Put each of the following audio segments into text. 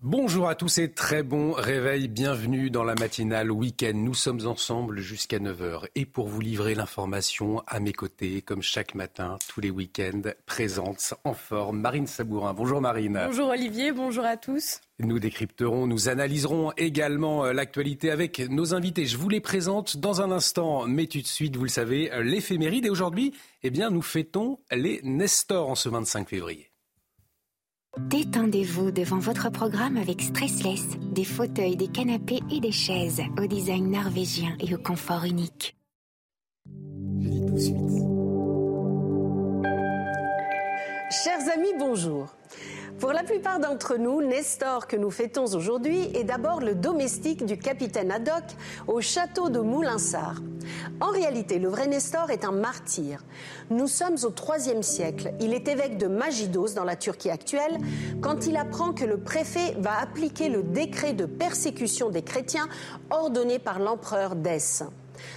Bonjour à tous et très bon réveil. Bienvenue dans la matinale week-end. Nous sommes ensemble jusqu'à 9h. Et pour vous livrer l'information à mes côtés, comme chaque matin, tous les week-ends, présente en forme Marine Sabourin. Bonjour Marine. Bonjour Olivier, bonjour à tous. Nous décrypterons, nous analyserons également euh, l'actualité avec nos invités. Je vous les présente dans un instant, mais tout de suite, vous le savez, l'éphéméride. Et aujourd'hui, eh bien, nous fêtons les Nestor en ce 25 février. Détendez-vous devant votre programme avec Stressless, des fauteuils, des canapés et des chaises au design norvégien et au confort unique. Je dis tout de suite. Chers amis, bonjour. Pour la plupart d'entre nous, Nestor, que nous fêtons aujourd'hui, est d'abord le domestique du capitaine Haddock au château de Moulinsart. En réalité, le vrai Nestor est un martyr. Nous sommes au IIIe siècle. Il est évêque de Magidos, dans la Turquie actuelle, quand il apprend que le préfet va appliquer le décret de persécution des chrétiens ordonné par l'empereur Dès.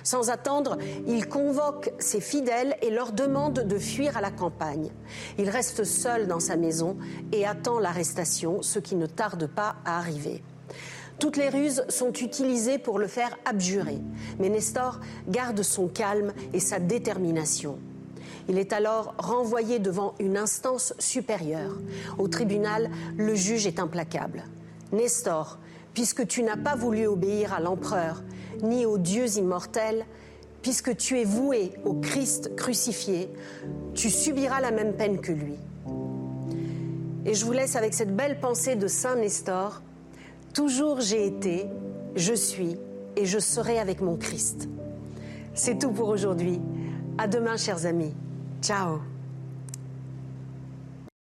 Sans attendre, il convoque ses fidèles et leur demande de fuir à la campagne. Il reste seul dans sa maison et attend l'arrestation, ce qui ne tarde pas à arriver. Toutes les ruses sont utilisées pour le faire abjurer, mais Nestor garde son calme et sa détermination. Il est alors renvoyé devant une instance supérieure. Au tribunal, le juge est implacable. Nestor, puisque tu n'as pas voulu obéir à l'empereur, ni aux dieux immortels, puisque tu es voué au Christ crucifié, tu subiras la même peine que lui. Et je vous laisse avec cette belle pensée de Saint Nestor. Toujours j'ai été, je suis et je serai avec mon Christ. C'est tout pour aujourd'hui. À demain, chers amis. Ciao.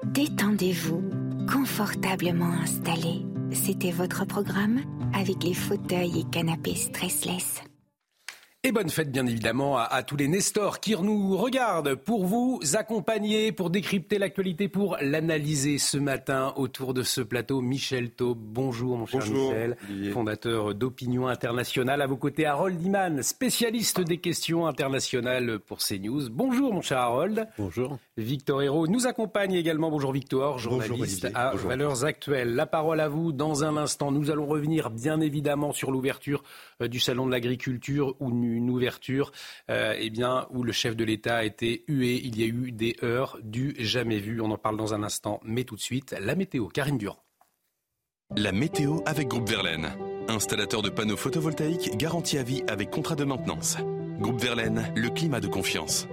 Détendez-vous, confortablement installé. C'était votre programme avec les fauteuils et canapés stressless. Et bonne fête bien évidemment à, tous les Nestors qui nous regardent pour vous accompagner, pour décrypter l'actualité, pour l'analyser ce matin autour de ce plateau. Michel Taube, bonjour mon cher Michel, fondateur d'Opinion Internationale. À vos côtés, Harold Iman, spécialiste des questions internationales pour CNews. Bonjour mon cher Harold. Bonjour. Victor Hérault nous accompagne également. Bonjour Victor, journaliste à Valeurs Actuelles. La parole à vous dans un instant. Nous allons revenir bien évidemment sur l'ouverture euh, du Salon de l'Agriculture où une ouverture euh, eh bien, où le chef de l'État a été hué. Il y a eu des heures du jamais vu. On en parle dans un instant. Mais tout de suite, la météo. Karine Durand. La météo avec Groupe Verlaine. Installateur de panneaux photovoltaïques garantie à vie avec contrat de maintenance. Groupe Verlaine, le climat de confiance.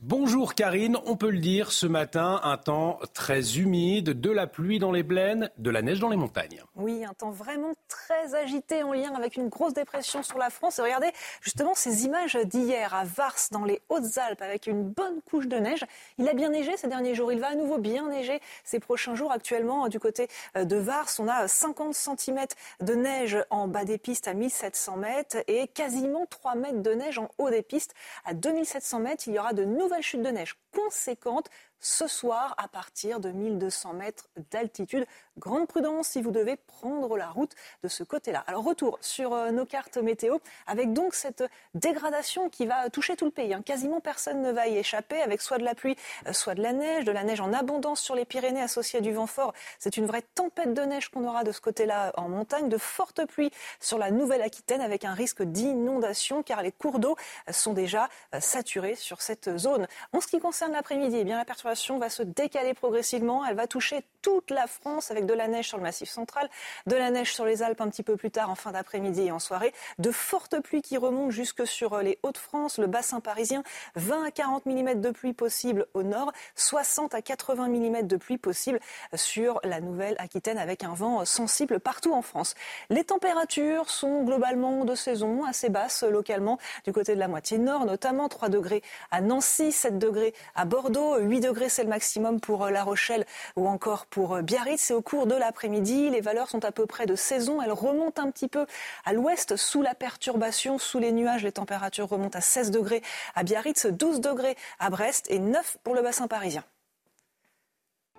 Bonjour Karine, on peut le dire ce matin, un temps très humide, de la pluie dans les plaines, de la neige dans les montagnes. Oui, un temps vraiment très agité en lien avec une grosse dépression sur la France. Et regardez justement ces images d'hier à Vars dans les Hautes-Alpes avec une bonne couche de neige. Il a bien neigé ces derniers jours, il va à nouveau bien neiger ces prochains jours. Actuellement du côté euh, de Vars, on a 50 cm de neige en bas des pistes à 1700 mètres et quasiment 3 mètres de neige en haut des pistes à 2700 mètres. Il y aura de nouvelle chute de neige conséquente ce soir à partir de 1200 mètres d'altitude. Grande prudence si vous devez prendre la route de ce côté-là. Alors retour sur euh, nos cartes météo avec donc cette dégradation qui va toucher tout le pays. Hein. Quasiment personne ne va y échapper avec soit de la pluie, euh, soit de la neige, de la neige en abondance sur les Pyrénées associée à du vent fort. C'est une vraie tempête de neige qu'on aura de ce côté-là en montagne, de fortes pluies sur la Nouvelle-Aquitaine avec un risque d'inondation car les cours d'eau sont déjà euh, saturés sur cette zone. En ce qui concerne l'après-midi, eh bien la perturbation va se décaler progressivement. Elle va toucher toute la France avec de la neige sur le massif central, de la neige sur les Alpes un petit peu plus tard en fin d'après-midi et en soirée, de fortes pluies qui remontent jusque sur les Hauts-de-France, le bassin parisien, 20 à 40 mm de pluie possible au nord, 60 à 80 mm de pluie possible sur la Nouvelle-Aquitaine avec un vent sensible partout en France. Les températures sont globalement de saison, assez basses localement du côté de la moitié nord, notamment 3 degrés à Nancy, 7 degrés à Bordeaux, 8 degrés c'est le maximum pour La Rochelle ou encore pour Biarritz. Et au cours de l'après-midi, les valeurs sont à peu près de saison. Elles remontent un petit peu à l'ouest sous la perturbation, sous les nuages. Les températures remontent à 16 degrés à Biarritz, 12 degrés à Brest et 9 pour le bassin parisien.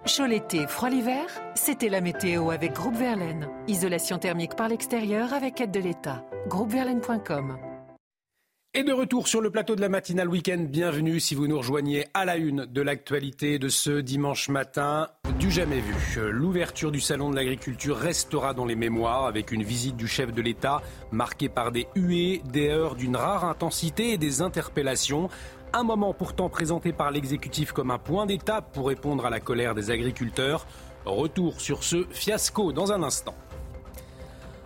Chaud l'été, froid l'hiver, c'était la météo avec Groupe Verlaine. Isolation thermique par l'extérieur avec aide de l'État. Groupeverlaine.com et de retour sur le plateau de la matinale week-end, bienvenue si vous nous rejoignez à la une de l'actualité de ce dimanche matin. Du jamais vu. L'ouverture du Salon de l'agriculture restera dans les mémoires avec une visite du chef de l'État marquée par des huées, des heures d'une rare intensité et des interpellations. Un moment pourtant présenté par l'exécutif comme un point d'étape pour répondre à la colère des agriculteurs. Retour sur ce fiasco dans un instant.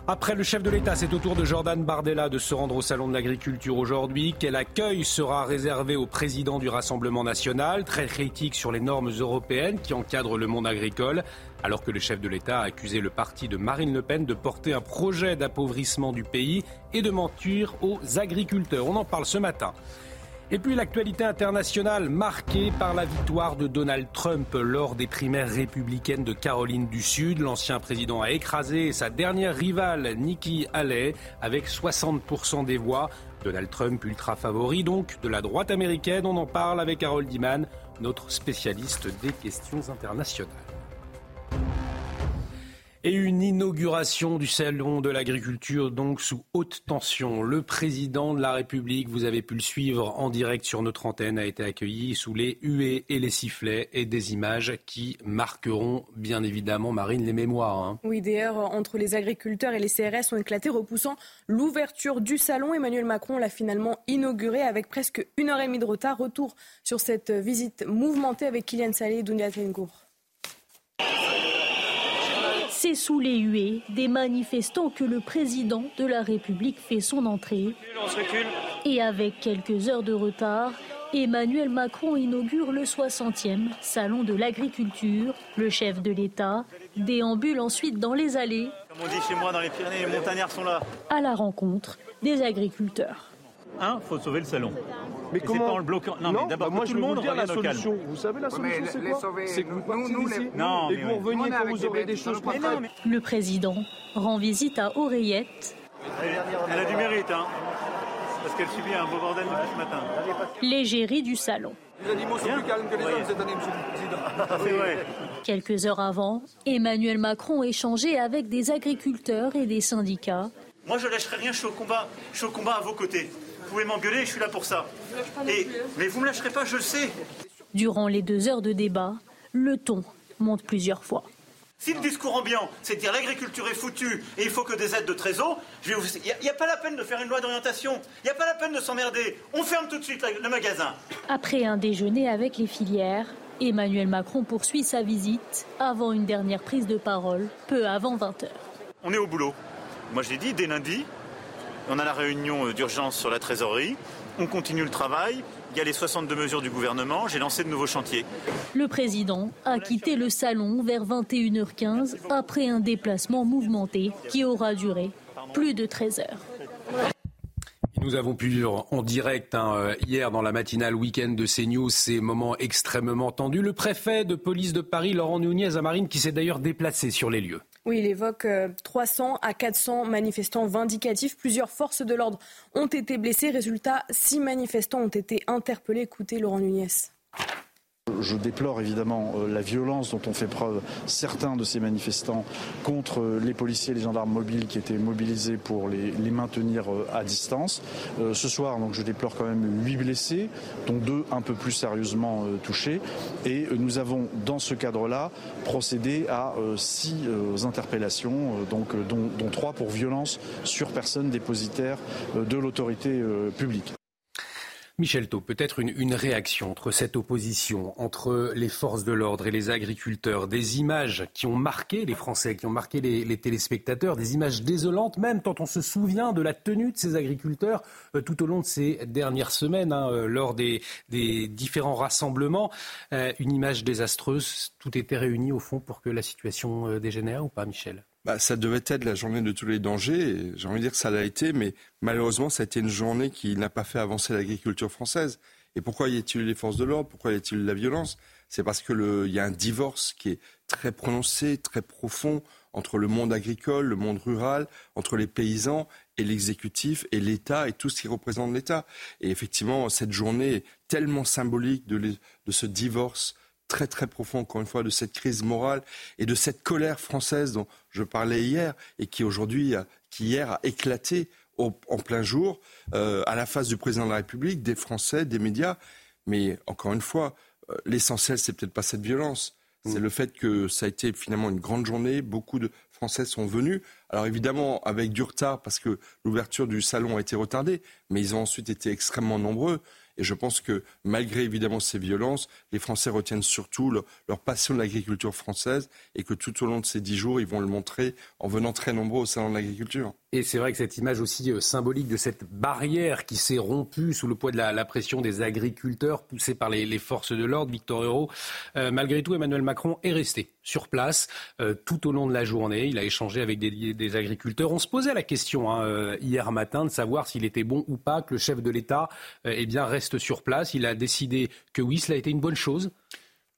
Après le chef de l'État, c'est au tour de Jordan Bardella de se rendre au Salon de l'Agriculture aujourd'hui. Quel accueil sera réservé au président du Rassemblement national, très critique sur les normes européennes qui encadrent le monde agricole, alors que le chef de l'État a accusé le parti de Marine Le Pen de porter un projet d'appauvrissement du pays et de mentir aux agriculteurs. On en parle ce matin. Et puis l'actualité internationale marquée par la victoire de Donald Trump lors des primaires républicaines de Caroline du Sud. L'ancien président a écrasé sa dernière rivale, Nikki Haley, avec 60% des voix. Donald Trump ultra favori donc de la droite américaine. On en parle avec Harold Diman, notre spécialiste des questions internationales et une inauguration du salon de l'agriculture donc sous haute tension. Le président de la République, vous avez pu le suivre en direct sur notre antenne, a été accueilli sous les huées et les sifflets et des images qui marqueront bien évidemment, Marine, les mémoires. Hein. Oui, d'ailleurs, entre les agriculteurs et les CRS ont éclaté, repoussant l'ouverture du salon. Emmanuel Macron l'a finalement inauguré avec presque une heure et demie de retard. Retour sur cette visite mouvementée avec Kylian Salé et Dounia Tengour. C'est sous les huées des manifestants que le président de la République fait son entrée. Et avec quelques heures de retard, Emmanuel Macron inaugure le 60e Salon de l'agriculture. Le chef de l'État déambule ensuite dans les allées. Comme on dit chez moi dans les Pyrénées, les montagnards sont là. À la rencontre des agriculteurs. Un, faut sauver le salon. Mais comment pas en le bloquant Non, mais d'abord bah moi, tout le monde vous dire la solution. Vous savez la solution c'est quoi C'est que vous partiez ici non, et que vous reveniez quand vous aurez des choses concrètes. Le président rend visite à Oreillette. Elle, a du mérite, hein parce qu'elle subit un beau bordel ce matin. L'égérie du salon. Les animaux sont plus calmes que les hommes cette année, monsieur le Président. C'est vrai. Quelques heures avant, Emmanuel Macron échangeait avec des agriculteurs et des syndicats. Moi, je lâcherai rien, je suis au combat, je suis au combat à vos côtés. Vous pouvez m'engueuler, je suis là pour ça. Et, mais vous ne me lâcherez pas, je le sais. Durant les deux heures de débat, le ton monte plusieurs fois. Si le discours ambiant, c'est de dire l'agriculture est foutue et il faut que des aides de trésor, il n'y a, pas la peine de faire une loi d'orientation. Il n'y a pas la peine de s'emmerder. On ferme tout de suite le magasin. Après un déjeuner avec les filières, Emmanuel Macron poursuit sa visite avant une dernière prise de parole, peu avant 20h. On est au boulot. Moi j'ai dit dès lundi, on a la réunion d'urgence sur la trésorerie. On continue le travail. Il y a les 62 mesures du gouvernement. J'ai lancé de nouveaux chantiers. Le président a quitté le salon vers 21h15 après un déplacement mouvementé qui aura duré plus de 13 heures. Nous avons pu en direct hein, euh, hier dans la matinale week-end de CNews ces moments extrêmement tendus. Le préfet de police de Paris, Laurent Nunez à Marine, qui s'est d'ailleurs déplacé sur les lieux. Oui, il évoque 300 euh, à 400 manifestants vindicatifs. Plusieurs forces de l'ordre ont été blessées. Résultat, six manifestants ont été interpellés. Écoutez Laurent Nunez. Je déplore évidemment euh, la violence dont ont fait preuve certains de ces manifestants contre euh, les policiers et les gendarmes mobiles qui étaient mobilisés pour les, maintenir euh, à distance. Ce soir, donc, je déplore quand même huit blessés, dont deux un peu plus sérieusement touchés. Et nous avons, dans ce cadre-là, procédé à six interpellations, dont, dont trois pour violence sur personne dépositaire de l'autorité publique. Michel Thau, peut-être une, réaction entre cette opposition, entre les forces de l'ordre et les agriculteurs, des images qui ont marqué les Français, qui ont marqué les, téléspectateurs, des images désolantes même quand on se souvient de la tenue de ces agriculteurs euh, tout au long de ces dernières semaines, hein, euh, lors des, différents rassemblements. Euh, une image désastreuse, tout était réuni au fond pour que la situation dégénère ou pas, Michel? Bah, ça devait être la journée de tous les dangers. J'ai envie de dire que ça l'a été, mais malheureusement, ça a été une journée qui n'a pas fait avancer l'agriculture française. Et pourquoi y a-t-il les forces de l'ordre? Pourquoi y a-t-il la violence? C'est parce qu'il y a un divorce qui est très prononcé, très profond entre le monde agricole, le monde rural, entre les paysans et l'exécutif et l'État et tout ce qui représente l'État. Et effectivement, cette journée est tellement symbolique de, de ce divorce très très profond, encore une fois, de cette crise morale et de cette colère française dont je parlais hier et qui aujourd'hui, qui hier a éclaté en plein jour, euh, à la face du président de la République, des Français, des médias. Mais encore une fois, euh, l'essentiel, c'est peut-être pas cette violence. C'est mm. le fait que ça a été finalement une grande journée. Beaucoup de Français sont venus. Alors évidemment, avec du retard, parce que l'ouverture du salon a été retardée, mais ils ont ensuite été extrêmement nombreux. Je pense que malgré évidemment ces violences, les Français retiennent surtout leur, passion de l'agriculture française et que tout au long de ces dix jours, ils vont le montrer en venant très nombreux au salon de l'agriculture. Et c'est vrai que cette image aussi euh, symbolique de cette barrière qui s'est rompue sous le poids de la, pression des agriculteurs poussés par les, forces de l'ordre, Victor Euro, euh, malgré tout, Emmanuel Macron est resté sur place euh, tout au long de la journée. Il a échangé avec des, agriculteurs. On se posait la question hein, hier matin de savoir s'il était bon ou pas que le chef de l'État eh bien, reste sur place. Il a décidé que oui, cela a été une bonne chose.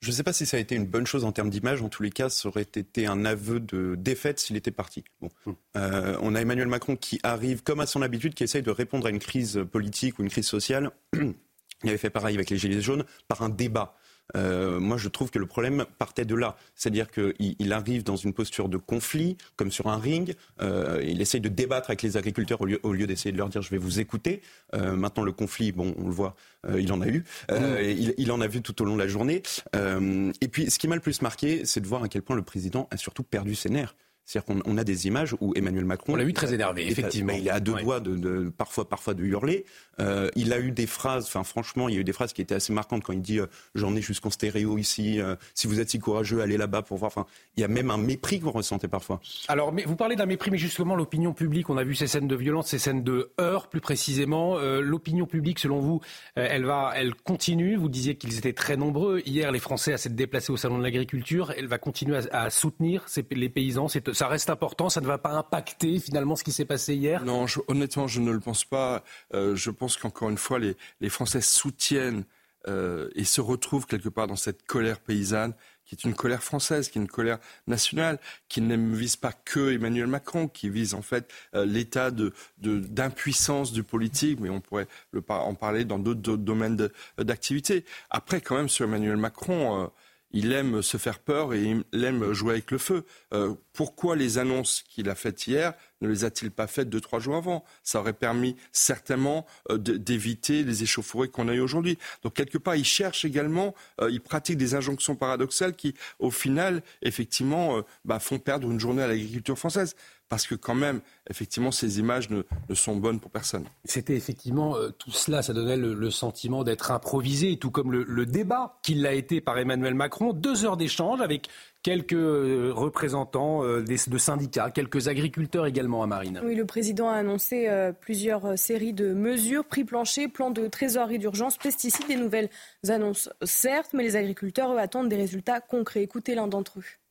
Je ne sais pas si ça a été une bonne chose en termes d'image. En tous les cas, ça aurait été un aveu de défaite s'il était parti. Bon. Hmm. Euh, on a Emmanuel Macron qui arrive, comme à son habitude, qui essaye de répondre à une crise politique ou une crise sociale. Il avait fait pareil avec les Gilets jaunes, par un débat. Euh, moi, je trouve que le problème partait de là. C'est-à-dire qu'il arrive dans une posture de conflit, comme sur un ring. Euh, il essaye de débattre avec les agriculteurs au lieu, d'essayer de leur dire je vais vous écouter. Euh, maintenant, le conflit, bon, on le voit, il en a eu. Mmh. Il, il, en a vu tout au long de la journée. et puis, ce qui m'a le plus marqué, c'est de voir à quel point le président a surtout perdu ses nerfs. C'est-à-dire qu'on a des images où Emmanuel Macron. On l'a vu très énervé, effectivement. il est à deux doigts de, parfois, parfois de hurler. Euh, il a eu des phrases, enfin franchement, il y a eu des phrases qui étaient assez marquantes quand il dit euh, j'en ai jusqu'en stéréo ici. Euh, si vous êtes si courageux, allez là-bas pour voir. Enfin, il y a même un mépris que vous ressentez parfois. Alors, mais vous parlez d'un mépris, mais justement l'opinion publique. On a vu ces scènes de violence, ces scènes de heurts, plus précisément. l'opinion publique, selon vous, elle va, elle continue? Vous disiez qu'ils étaient très nombreux hier, les Français, à s'être déplacés au salon de l'agriculture. Elle va continuer à, soutenir les paysans. Ça reste important ça ne va pas impacter finalement ce qui s'est passé hier? Non, honnêtement, je ne le pense pas. Euh, je pense qu'encore une fois, les, Français soutiennent euh, et se retrouvent quelque part dans cette colère paysanne qui est une colère française, qui est une colère nationale, qui ne vise pas que Emmanuel Macron, qui vise en fait euh, l'état d'impuissance du politique, mais on pourrait en parler dans d'autres domaines d'activité. Après, quand même, sur Emmanuel Macron, il aime se faire peur et il aime jouer avec le feu. Euh, pourquoi les annonces qu'il a faites hier ne les a-t-il pas faites deux, trois jours avant? Ça aurait permis certainement euh, d'éviter les échauffourées qu'on a eues aujourd'hui. Donc quelque part, il cherche également, euh, il pratique des injonctions paradoxales qui, au final, effectivement, bah, font perdre une journée à l'agriculture française parce que quand même, effectivement, ces images ne, sont bonnes pour personne. C'était effectivement euh, tout cela, ça donnait le, sentiment d'être improvisé, tout comme le, débat qu'il l'a été par Emmanuel Macron. Deux heures d'échange avec quelques euh, représentants euh, de syndicats, quelques agriculteurs également à Marine. Oui, le président a annoncé plusieurs séries de mesures, prix plancher, plan de trésorerie d'urgence, pesticides, des nouvelles annonces certes, mais les agriculteurs attendent des résultats concrets. Écoutez l'un d'entre eux.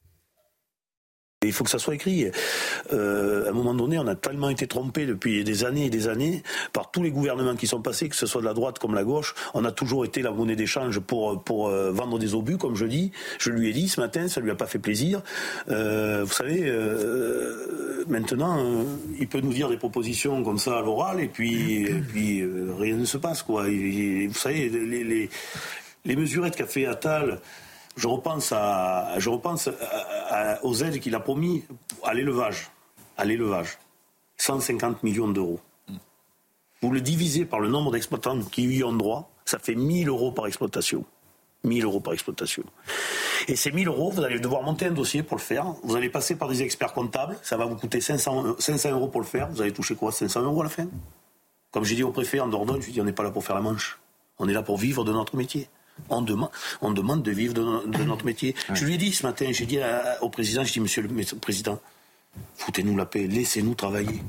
Il faut que ça soit écrit. Euh, à un moment donné, on a tellement été trompé depuis des années et des années par tous les gouvernements qui sont passés, que ce soit de la droite comme la gauche. On a toujours été la monnaie d'échange pour, pour euh, vendre des obus, comme je dis. Je lui ai dit ce matin, ça lui a pas fait plaisir. Euh, vous savez, maintenant, il peut nous dire des propositions comme ça à l'oral, et puis, puis rien ne se passe. Quoi. vous savez, les, les, les mesurettes qu'a fait Attal je repense, à, je repense aux aides qu'il a promis à l'élevage. À l'élevage. 150 millions d'euros. Vous le divisez par le nombre d'exploitants qui y ont droit, ça fait 1000 euros par exploitation. 1000 euros par exploitation. Et ces 1000 euros, vous allez devoir monter un dossier pour le faire. Vous allez passer par des experts comptables. Ça va vous coûter 500, 500 euros pour le faire. Vous allez toucher quoi? 500 euros à la fin? Comme j'ai dit au préfet en Dordogne, je lui ai dit on n'est pas là pour faire la manche. On est là pour vivre de notre métier. On demande, on demande de vivre de, notre métier. Je lui ai dit ce matin, j'ai dit au président, je dis, monsieur le président, foutez-nous la paix, laissez-nous travailler.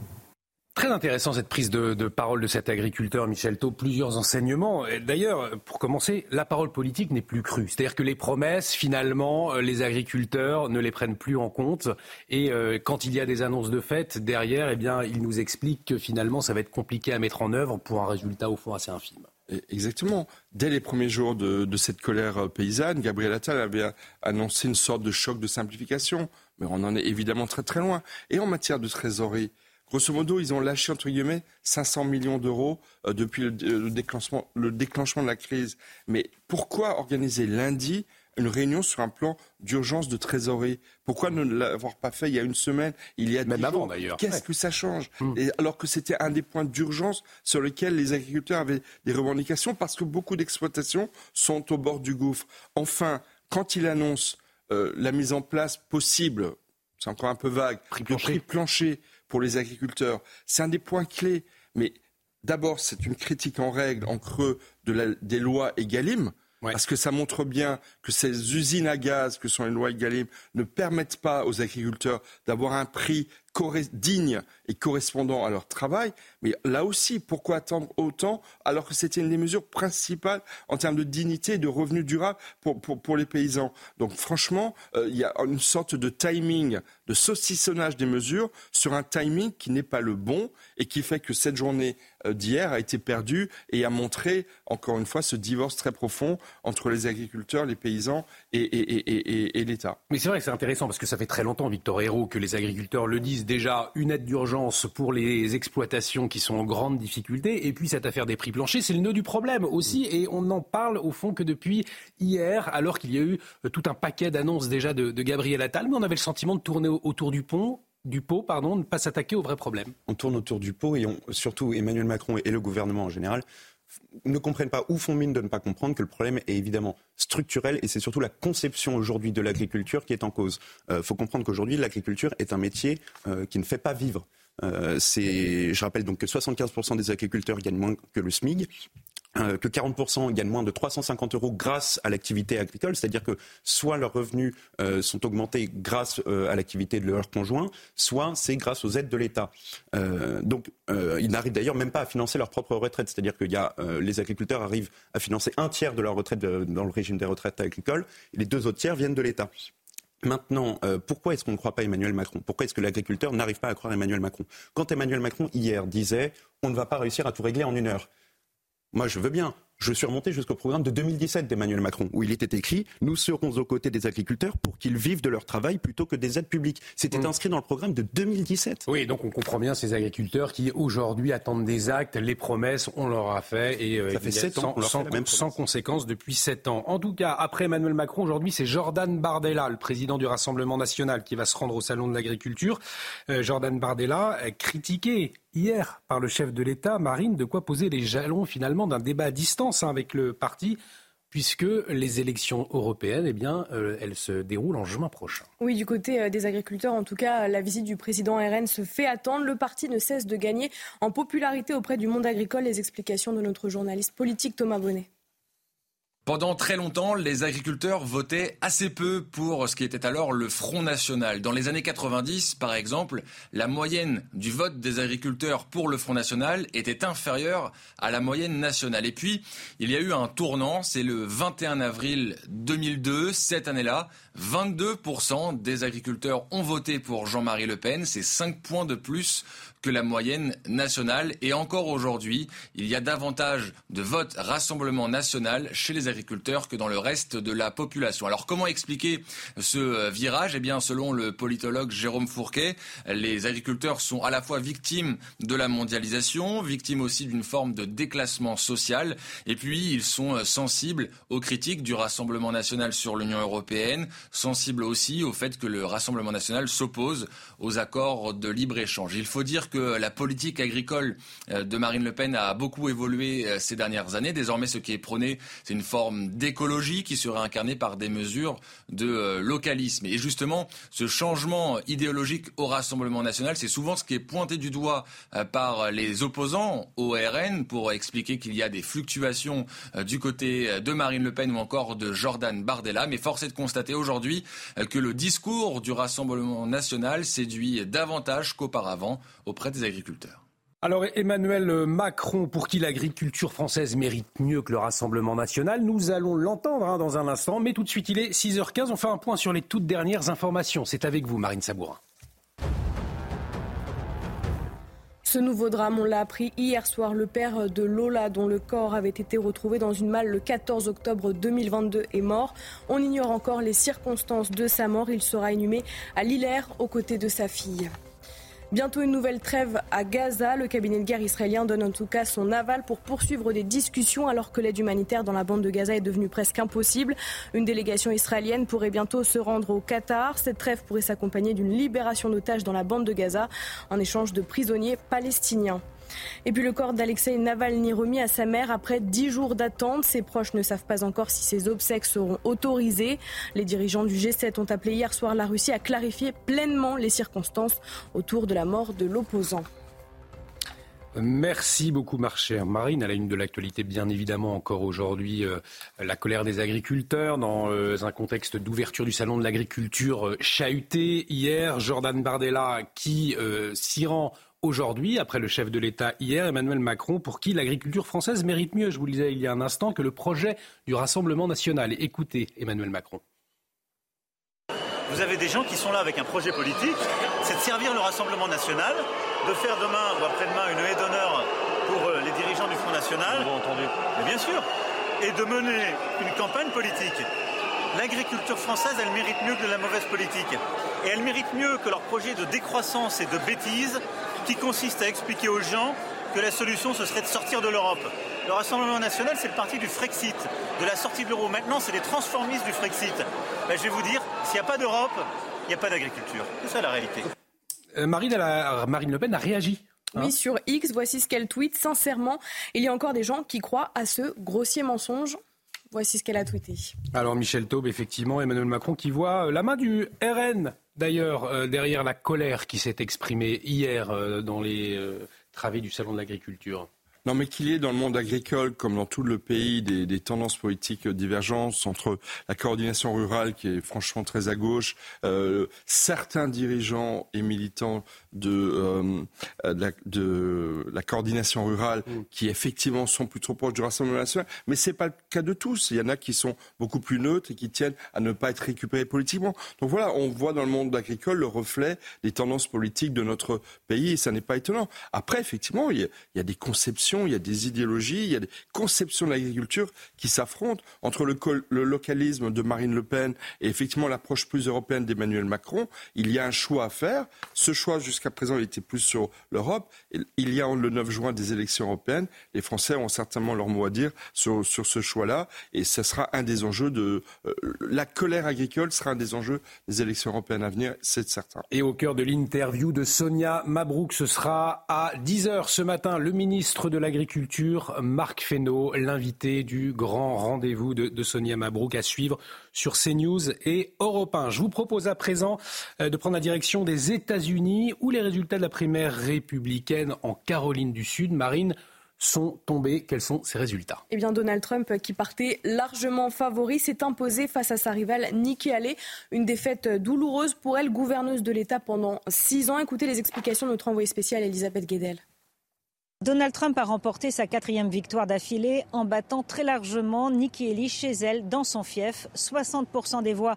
Très intéressant cette prise de, parole de cet agriculteur Michel Thau. Plusieurs enseignements. D'ailleurs, pour commencer, la parole politique n'est plus crue. C'est-à-dire que les promesses, finalement, euh, les agriculteurs ne les prennent plus en compte. Et euh, quand il y a des annonces de fait, derrière, eh bien, ils nous expliquent que finalement, ça va être compliqué à mettre en œuvre pour un résultat au fond assez infime. Exactement. Dès les premiers jours de, cette colère euh, paysanne, Gabriel Attal avait annoncé une sorte de choc de simplification. Mais on en est évidemment très très loin. Et en matière de trésorerie, Grosso modo, ils ont lâché, entre guillemets, 500 millions d'euros euh, depuis le, déclenchement, le déclenchement de la crise. Mais pourquoi organiser lundi une réunion sur un plan d'urgence de trésorerie. Pourquoi ne l'avoir pas fait il y a une semaine, il y a Même avant d'ailleurs. Qu'est-ce que ça change. Et Alors que c'était un des points d'urgence sur lesquels les agriculteurs avaient des revendications parce que beaucoup d'exploitations sont au bord du gouffre. Enfin, quand il annonce euh, la mise en place possible, c'est encore un peu vague, prix prix plancher pour les agriculteurs. C'est un des points clés. Mais d'abord, c'est une critique en règle, en creux des lois EGalim. Parce que ça montre bien que ces usines à gaz que sont les lois EGalim ne permettent pas aux agriculteurs d'avoir un prix digne et correspondant à leur travail. Mais là aussi, pourquoi attendre autant alors que c'était une des mesures principales en termes de dignité et de revenus durables pour, pour, les paysans? Donc franchement, euh, il y a une sorte de timing, de saucissonnage des mesures sur un timing qui n'est pas le bon et qui fait que cette journée d'hier a été perdue et a montré, encore une fois, ce divorce très profond entre les agriculteurs, les paysans et, et, et l'État. Mais c'est vrai que c'est intéressant parce que ça fait très longtemps, Victor Hérault, que les agriculteurs le disent déjà une aide d'urgence pour les exploitations qui sont en grande difficulté. Et puis cette affaire des prix planchers, c'est le nœud du problème aussi. Et on n'en parle au fond que depuis hier, alors qu'il y a eu euh, tout un paquet d'annonces déjà de, Gabriel Attal. Mais on avait le sentiment de tourner autour du pont du pot, pardon, ne pas s'attaquer au vrai problème. On tourne autour du pot et surtout Emmanuel Macron et le gouvernement en général ne comprennent pas ou font mine de ne pas comprendre que le problème est évidemment structurel et c'est surtout la conception aujourd'hui de l'agriculture qui est en cause. Il euh, faut comprendre qu'aujourd'hui l'agriculture est un métier euh, qui ne fait pas vivre. Euh, je rappelle donc que 75% des agriculteurs gagnent moins que le SMIG. Euh, que 40% gagnent moins de 350 euros grâce à l'activité agricole, c'est-à-dire que soit leurs revenus euh, sont augmentés grâce euh, à l'activité de leur conjoint, soit c'est grâce aux aides de l'État. donc ils n'arrivent d'ailleurs même pas à financer leur propre retraite, c'est-à-dire que y a, les agriculteurs arrivent à financer un tiers de leur retraite dans le régime des retraites agricoles, les deux autres tiers viennent de l'État. Maintenant, pourquoi est-ce qu'on ne croit pas Emmanuel Macron? Pourquoi est-ce que l'agriculteur n'arrive pas à croire Emmanuel Macron? Quand Emmanuel Macron, hier, disait on ne va pas réussir à tout régler en une heure, moi, je veux bien. Je suis remonté jusqu'au programme de 2017 d'Emmanuel Macron, où il était écrit Nous serons aux côtés des agriculteurs pour qu'ils vivent de leur travail plutôt que des aides publiques. C'était mm. inscrit dans le programme de 2017. Oui, donc on comprend bien ces agriculteurs qui aujourd'hui attendent des actes, les promesses, on leur a fait, et euh, Ça fait 7 ans, sans, sans, conséquence depuis 7 ans. En tout cas, après Emmanuel Macron, aujourd'hui, c'est Jordan Bardella, le président du Rassemblement national, qui va se rendre au Salon de l'agriculture. Euh, Jordan Bardella, critiqué hier par le chef de l'État, Marine, de quoi poser les jalons finalement d'un débat à distance avec le parti puisque les élections européennes, eh bien, euh, elles se déroulent en juin prochain. Oui, du côté euh, des agriculteurs, en tout cas, la visite du président RN se fait attendre. Le parti ne cesse de gagner en popularité auprès du monde agricole. Les explications de notre journaliste politique Thomas Bonnet. Pendant très longtemps, les agriculteurs votaient assez peu pour ce qui était alors le Front National. Dans les années 90, par exemple, la moyenne du vote des agriculteurs pour le Front National était inférieure à la moyenne nationale. Et puis, il y a eu un tournant, c'est le 21 avril 2002, cette année-là, 22% des agriculteurs ont voté pour Jean-Marie Le Pen, c'est 5 points de plus que la moyenne nationale. Et encore aujourd'hui, il y a davantage de votes Rassemblement national chez les agriculteurs que dans le reste de la population. Alors comment expliquer ce virage? Eh bien, selon le politologue Jérôme Fourquet, les agriculteurs sont à la fois victimes de la mondialisation, victimes aussi d'une forme de déclassement social, et puis ils sont sensibles aux critiques du Rassemblement national sur l'Union européenne, sensible aussi au fait que le Rassemblement national s'oppose aux accords de libre-échange. Il faut dire que la politique agricole euh, de Marine Le Pen a beaucoup évolué euh, ces dernières années. Désormais, ce qui est prôné, c'est une forme d'écologie qui serait incarnée par des mesures de euh, localisme. Et justement, ce changement idéologique au Rassemblement national, c'est souvent ce qui est pointé du doigt par les opposants au RN pour expliquer qu'il y a des fluctuations du côté de Marine Le Pen ou encore de Jordan Bardella. Mais force est de constater aujourd'hui que le discours du Rassemblement national séduit davantage qu'auparavant auprès des agriculteurs. Alors Emmanuel Macron, pour qui l'agriculture française mérite mieux que le Rassemblement national, nous allons l'entendre hein, dans un instant, mais tout de suite il est 6h15, on fait un point sur les toutes dernières informations. C'est avec vous Marine Sabourin. Ce nouveau drame, on l'a appris hier soir. Le père de Lola, dont le corps avait été retrouvé dans une malle le 14 octobre 2022, est mort. On ignore encore les circonstances de sa mort. Il sera inhumé à Lillers aux côtés de sa fille. Bientôt une nouvelle trêve à Gaza. Le cabinet de guerre israélien donne en tout cas son aval pour poursuivre des discussions alors que l'aide humanitaire dans la bande de Gaza est devenue presque impossible. Une délégation israélienne pourrait bientôt se rendre au Qatar. Cette trêve pourrait s'accompagner d'une libération d'otages dans la bande de Gaza en échange de prisonniers palestiniens. Et puis le corps d'Alexei Navalny remis à sa mère après dix jours d'attente. Ses proches ne savent pas encore si ses obsèques seront autorisées. Les dirigeants du G7 ont appelé hier soir la Russie à clarifier pleinement les circonstances autour de la mort de l'opposant. Merci beaucoup, ma chère Marine. À la une de l'actualité, bien évidemment, encore aujourd'hui, euh, la colère des agriculteurs dans euh, un contexte d'ouverture du salon de l'agriculture euh, chahuté. Hier, Jordan Bardella qui s'y rend aujourd'hui, après le chef de l'État hier, Emmanuel Macron, pour qui l'agriculture française mérite mieux, je vous le disais il y a un instant, que le projet du Rassemblement national. Écoutez Emmanuel Macron. Vous avez des gens qui sont là avec un projet politique, c'est de servir le Rassemblement national, de faire demain ou après-demain une haie d'honneur pour euh, les dirigeants du Front National. entendu. Mais bien sûr. Et de mener une campagne politique. L'agriculture française, elle mérite mieux que de la mauvaise politique. Et elle mérite mieux que leur projet de décroissance et de bêtise qui consiste à expliquer aux gens que la solution, ce serait de sortir de l'Europe. Le Rassemblement national, c'est le parti du Frexit, de la sortie de l'euro. Maintenant, c'est les transformistes du Frexit. Ben, je vais vous dire, s'il n'y a pas d'Europe, il n'y a pas d'agriculture. C'est ça la réalité. Euh, Marine, Marine Le Pen a réagi hein. oui, sur X, voici ce qu'elle tweet. Sincèrement, il y a encore des gens qui croient à ce grossier mensonge. Voici ce qu'elle a tweeté. Alors Michel Taube, effectivement, Emmanuel Macron qui voit euh, la main du RN, d'ailleurs, euh, derrière la colère qui s'est exprimée hier euh, dans les travées du Salon de l'Agriculture. Non, mais qu'il y ait dans le monde agricole, comme dans tout le pays, des, tendances politiques divergentes entre la coordination rurale, qui est franchement très à gauche, euh, certains dirigeants et militants de, euh, de, la, de, la, coordination rurale, mm. qui effectivement sont plus trop proches du Rassemblement national, mais c'est pas le cas de tous. Il y en a qui sont beaucoup plus neutres et qui tiennent à ne pas être récupérés politiquement. Donc voilà, on voit dans le monde agricole le reflet des tendances politiques de notre pays, et ça n'est pas étonnant. Après, effectivement, il y a, il y a des conceptions il y a des idéologies, il y a des conceptions de l'agriculture qui s'affrontent entre le, localisme de Marine Le Pen et effectivement l'approche plus européenne d'Emmanuel Macron. Il y a un choix à faire. Ce choix, jusqu'à présent, il était plus sur l'Europe. Il y a le 9 juin des élections européennes. Les Français ont certainement leur mot à dire sur, ce choix-là. Et ce sera un des enjeux de. Euh, la colère agricole sera un des enjeux des élections européennes à venir, c'est certain. Et au cœur de l'interview de Sonia Mabrouk, ce sera à 10h ce matin, le ministre de l'Agriculture, Marc Fesneau, l'invité du grand rendez-vous de, Sonia Mabrouk à suivre sur CNews et Europe 1. Je vous propose à présent euh, de prendre la direction des États-Unis où les résultats de la primaire républicaine en Caroline du Sud, Marine, sont tombés. Quels sont ces résultats? Eh bien, Donald Trump, qui partait largement favori, s'est imposé face à sa rivale Nikki Haley. Une défaite douloureuse pour elle, gouverneuse de l'État pendant six ans. Écoutez les explications de notre envoyée spéciale Elisabeth Guedel. Donald Trump a remporté sa quatrième victoire d'affilée en battant très largement Nikki Haley chez elle dans son fief. 60% des voix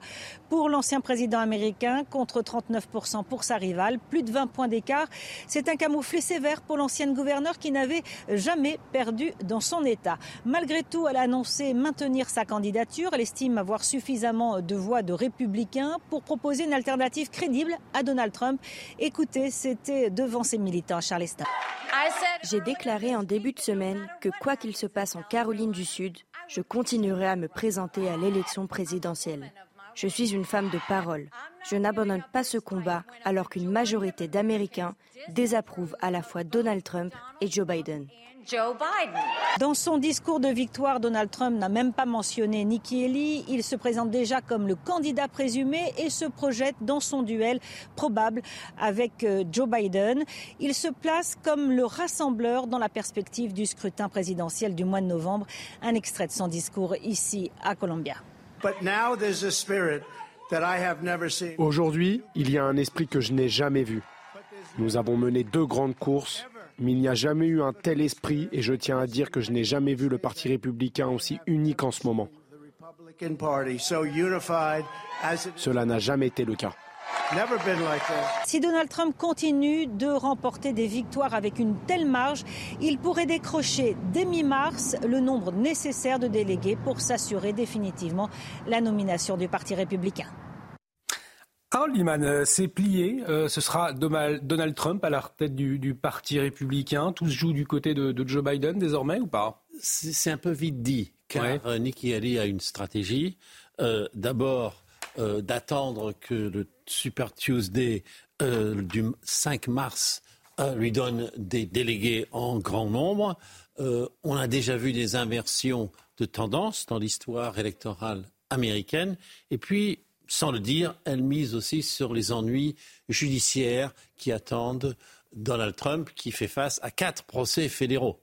pour l'ancien président américain contre 39% pour sa rivale. Plus de 20 points d'écart. C'est un camouflet sévère pour l'ancienne gouverneure qui n'avait jamais perdu dans son État. Malgré tout, elle a annoncé maintenir sa candidature. Elle estime avoir suffisamment de voix de républicains pour proposer une alternative crédible à Donald Trump. Écoutez, c'était devant ses militants à Charleston. J'ai déclaré en début de semaine que quoi qu'il se passe en Caroline du Sud, je continuerai à me présenter à l'élection présidentielle. Je suis une femme de parole. Je n'abandonne pas ce combat alors qu'une majorité d'Américains désapprouvent à la fois Donald Trump et Joe Biden. Dans son discours de victoire, Donald Trump n'a même pas mentionné Nikki Haley. Il se présente déjà comme le candidat présumé et se projette dans son duel probable avec euh, Joe Biden. Il se place comme le rassembleur dans la perspective du scrutin présidentiel du mois de novembre. Un extrait de son discours ici à Columbia. Aujourd'hui, il y a un esprit que je n'ai jamais vu. Nous avons mené deux grandes courses mais il n'y a jamais eu un tel esprit et je tiens à dire que je n'ai jamais vu le Parti républicain aussi unique en ce moment. Cela n'a jamais été le cas. Si Donald Trump continue de remporter des victoires avec une telle marge, il pourrait décrocher dès mi-mars le nombre nécessaire de délégués pour s'assurer définitivement la nomination du Parti républicain. Harold Liman, euh, c'est plié. Euh, ce sera Donald Trump à la tête du, Parti républicain. Tout se joue du côté de, Joe Biden désormais ou pas? C'est un peu vite dit, car euh, Nikki Haley a une stratégie. D'abord, d'attendre que le Super Tuesday du 5 mars lui donne des délégués en grand nombre. on a déjà vu des inversions de tendance dans l'histoire électorale américaine. Et puis, sans le dire, elle mise aussi sur les ennuis judiciaires qui attendent Donald Trump, qui fait face à quatre procès fédéraux,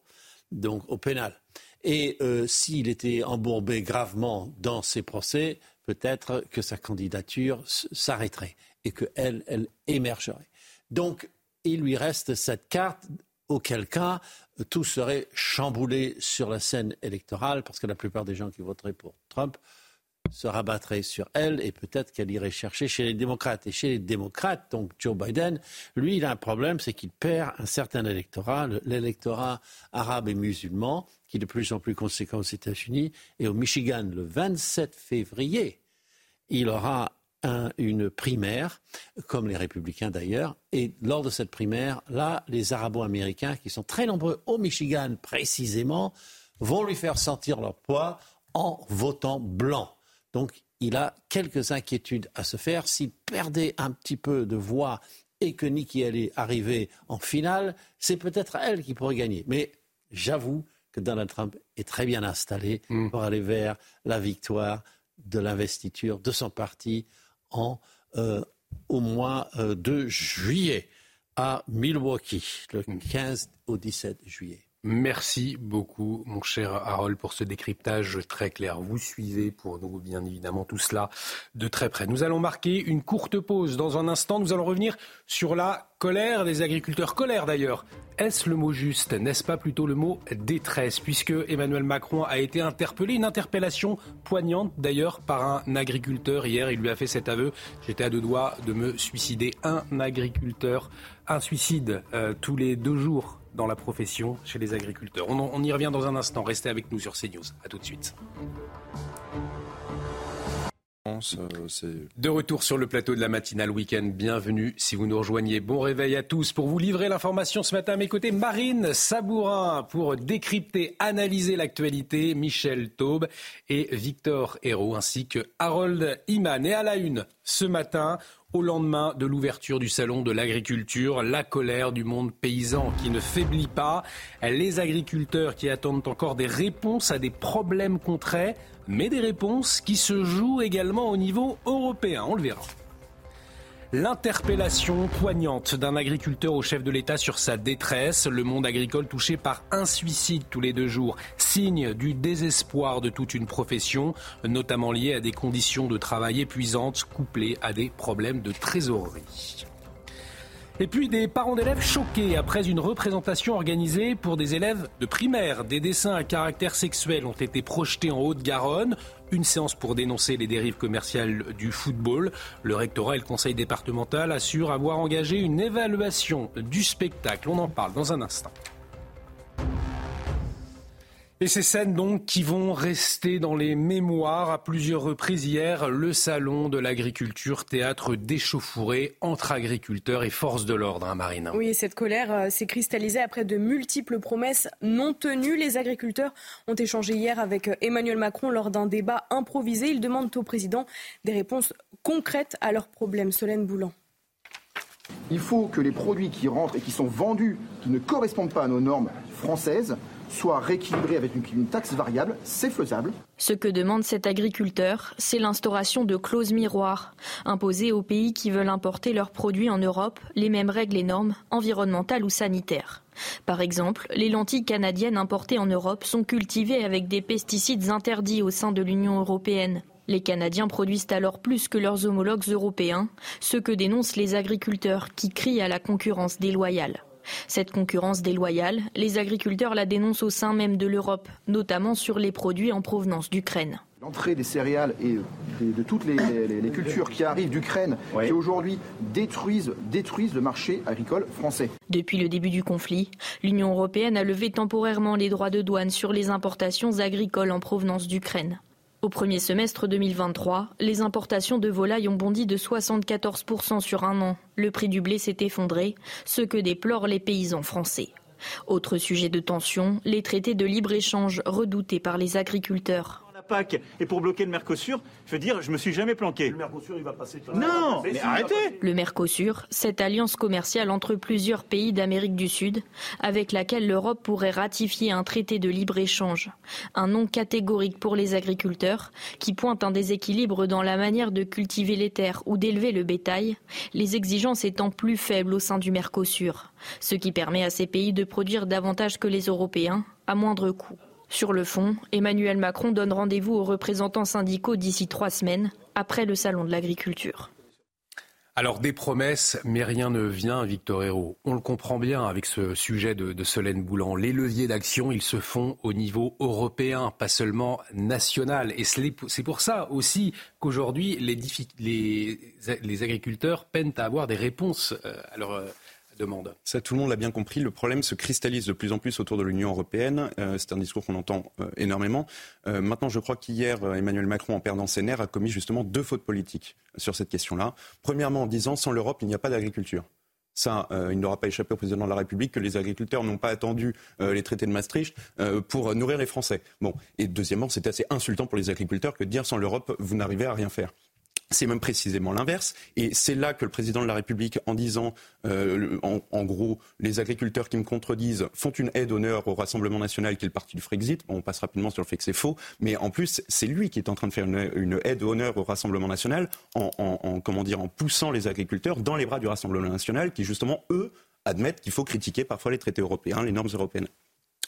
donc au pénal. Et euh, s'il était embourbé gravement dans ces procès, peut-être que sa candidature s'arrêterait et qu'elle, elle émergerait. Donc, il lui reste cette carte, auquel cas tout serait chamboulé sur la scène électorale, parce que la plupart des gens qui voteraient pour Trump se rabattrait sur elle et peut-être qu'elle irait chercher chez les démocrates. Et chez les démocrates, donc Joe Biden, lui, il a un problème, c'est qu'il perd un certain électorat, l'électorat arabe et musulman, qui est de plus en plus conséquent aux États-Unis. Et au Michigan, le 27 février, il aura une primaire, comme les républicains d'ailleurs. Et lors de cette primaire, là, les arabo-américains, qui sont très nombreux au Michigan précisément, vont lui faire sentir leur poids en votant blanc. Donc il a quelques inquiétudes à se faire. S'il perdait un petit peu de voix et que Nikki allait arriver en finale, c'est peut-être elle qui pourrait gagner. Mais j'avoue que Donald Trump est très bien installé mm. pour aller vers la victoire de l'investiture de son parti en, euh, au mois euh, de juillet à Milwaukee, le 15 mm. au 17 juillet. Merci beaucoup, mon cher Harold, pour ce décryptage très clair. Vous suivez pour nous, bien évidemment, tout cela de très près. Nous allons marquer une courte pause. Dans un instant, nous allons revenir sur la colère des agriculteurs. Colère d'ailleurs. Est-ce le mot juste N'est-ce pas plutôt le mot détresse? Puisque Emmanuel Macron a été interpellé, une interpellation poignante d'ailleurs par un agriculteur hier. Il lui a fait cet aveu. J'étais à deux doigts de me suicider. Un agriculteur, un suicide euh, tous les deux jours dans la profession chez les agriculteurs. On, y revient dans un instant. Restez avec nous sur CNews. A tout de suite. Euh, de retour sur le plateau de la matinale week-end, bienvenue si vous nous rejoignez. Bon réveil à tous. Pour vous livrer l'information ce matin à mes côtés, Marine Sabourin pour décrypter, analyser l'actualité, Michel Taube et Victor Hérault ainsi que Harold Iman. Et à la une ce matin, au lendemain de l'ouverture du salon de l'agriculture, la colère du monde paysan qui ne faiblit pas, les agriculteurs qui attendent encore des réponses à des problèmes concrets, mais des réponses qui se jouent également au niveau européen, on le verra. L'interpellation poignante d'un agriculteur au chef de l'État sur sa détresse, le monde agricole touché par un suicide tous les deux jours, signe du désespoir de toute une profession, notamment lié à des conditions de travail épuisantes couplées à des problèmes de trésorerie. Et puis des parents d'élèves choqués après une représentation organisée pour des élèves de primaire. Des dessins à caractère sexuel ont été projetés en Haute-Garonne. Une séance pour dénoncer les dérives commerciales du football. Le rectorat et le conseil départemental assurent avoir engagé une évaluation du spectacle. On en parle dans un instant. Et ces scènes donc qui vont rester dans les mémoires à plusieurs reprises hier, le salon de l'agriculture, théâtre d'échauffourée entre agriculteurs et forces de l'ordre, hein, Marine. Oui, cette colère euh, s'est cristallisée après de multiples promesses non tenues. Les agriculteurs ont échangé hier avec euh, Emmanuel Macron lors d'un débat improvisé. Ils demandent au président des réponses concrètes à leurs problèmes. Solène Boulan. Il faut que les produits qui rentrent et qui sont vendus, qui ne correspondent pas à nos normes françaises, soit rééquilibré avec une taxe variable, c'est faisable. Ce que demande cet agriculteur, c'est l'instauration de clauses miroirs, imposées aux pays qui veulent importer leurs produits en Europe, les mêmes règles et normes environnementales ou sanitaires. Par exemple, les lentilles canadiennes importées en Europe sont cultivées avec des pesticides interdits au sein de l'Union européenne. Les Canadiens produisent alors plus que leurs homologues européens, ce que dénoncent les agriculteurs qui crient à la concurrence déloyale. Cette concurrence déloyale, les agriculteurs la dénoncent au sein même de l'Europe, notamment sur les produits en provenance d'Ukraine. L'entrée des céréales et de toutes les, cultures qui arrivent d'Ukraine, qui aujourd'hui détruisent, détruisent le marché agricole français. Depuis le début du conflit, l'Union européenne a levé temporairement les droits de douane sur les importations agricoles en provenance d'Ukraine. Au premier semestre 2023, les importations de volailles ont bondi de 74% sur un an. Le prix du blé s'est effondré, ce que déplorent les paysans français. Autre sujet de tension, les traités de libre-échange redoutés par les agriculteurs. PAC et pour bloquer le Mercosur, je veux dire, je me suis jamais planqué. Le Mercosur, il va passer. Non, mais, arrêtez. Le Mercosur, cette alliance commerciale entre plusieurs pays d'Amérique du Sud, avec laquelle l'Europe pourrait ratifier un traité de libre-échange. Un nom catégorique pour les agriculteurs, qui pointe un déséquilibre dans la manière de cultiver les terres ou d'élever le bétail, les exigences étant plus faibles au sein du Mercosur, ce qui permet à ces pays de produire davantage que les Européens, à moindre coût. Sur le fond, Emmanuel Macron donne rendez-vous aux représentants syndicaux d'ici trois semaines, après le Salon de l'agriculture. Alors des promesses, mais rien ne vient, Victor Hérault. On le comprend bien avec ce sujet de, Solène Boulan. Les leviers d'action, ils se font au niveau européen, pas seulement national. Et c'est pour ça aussi qu'aujourd'hui, les, les, agriculteurs peinent à avoir des réponses euh, à leur demande. Ça, tout le monde l'a bien compris. Le problème se cristallise de plus en plus autour de l'Union européenne. Euh, c'est un discours qu'on entend euh, énormément. Euh, maintenant, je crois qu'hier, Emmanuel Macron, en perdant ses nerfs, a commis justement deux fautes politiques sur cette question-là. Premièrement, en disant sans l'Europe, il n'y a pas d'agriculture. Ça, il n'aura pas échappé au président de la République que les agriculteurs n'ont pas attendu les traités de Maastricht pour nourrir les Français. Bon, et deuxièmement, c'est assez insultant pour les agriculteurs que de dire sans l'Europe, vous n'arrivez à rien faire. C'est même précisément l'inverse. Et c'est là que le président de la République, en disant, euh, en, gros, les agriculteurs qui me contredisent font une aide d'honneur au Rassemblement national, qui est le parti du Frexit. on passe rapidement sur le fait que c'est faux. Mais en plus, c'est lui qui est en train de faire une, aide d'honneur au Rassemblement national en, en poussant les agriculteurs dans les bras du Rassemblement national, qui justement, eux, admettent qu'il faut critiquer parfois les traités européens, les normes européennes.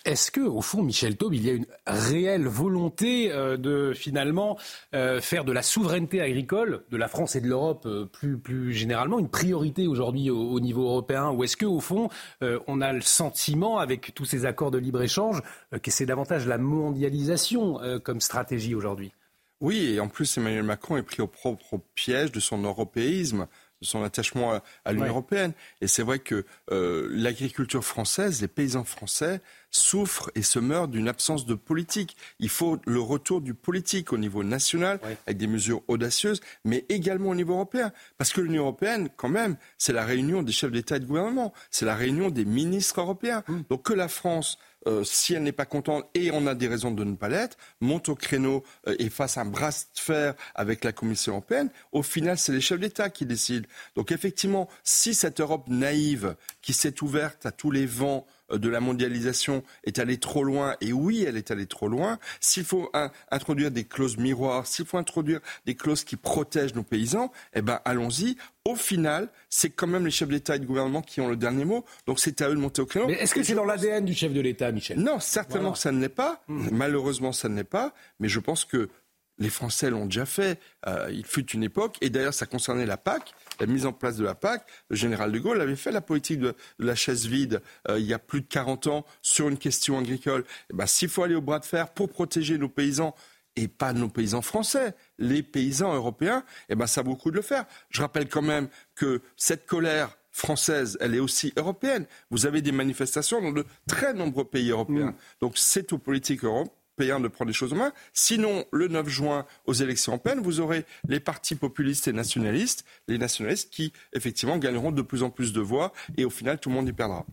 Est-ce que, au fond, Michel Taube, il y a une réelle volonté euh, de finalement euh, faire de la souveraineté agricole de la France et de l'Europe euh, plus, plus généralement une priorité aujourd'hui au, niveau européen? Ou est-ce que, au fond, on a le sentiment, avec tous ces accords de libre échange, que c'est davantage la mondialisation comme stratégie aujourd'hui? Oui, et en plus, Emmanuel Macron est pris au propre piège de son européisme son attachement à, l'Union européenne. Et c'est vrai que euh, l'agriculture française, les paysans français souffrent et se meurent d'une absence de politique. Il faut le retour du politique au niveau national, avec des mesures audacieuses, mais également au niveau européen. Parce que l'Union européenne, quand même, c'est la réunion des chefs d'État et de gouvernement, c'est la réunion des ministres européens. Mmh. Donc que la France euh, si elle n'est pas contente, et on a des raisons de ne pas l'être, monte au créneau euh, et fasse un bras de fer avec la Commission européenne, au final, c'est les chefs d'État qui décident. Donc effectivement, si cette Europe naïve, qui s'est ouverte à tous les vents de la mondialisation est allée trop loin, et oui, elle est allée trop loin, s'il faut introduire des clauses miroirs, s'il faut introduire des clauses qui protègent nos paysans, eh ben allons-y. Au final, c'est quand même les chefs d'État et de gouvernement qui ont le dernier mot, donc c'est à eux de monter au créneau. Mais est-ce que c'est dans l'ADN du chef de l'État, Michel? Non, certainement que ça ne l'est pas. Mmh. Malheureusement, ça ne l'est pas. Mais je pense que les Français l'ont déjà fait. Euh, il fut une époque, et d'ailleurs ça concernait la PAC, la mise en place de la PAC. Le général de Gaulle avait fait la politique de, la chaise vide euh, il y a plus de 40 ans sur une question agricole. Eh ben, S'il faut aller au bras de fer pour protéger nos paysans, et pas nos paysans français, les paysans européens, eh ben, ça vaut le coup de le faire. Je rappelle quand même que cette colère française, elle est aussi européenne. Vous avez des manifestations dans de très nombreux pays européens. Mm. Donc c'est aux politiques de prendre les choses en main. Sinon, le 9 juin, aux élections européennes, vous aurez les partis populistes et nationalistes, les nationalistes qui, effectivement, gagneront de plus en plus de voix et au final, tout le monde y perdra.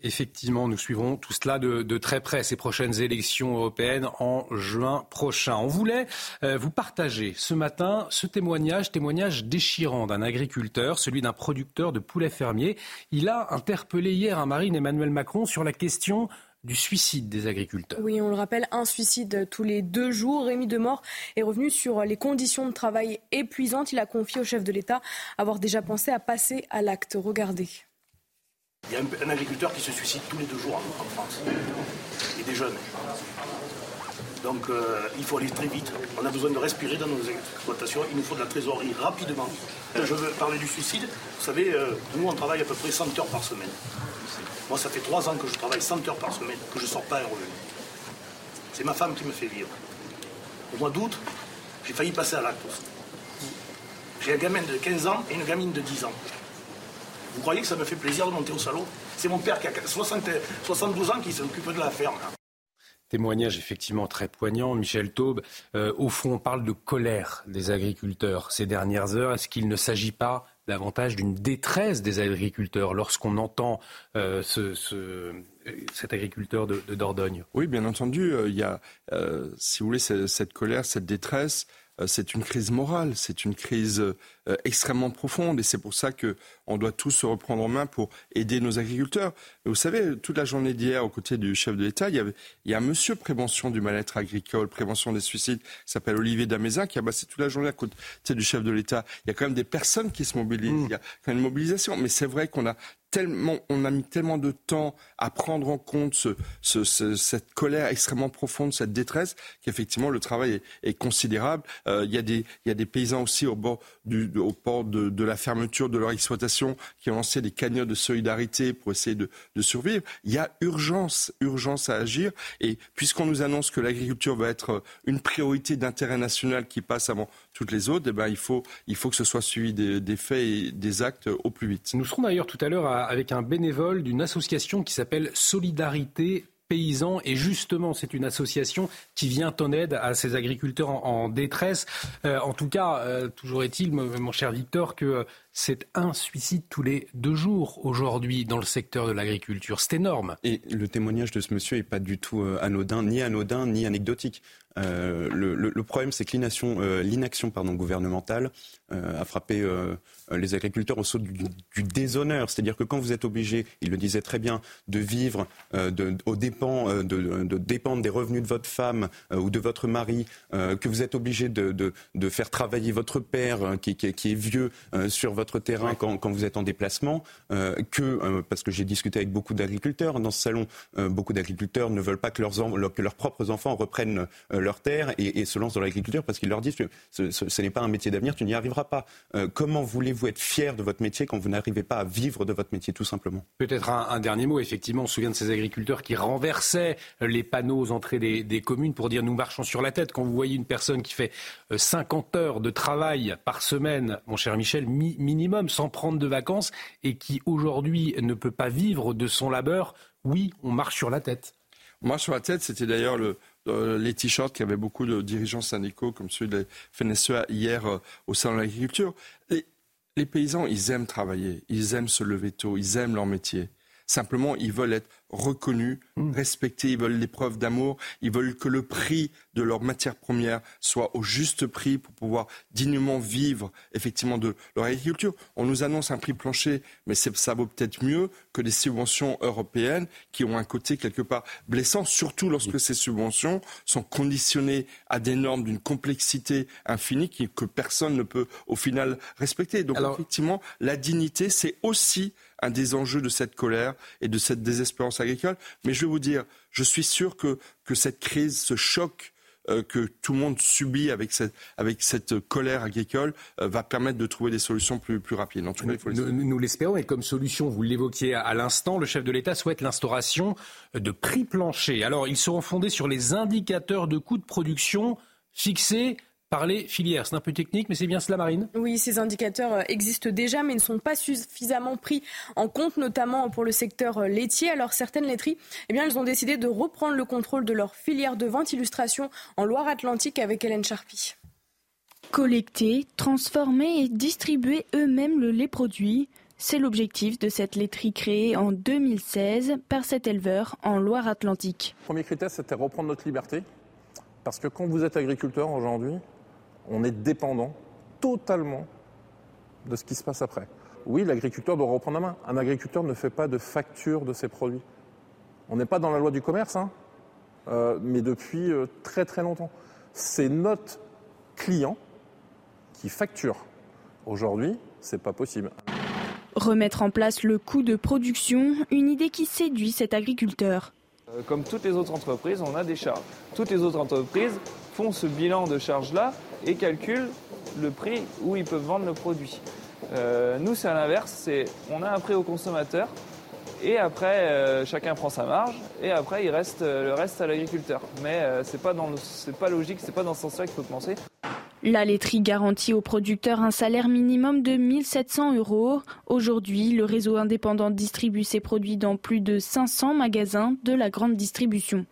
Effectivement, nous suivrons tout cela de, très près, ces prochaines élections européennes en juin prochain. On voulait euh, vous partager ce matin ce témoignage, témoignage déchirant d'un agriculteur, celui d'un producteur de poulets fermiers. Il a interpellé hier un marine Emmanuel Macron sur la question du suicide des agriculteurs. Oui, on le rappelle, un suicide tous les deux jours. Rémi Demort est revenu sur les conditions de travail épuisantes. Il a confié au chef de l'État avoir déjà pensé à passer à l'acte. Regardez. Il y a un, agriculteur qui se suicide tous les deux jours en, France. Et des jeunes. Donc euh, il faut aller très vite. On a besoin de respirer dans nos exploitations. Il nous faut de la trésorerie rapidement. Je veux parler du suicide. Vous savez, euh, nous on travaille à peu près 100 heures par semaine. Moi ça fait trois ans que je travaille 100 heures par semaine, que je ne sors pas un revenu. C'est ma femme qui me fait vivre. Au mois d'août, j'ai failli passer à l'acte J'ai un gamin de 15 ans et une gamine de 10 ans. Vous croyez que ça me fait plaisir de monter au salon? C'est mon père qui a 72 ans qui s'occupe de la ferme. Témoignage effectivement très poignant. Michel Taube, euh, au fond, on parle de colère des agriculteurs ces dernières heures. Est-ce qu'il ne s'agit pas davantage d'une détresse des agriculteurs lorsqu'on entend euh, cet agriculteur de, Dordogne? Oui, bien entendu. Euh, il y a, si vous voulez, cette colère, cette détresse c'est une crise morale, c'est une crise euh, extrêmement profonde et c'est pour ça qu'on doit tous se reprendre en main pour aider nos agriculteurs. vous savez, toute la journée d'hier, aux côtés du chef de l'État, il y, avait, il y a un monsieur prévention du mal-être agricole, prévention des suicides, qui s'appelle Olivier Damézin, qui a passé toute la journée à côté du chef de l'État. Il y a quand même des personnes qui se mobilisent, mmh. il y a quand même une mobilisation. Mais c'est vrai qu'on a tellement, on a mis tellement de temps à prendre en compte ce, cette colère extrêmement profonde, cette détresse, qu'effectivement le travail est, considérable. Euh, il, y a des, il y a des paysans aussi au bord du, au port de, de, la fermeture de leur exploitation qui ont lancé des cagnottes de solidarité pour essayer de, de survivre. Il y a urgence, urgence à agir. Et puisqu'on nous annonce que l'agriculture va être une priorité d'intérêt national qui passe avant toutes les autres, eh ben, il, faut, il faut que ce soit suivi des, faits et des actes au plus vite. Nous serons d'ailleurs tout à l'heure avec un bénévole d'une association qui s'appelle Solidarité paysans. Et justement, c'est une association qui vient en aide à ces agriculteurs en, détresse. Euh, en tout cas, euh, toujours est-il, mon cher Victor, que c'est un suicide tous les deux jours aujourd'hui dans le secteur de l'agriculture. C'est énorme. Et le témoignage de ce monsieur n'est pas du tout euh, anodin, ni anodin, ni anecdotique. le, problème, c'est que l'inaction, l'inaction gouvernementale a frappé les agriculteurs au saut du, déshonneur. C'est-à-dire que quand vous êtes obligé, il le disait très bien, de vivre de, au dépens euh, de, dépendre des revenus de votre femme euh, ou de votre mari, euh, que vous êtes obligé de, faire travailler votre père qui, est vieux sur votre terrain quand, vous êtes en déplacement, que, parce que j'ai discuté avec beaucoup d'agriculteurs dans ce salon, beaucoup d'agriculteurs ne veulent pas que leurs, que leurs propres enfants reprennent leur terre et, se lancent dans l'agriculture parce qu'ils leur disent que ce, n'est pas un métier d'avenir, tu n'y arriveras pas. comment voulez-vous être fier de votre métier quand vous n'arrivez pas à vivre de votre métier, tout simplement? Peut-être un, un, dernier mot, effectivement, on se souvient de ces agriculteurs qui renversent renversait les panneaux aux entrées des, communes pour dire nous marchons sur la tête. Quand vous voyez une personne qui fait 50 euh, heures de travail par semaine, mon cher Michel, minimum, sans prendre de vacances, et qui aujourd'hui ne peut pas vivre de son labeur, oui, on marche sur la tête. On marche sur la tête, c'était d'ailleurs les t-shirts qui avaient beaucoup de dirigeants syndicaux, comme celui de FNSEA hier euh, au Salon de l'agriculture. les paysans, ils aiment travailler, ils aiment se lever tôt, ils aiment leur métier. Simplement, ils veulent être reconnus, mm. respectés, ils veulent des preuves d'amour, ils veulent que le prix de leur matière première soit au juste prix pour pouvoir dignement vivre effectivement de leur agriculture. On nous annonce un prix plancher, mais ça vaut peut-être mieux que des subventions européennes qui ont un côté quelque part blessant, surtout lorsque ces subventions sont conditionnées à des normes d'une complexité infinie que personne ne peut au final respecter. Donc effectivement, la dignité, c'est aussi un des enjeux de cette colère et de cette désespérance agricole. Mais je vais vous dire, je suis sûr que, que cette crise, ce choc euh, que tout le monde subit avec cette, avec cette colère agricole euh, va permettre de trouver des solutions plus, plus rapides. En tout cas, nous, nous l'espérons. Et comme solution, vous l'évoquiez à, à l'instant, le chef de l'État souhaite l'instauration de prix planchers. Alors, ils seront fondés sur les indicateurs de coûts de production fixés par les filières. C'est un peu technique, mais c'est bien cela, Marine Oui, ces indicateurs euh, existent déjà, mais ne sont pas suffisamment pris en compte, notamment pour le secteur euh, laitier. Alors certaines laiteries, eh bien, elles ont décidé de reprendre le contrôle de leur filière de vente. Illustration en Loire-Atlantique avec Hélène Charpie. Collecter, transformer et distribuer eux-mêmes le lait produit. C'est l'objectif de cette laiterie créée en 2016 par cet éleveur en Loire-Atlantique. Le premier critère, c'était reprendre notre liberté. Parce que quand vous êtes agriculteur aujourd'hui, on est dépendant totalement de ce qui se passe après. Oui, l'agriculteur doit reprendre la main. Un agriculteur ne fait pas de facture de ses produits. On n'est pas dans la loi du commerce, hein, euh, mais depuis euh, très très longtemps. C'est notre client qui facture. Aujourd'hui, c'est pas possible. Remettre en place le coût de production, une idée qui séduit cet agriculteur. Euh, comme toutes les autres entreprises, on a des charges. Toutes les autres entreprises font ce bilan de charges-là et calculent le prix où ils peuvent vendre le produit. Euh, nous, c'est à l'inverse, c'est on a un prix au consommateur et après euh, chacun prend sa marge et après il reste le reste à l'agriculteur. Mais c'est pas dans c'est pas logique, c'est pas dans ce sens-là qu'il faut penser. La laiterie garantit aux producteurs un salaire minimum de 1700 euros. Aujourd'hui, le réseau indépendant distribue ses produits dans plus de 500 magasins de la grande distribution.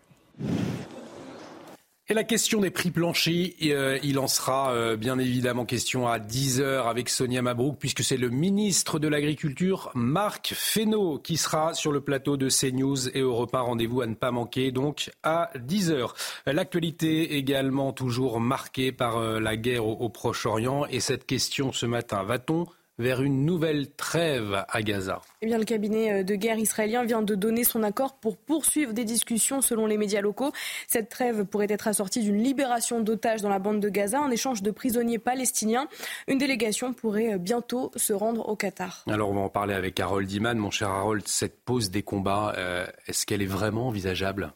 Et la question des prix planchers, euh, il en sera euh, bien évidemment question à 10h avec Sonia Mabrouk, puisque c'est le ministre de l'Agriculture, Marc Fesneau, qui sera sur le plateau de CNews et Europe 1. Rendez-vous à ne pas manquer, donc à 10h. L'actualité également toujours marquée par euh, la guerre au Proche-Orient. Et cette question ce matin, va-t-on vers une nouvelle trêve à Gaza. Eh bien, le cabinet euh, de guerre israélien vient de donner son accord pour poursuivre des discussions selon les médias locaux. Cette trêve pourrait être assortie d'une libération d'otages dans la bande de Gaza en échange de prisonniers palestiniens. Une délégation pourrait euh, bientôt se rendre au Qatar. Alors, on va en parler avec Harold Iman. Mon cher Harold, cette pause des combats, euh, est-ce qu'elle est vraiment envisageable?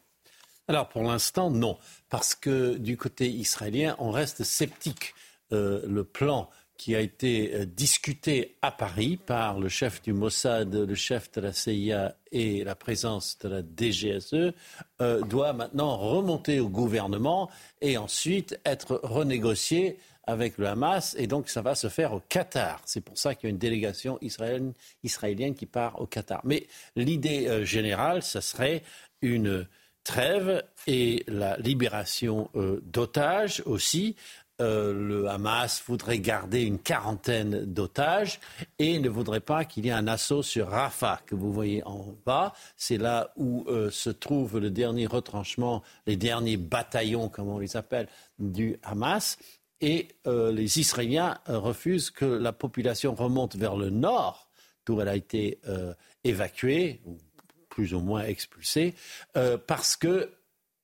Alors, pour l'instant, non. Parce que du côté israélien, on reste sceptique. le plan qui a été euh, discuté à Paris par le chef du Mossad, le chef de la CIA et la présence de la DGSE, euh, doit maintenant remonter au gouvernement et ensuite être renégocié avec le Hamas. Et donc, ça va se faire au Qatar. C'est pour ça qu'il y a une délégation israélienne, qui part au Qatar. Mais l'idée euh, générale, ce serait une trêve et la libération d'otages aussi, euh, le Hamas voudrait garder une quarantaine d'otages et ne voudrait pas qu'il y ait un assaut sur Rafah, que vous voyez en bas. C'est là où euh, se trouve le dernier retranchement, les derniers bataillons, comme on les appelle, du Hamas. Et euh, les Israéliens refusent que la population remonte vers le nord, d'où elle a été évacuée, ou plus ou moins expulsée, parce que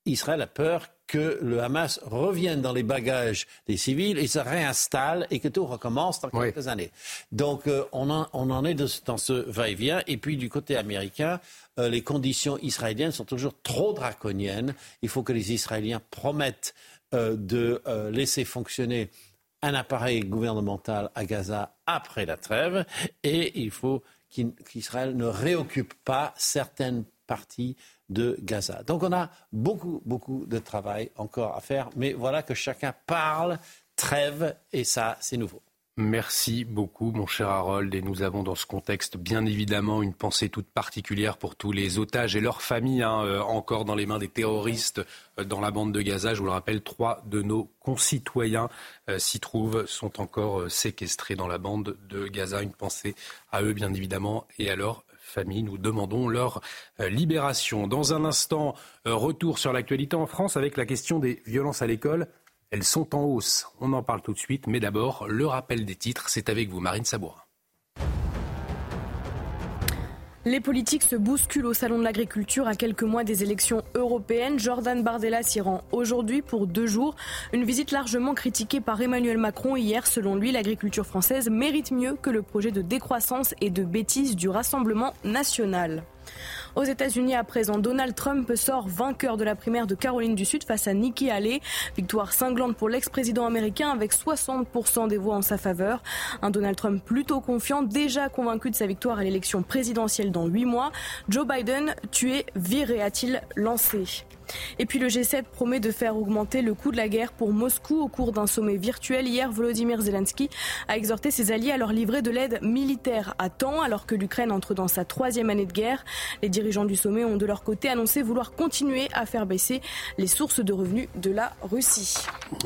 Israël a peur que le Hamas revienne dans les bagages des civils et se réinstalle et que tout recommence dans quelques années. Donc euh, on, en, est dans ce va-et-vient. Et puis du côté américain, euh, les conditions israéliennes sont toujours trop draconiennes. Il faut que les Israéliens promettent euh, de laisser fonctionner un appareil gouvernemental à Gaza après la trêve et il faut qu'Israël ne réoccupe pas certaines parties de Gaza. Donc on a beaucoup, beaucoup de travail encore à faire, mais voilà que chacun parle, trêve, et ça, c'est nouveau. Merci beaucoup, mon cher Harold. Et nous avons dans ce contexte, bien évidemment, une pensée toute particulière pour tous les otages et leurs familles, hein, euh, encore dans les mains des terroristes euh, dans la bande de Gaza. Je vous le rappelle, trois de nos concitoyens euh, s'y trouvent, sont encore séquestrés dans la bande de Gaza. Une pensée à eux, bien évidemment, et à Nous demandons leur euh, libération. Dans un instant, euh, retour sur l'actualité en France avec la question des violences à l'école. Elles sont en hausse. On en parle tout de suite, mais d'abord, le rappel des titres. C'est avec vous, Marine Sabourin. Les politiques se bousculent au Salon de l'Agriculture à quelques mois des élections européennes. Jordan Bardella s'y rend aujourd'hui pour deux jours. Une visite largement critiquée par Emmanuel Macron hier. Selon lui, l'agriculture française mérite mieux que le projet de décroissance et de bêtise du Rassemblement national. Aux États-Unis, à présent, Donald Trump sort vainqueur de la primaire de Caroline du Sud face à Nikki Haley. Victoire cinglante pour l'ex-président américain avec 60% des voix en sa faveur. Un Donald Trump plutôt confiant, déjà convaincu de sa victoire à l'élection présidentielle dans huit mois. Joe Biden, tué, viré, a-t-il lancé? Et puis le G7 promet de faire augmenter le coût de la guerre pour Moscou au cours d'un sommet virtuel. Hier, Volodymyr Zelensky a exhorté ses alliés à leur livrer de l'aide militaire à temps alors que l'Ukraine entre dans sa troisième année de guerre. Les dirigeants du sommet ont de leur côté annoncé vouloir continuer à faire baisser les sources de revenus de la Russie.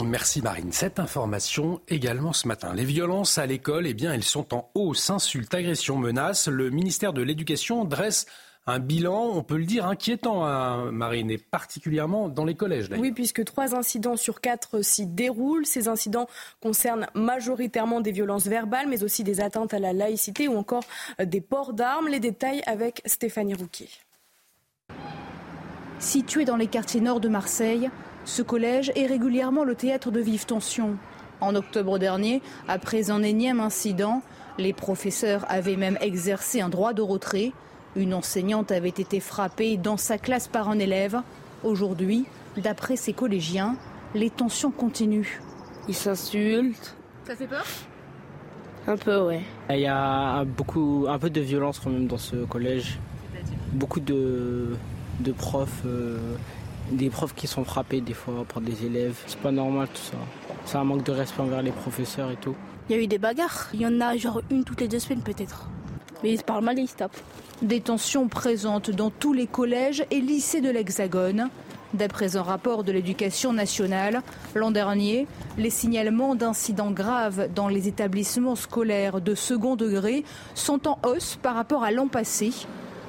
Merci Marine. Cette information également ce matin. Les violences à l'école, eh bien, elles sont en hausse. Insultes, agressions, menaces. Le ministère de l'Éducation dresse un bilan, on peut le dire, inquiétant, hein, Marine, et particulièrement dans les collèges. Oui, puisque trois incidents sur quatre s'y déroulent. Ces incidents concernent majoritairement des violences verbales, mais aussi des atteintes à la laïcité ou encore des ports d'armes. Les détails avec Stéphanie Rouquier. Situé dans les quartiers nord de Marseille, ce collège est régulièrement le théâtre de vives tensions. En octobre dernier, après un énième incident, les professeurs avaient même exercé un droit de retrait. Une enseignante avait été frappée dans sa classe par un élève. Aujourd'hui, d'après ses collégiens, les tensions continuent. Ils s'insultent. Ça fait peur? Un peu, ouais. Il y a beaucoup, un peu de violence quand même dans ce collège. Beaucoup de, de profs, euh, des profs qui sont frappés des fois par des élèves. C'est pas normal tout ça. C'est un manque de respect envers les professeurs et tout. Il y a eu des bagarres. Il y en a genre une toutes les deux semaines peut-être. Mais ils se parlent mal et ils se tapent. Des tensions présentes dans tous les collèges et lycées de l'Hexagone. D'après un rapport de l'éducation nationale, l'an dernier, les signalements d'incidents graves dans les établissements scolaires de second degré sont en hausse par rapport à l'an passé.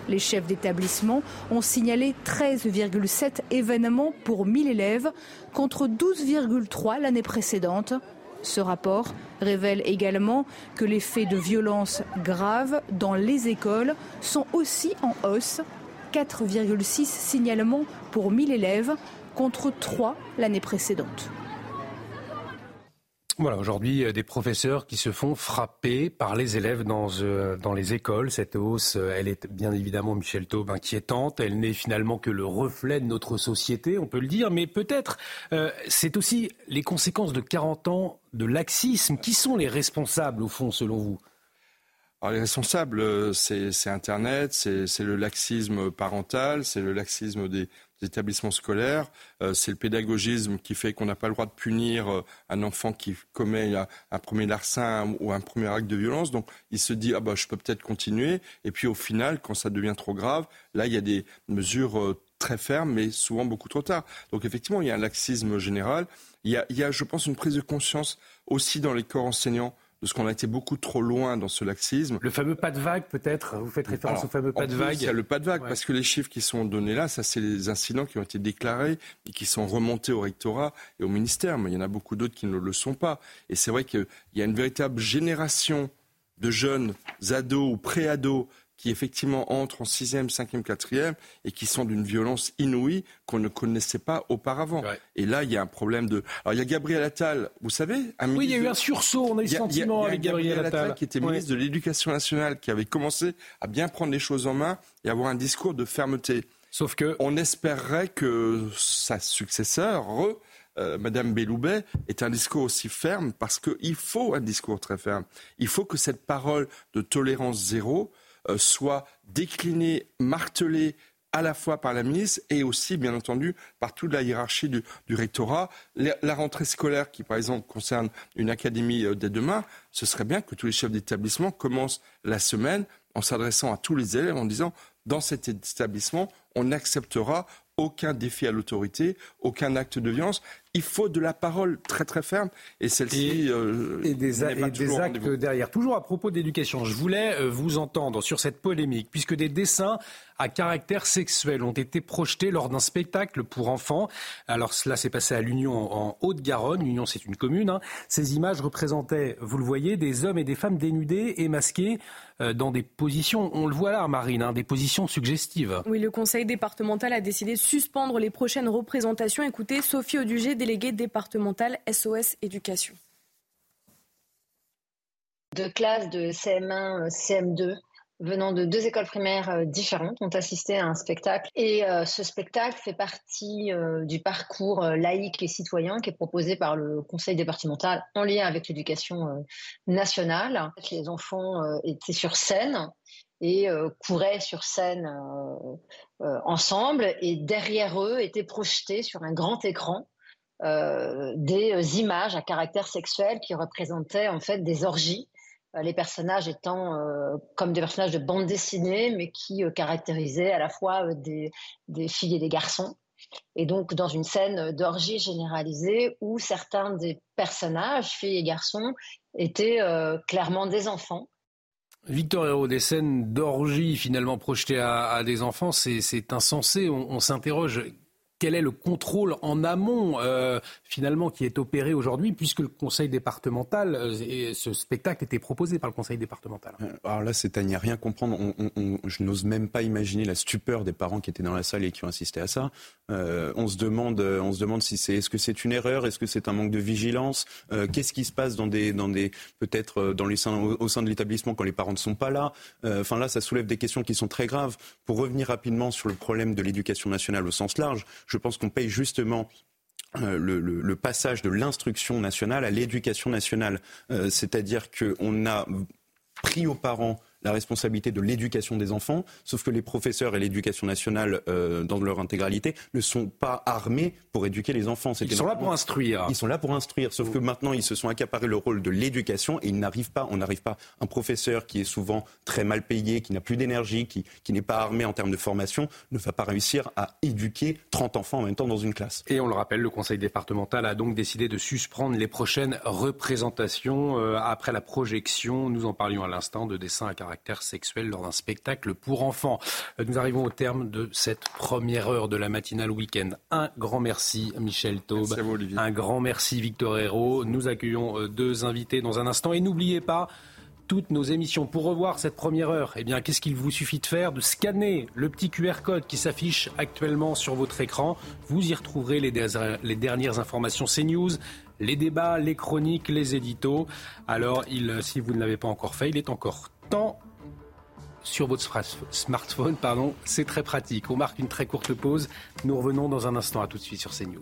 Les chefs d'établissement ont signalé 13,7 événements pour 1000 élèves contre 12,3 l'année précédente. Ce rapport révèle également que les faits de violence graves dans les écoles sont aussi en hausse. 4,6 signalements pour 1000 élèves contre 3 l'année précédente. Voilà, aujourd'hui, euh, des professeurs qui se font frapper par les élèves dans, euh, dans les écoles. Cette hausse, euh, elle est bien évidemment, Michel Taube, inquiétante. Elle n'est finalement que le reflet de notre société, on peut le dire. Mais peut-être, c'est aussi les conséquences de 40 ans de laxisme. Qui sont les responsables, au fond, selon vous? Alors, les responsables, c'est Internet, c'est le laxisme parental, c'est le laxisme des, établissements scolaires. Euh, c'est le pédagogisme qui fait qu'on n'a pas le droit de punir euh, un enfant qui commet un, premier larcin ou un premier acte de violence. Donc il se dit ah bah je peux peut-être continuer. Et puis au final, quand ça devient trop grave, là il y a des mesures euh, très fermes, mais souvent beaucoup trop tard. Donc effectivement, il y a un laxisme général. Il y a, il y a je pense, une prise de conscience aussi dans les corps enseignants de ce qu'on a été beaucoup trop loin dans ce laxisme. Le fameux pas de vague, peut-être Vous faites référence au fameux pas de vague Il y a le pas de vague, parce que les chiffres qui sont donnés là, ça, c'est les incidents qui ont été déclarés et qui sont remontés au rectorat et au ministère. Mais il y en a beaucoup d'autres qui ne le sont pas. Et c'est vrai qu'il y a une véritable génération de jeunes ados ou pré-ados qui effectivement entrent en sixième, cinquième, quatrième et qui sont d'une violence inouïe qu'on ne connaissait pas auparavant. Et là, il y a un problème de. Alors, il y a Gabriel Attal, vous savez, un Oui, il y a eu un sursaut, on a eu le sentiment avec Gabriel Attal. qui était ministre de l'Éducation nationale, qui avait commencé à bien prendre les choses en main et avoir un discours de fermeté. Sauf que. On espérerait que sa successeur, euh, Madame Belloubet, ait un discours aussi ferme parce qu'il faut un discours très ferme. Il faut que cette parole de tolérance zéro soit décliné, martelé à la fois par la ministre et aussi, bien entendu, par toute la hiérarchie du, rectorat. La, rentrée scolaire, qui par exemple concerne une académie euh, dès demain, ce serait bien que tous les chefs d'établissement commencent la semaine en s'adressant à tous les élèves en disant dans cet établissement, on n'acceptera aucun défi à l'autorité, aucun acte de violence. Il faut de la parole très très ferme et celle-ci et, euh, et, des, actes derrière. Toujours à propos d'éducation, je voulais euh, vous entendre sur cette polémique puisque des dessins à caractère sexuel ont été projetés lors d'un spectacle pour enfants. Alors cela s'est passé à l'Union en Haute-Garonne. L'Union c'est une commune. Hein. Ces images représentaient, vous le voyez, des hommes et des femmes dénudés et masqués euh, dans des positions, on le voit là Marine, hein, des positions suggestives. Oui, le conseil départemental a décidé de suspendre les prochaines représentations. Écoutez, Sophie Audugé, déléguée départementale SOS Éducation. De classes de CM1, CM2 venant de deux écoles primaires euh, différentes ont assisté à un spectacle. Et euh, ce spectacle fait partie euh, du parcours laïque et citoyen qui est proposé par le conseil départemental en lien avec l'éducation nationale. Les enfants étaient sur scène et couraient sur scène ensemble. Et derrière eux étaient projetés sur un grand écran des images à caractère sexuel qui représentaient en fait des orgies les personnages étant comme des personnages de bande dessinée, mais qui caractérisaient à la fois des, des, filles et des garçons. Et donc, dans une scène d'orgie généralisée où certains des personnages, filles et garçons, étaient clairement des enfants. Victor Hérault, des scènes d'orgie finalement projetées à, des enfants, c'est insensé. on s'interroge quel est le contrôle en amont euh, finalement qui est opéré aujourd'hui puisque le conseil départemental, euh, ce spectacle était proposé par le conseil départemental euh, Alors là, c'est à n'y rien comprendre. je n'ose même pas imaginer la stupeur des parents qui étaient dans la salle et qui ont assisté à ça. on se demande, on se demande si c'est, est-ce que c'est une erreur, est-ce que c'est un manque de vigilance, qu'est-ce qui se passe dans des, dans des, peut-être dans les au, au, sein de l'établissement quand les parents ne sont pas là? Enfin là, ça soulève des questions qui sont très graves. Pour revenir rapidement sur le problème de l'éducation nationale au sens large, je pense qu'on paye justement euh, le, passage de l'instruction nationale à l'éducation nationale. Euh, c'est-à-dire qu'on a pris aux parents la responsabilité de l'éducation des enfants, sauf que les professeurs et l'éducation nationale, euh, dans leur intégralité, ne sont pas armés pour éduquer les enfants. Ils sont là pour instruire. Ils sont là pour instruire, sauf que maintenant, ils se sont accaparés le rôle de l'éducation et ils n'arrivent pas, on n'arrive pas, un professeur qui est souvent très mal payé, qui n'a plus d'énergie, qui, qui n'est pas armé en termes de formation, ne va pas réussir à éduquer 30 enfants en même temps dans une classe. Et on le rappelle, le conseil départemental a donc décidé de suspendre les prochaines représentations euh, après la projection, nous en parlions à l'instant, de dessins à caractère caractère sexuel lors d'un spectacle pour enfants. Euh, nous arrivons au terme de cette première heure de la matinale week-end. Un grand merci Michel Taube. un grand merci Victor Hérault. Nous accueillons euh, deux invités dans un instant et n'oubliez pas toutes nos émissions. Pour revoir cette première heure, eh bien, qu'est-ce qu'il vous suffit de faire? De scanner le petit QR code qui s'affiche actuellement sur votre écran. Vous y retrouverez les, les dernières informations CNews, les débats, les chroniques, les éditos. Alors, il, si vous ne l'avez pas encore fait, il est encore sur votre smartphone. Pardon, c'est très pratique. On marque une très courte pause. Nous revenons dans un instant. À tout de suite sur CNews.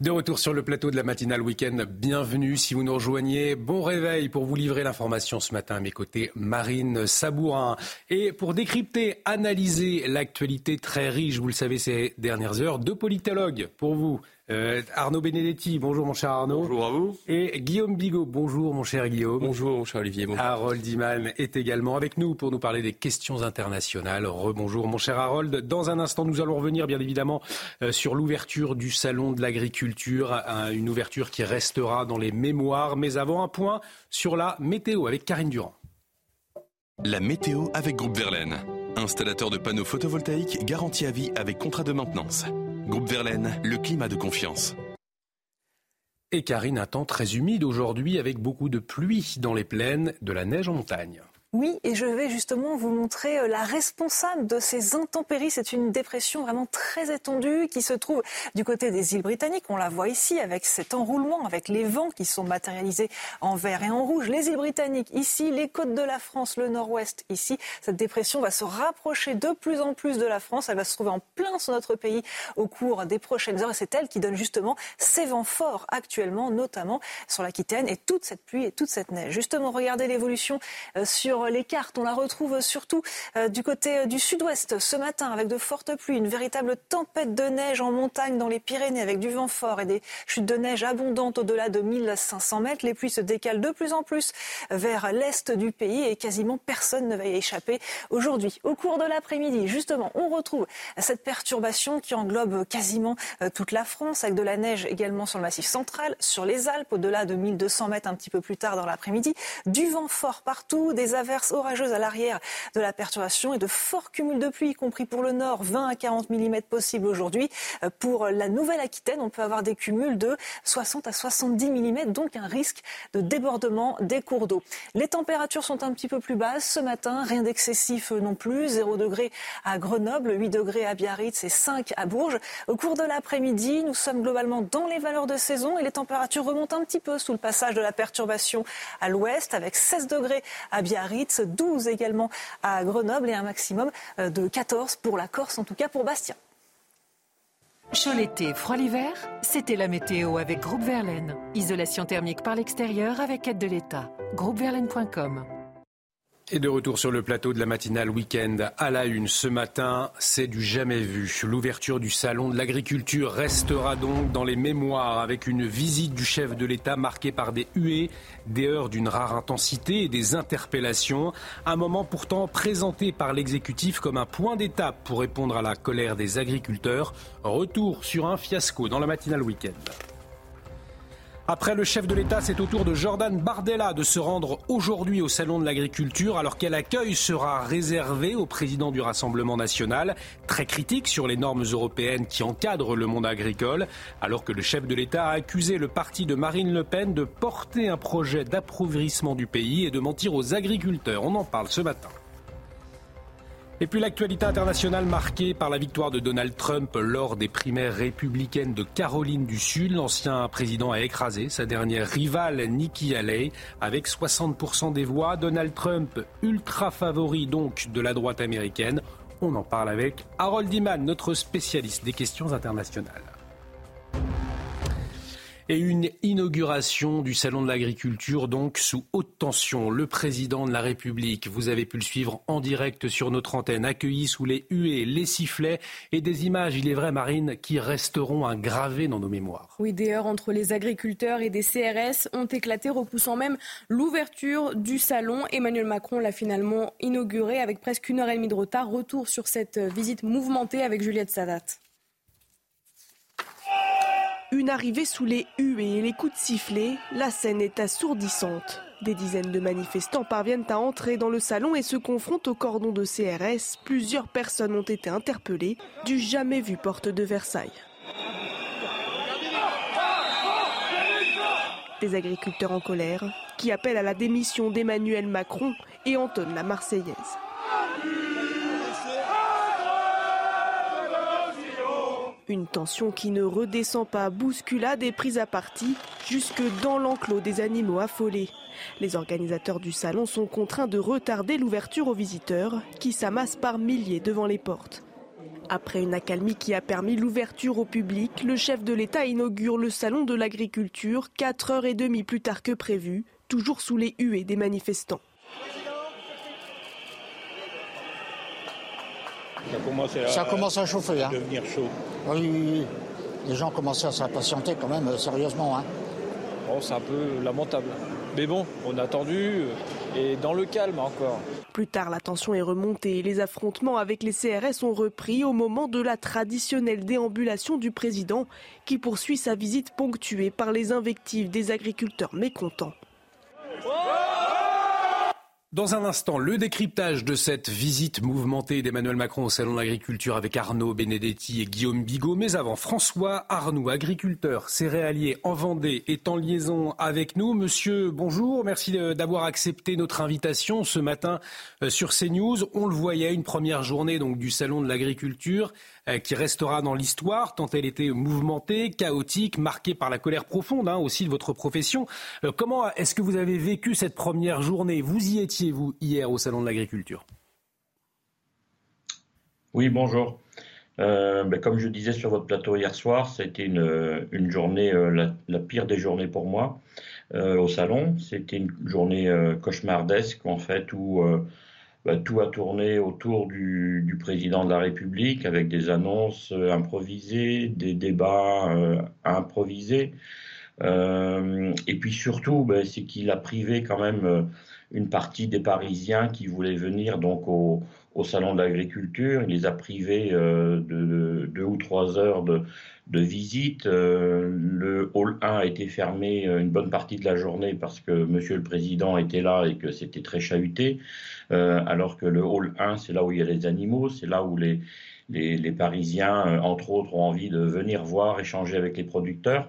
De retour sur le plateau de la matinale week-end, bienvenue si vous nous rejoignez. Bon réveil pour vous livrer l'information ce matin à mes côtés, Marine Sabourin. Et pour décrypter, analyser l'actualité très riche, vous le savez ces dernières heures, deux politologues pour vous. Euh, Arnaud Benedetti, bonjour mon cher Arnaud. Bonjour à vous. Et Guillaume Bigot, bonjour mon cher Guillaume. Bonjour mon cher Olivier. Harold Iman est également avec nous pour nous parler des questions internationales. Rebonjour mon cher Harold. Dans un instant, nous allons revenir bien évidemment euh, sur l'ouverture du salon de l'agriculture, une ouverture qui restera dans les mémoires. Mais avant, un point sur la météo avec Karine Durand. La météo avec Groupe Verlaine. Installateur de panneaux photovoltaïques garantie à vie avec contrat de maintenance. Groupe Verlaine, le climat de confiance. Et Karine, un temps très humide aujourd'hui avec beaucoup de pluie dans les plaines, de la neige en montagne. Oui, et je vais justement vous montrer euh, la responsable de ces intempéries. C'est une dépression vraiment très étendue qui se trouve du côté des îles britanniques. On la voit ici avec cet enroulement, avec les vents qui sont matérialisés en vert et en rouge. Les îles britanniques ici, les côtes de la France, le nord-ouest ici. Cette dépression va se rapprocher de plus en plus de la France. Elle va se trouver en plein sur notre pays au cours des prochaines heures. Et c'est elle qui donne justement ces vents forts actuellement, notamment sur l'Aquitaine et toute cette pluie et toute cette neige. Justement, regardez l'évolution euh, sur les cartes. On la retrouve surtout euh, du côté euh, du sud-ouest ce matin avec de fortes pluies, une véritable tempête de neige en montagne dans les Pyrénées avec du vent fort et des chutes de neige abondantes au-delà de 1500 mètres. Les pluies se décalent de plus en plus vers l'est du pays et quasiment personne ne va y échapper aujourd'hui. Au cours de l'après-midi, justement, on retrouve cette perturbation qui englobe quasiment euh, toute la France avec de la neige également sur le massif central, sur les Alpes au-delà de 1200 mètres un petit peu plus tard dans l'après-midi, du vent fort partout, des averses orageuse à l'arrière de la perturbation et de forts cumuls de pluie, y compris pour le nord, 20 à 40 mm possibles aujourd'hui. Euh, pour la Nouvelle-Aquitaine, on peut avoir des cumuls de 60 à 70 mm, donc un risque de débordement des cours d'eau. Les températures sont un petit peu plus basses ce matin, rien d'excessif non plus, 0 degré à Grenoble, 8 degrés à Biarritz et 5 à Bourges. Au cours de l'après-midi, nous sommes globalement dans les valeurs de saison et les températures remontent un petit peu sous le passage de la perturbation à l'ouest avec 16 degrés à Biarritz, 12 également à Grenoble et un maximum euh, de 14 pour la Corse, en tout cas pour Bastia. Chaud l'été, froid l'hiver, c'était la météo avec Groupe Verlaine. Isolation thermique par l'extérieur avec aide de l'État. Groupeverlaine.com et de retour sur le plateau de la matinale week-end à la une ce matin, c'est du jamais vu. L'ouverture du salon de l'agriculture restera donc dans les mémoires avec une visite du chef de l'État marquée par des huées, des heures d'une rare intensité et des interpellations. Un moment pourtant présenté par l'exécutif comme un point d'étape pour répondre à la colère des agriculteurs. Retour sur un fiasco dans la matinale week-end. Après le chef de l'État, c'est au tour de Jordan Bardella de se rendre aujourd'hui au Salon de l'Agriculture, alors quel accueil sera réservé au président du Rassemblement national, très critique sur les normes européennes qui encadrent le monde agricole, alors que le chef de l'État a accusé le parti de Marine Le Pen de porter un projet d'appauvrissement du pays et de mentir aux agriculteurs. On en parle ce matin. Et puis l'actualité internationale marquée par la victoire de Donald Trump lors des primaires républicaines de Caroline du Sud. L'ancien président a écrasé sa dernière rivale Nikki Haley avec 60% des voix. Donald Trump, ultra favori donc de la droite américaine. On en parle avec Harold Iman, notre spécialiste des questions internationales et une inauguration du Salon de l'agriculture donc sous haute tension. Le président de la République, vous avez pu le suivre en direct sur notre antenne, accueilli sous les huées, les sifflets et des images, il est vrai Marine, qui resteront gravées dans nos mémoires. Oui, des heures entre les agriculteurs et des CRS ont éclaté, repoussant même l'ouverture du salon. Emmanuel Macron l'a finalement inauguré avec presque une heure et demie de retard. Retour sur cette visite mouvementée avec Juliette Sadat. Une arrivée sous les huées et les coups de sifflet, la scène est assourdissante. Des dizaines de manifestants parviennent à entrer dans le salon et se confrontent au cordon de CRS. Plusieurs personnes ont été interpellées du jamais vu porte de Versailles. Des agriculteurs en colère qui appellent à la démission d'Emmanuel Macron et entonnent la Marseillaise. Une tension qui ne redescend pas, bousculade et prise à partie jusque dans l'enclos des animaux affolés. Les organisateurs du salon sont contraints de retarder l'ouverture aux visiteurs qui s'amassent par milliers devant les portes. Après une accalmie qui a permis l'ouverture au public, le chef de l'État inaugure le salon de l'agriculture 4 heures et demie plus tard que prévu, toujours sous les huées des manifestants. Ça commence à, chauffer. Hein. Devenir chaud. Oui, oui, oui. Les gens commencent à s'impatienter quand même, euh, sérieusement. Hein. Bon, c'est un peu lamentable. Mais bon, on a attendu euh, et dans le calme encore. Plus tard, la tension est remontée. Les affrontements avec les CRS ont repris au moment de la traditionnelle déambulation du président qui poursuit sa visite ponctuée par les invectives des agriculteurs mécontents. Dans un instant, le décryptage de cette visite mouvementée d'Emmanuel Macron au Salon de l'Agriculture avec Arnaud Benedetti et Guillaume Bigot. Mais avant, François Arnoux, agriculteur céréalier en Vendée, est en liaison avec nous. Monsieur, bonjour. Merci d'avoir accepté notre invitation ce matin euh, sur CNews. On le voyait, une première journée donc du Salon de l'Agriculture. Euh, qui restera dans l'histoire, tant elle était mouvementée, chaotique, marquée par la colère profonde hein, aussi de votre profession. Euh, comment est-ce que vous avez vécu cette première journée? Vous y étiez, vous, hier au Salon de l'Agriculture? Oui, bonjour. Euh, ben, comme je disais sur votre plateau hier soir, c'était une, une, journée, la, pire des journées pour moi au salon. C'était une journée cauchemardesque en fait où bah, tout a tourné autour du, président de la République avec des annonces euh, improvisées, des débats euh, improvisés. Euh, et puis surtout, bah, c'est qu'il a privé quand même une partie des Parisiens qui voulaient venir donc au, salon de l'agriculture. Il les a privés de, deux ou trois heures de, visite. le hall 1 a été fermé une bonne partie de la journée parce que Monsieur le Président était là et que c'était très chahuté. Euh, alors que le hall 1, c'est là où il y a les animaux, c'est là où les, les, Parisiens, euh, entre autres, ont envie de venir voir, échanger avec les producteurs.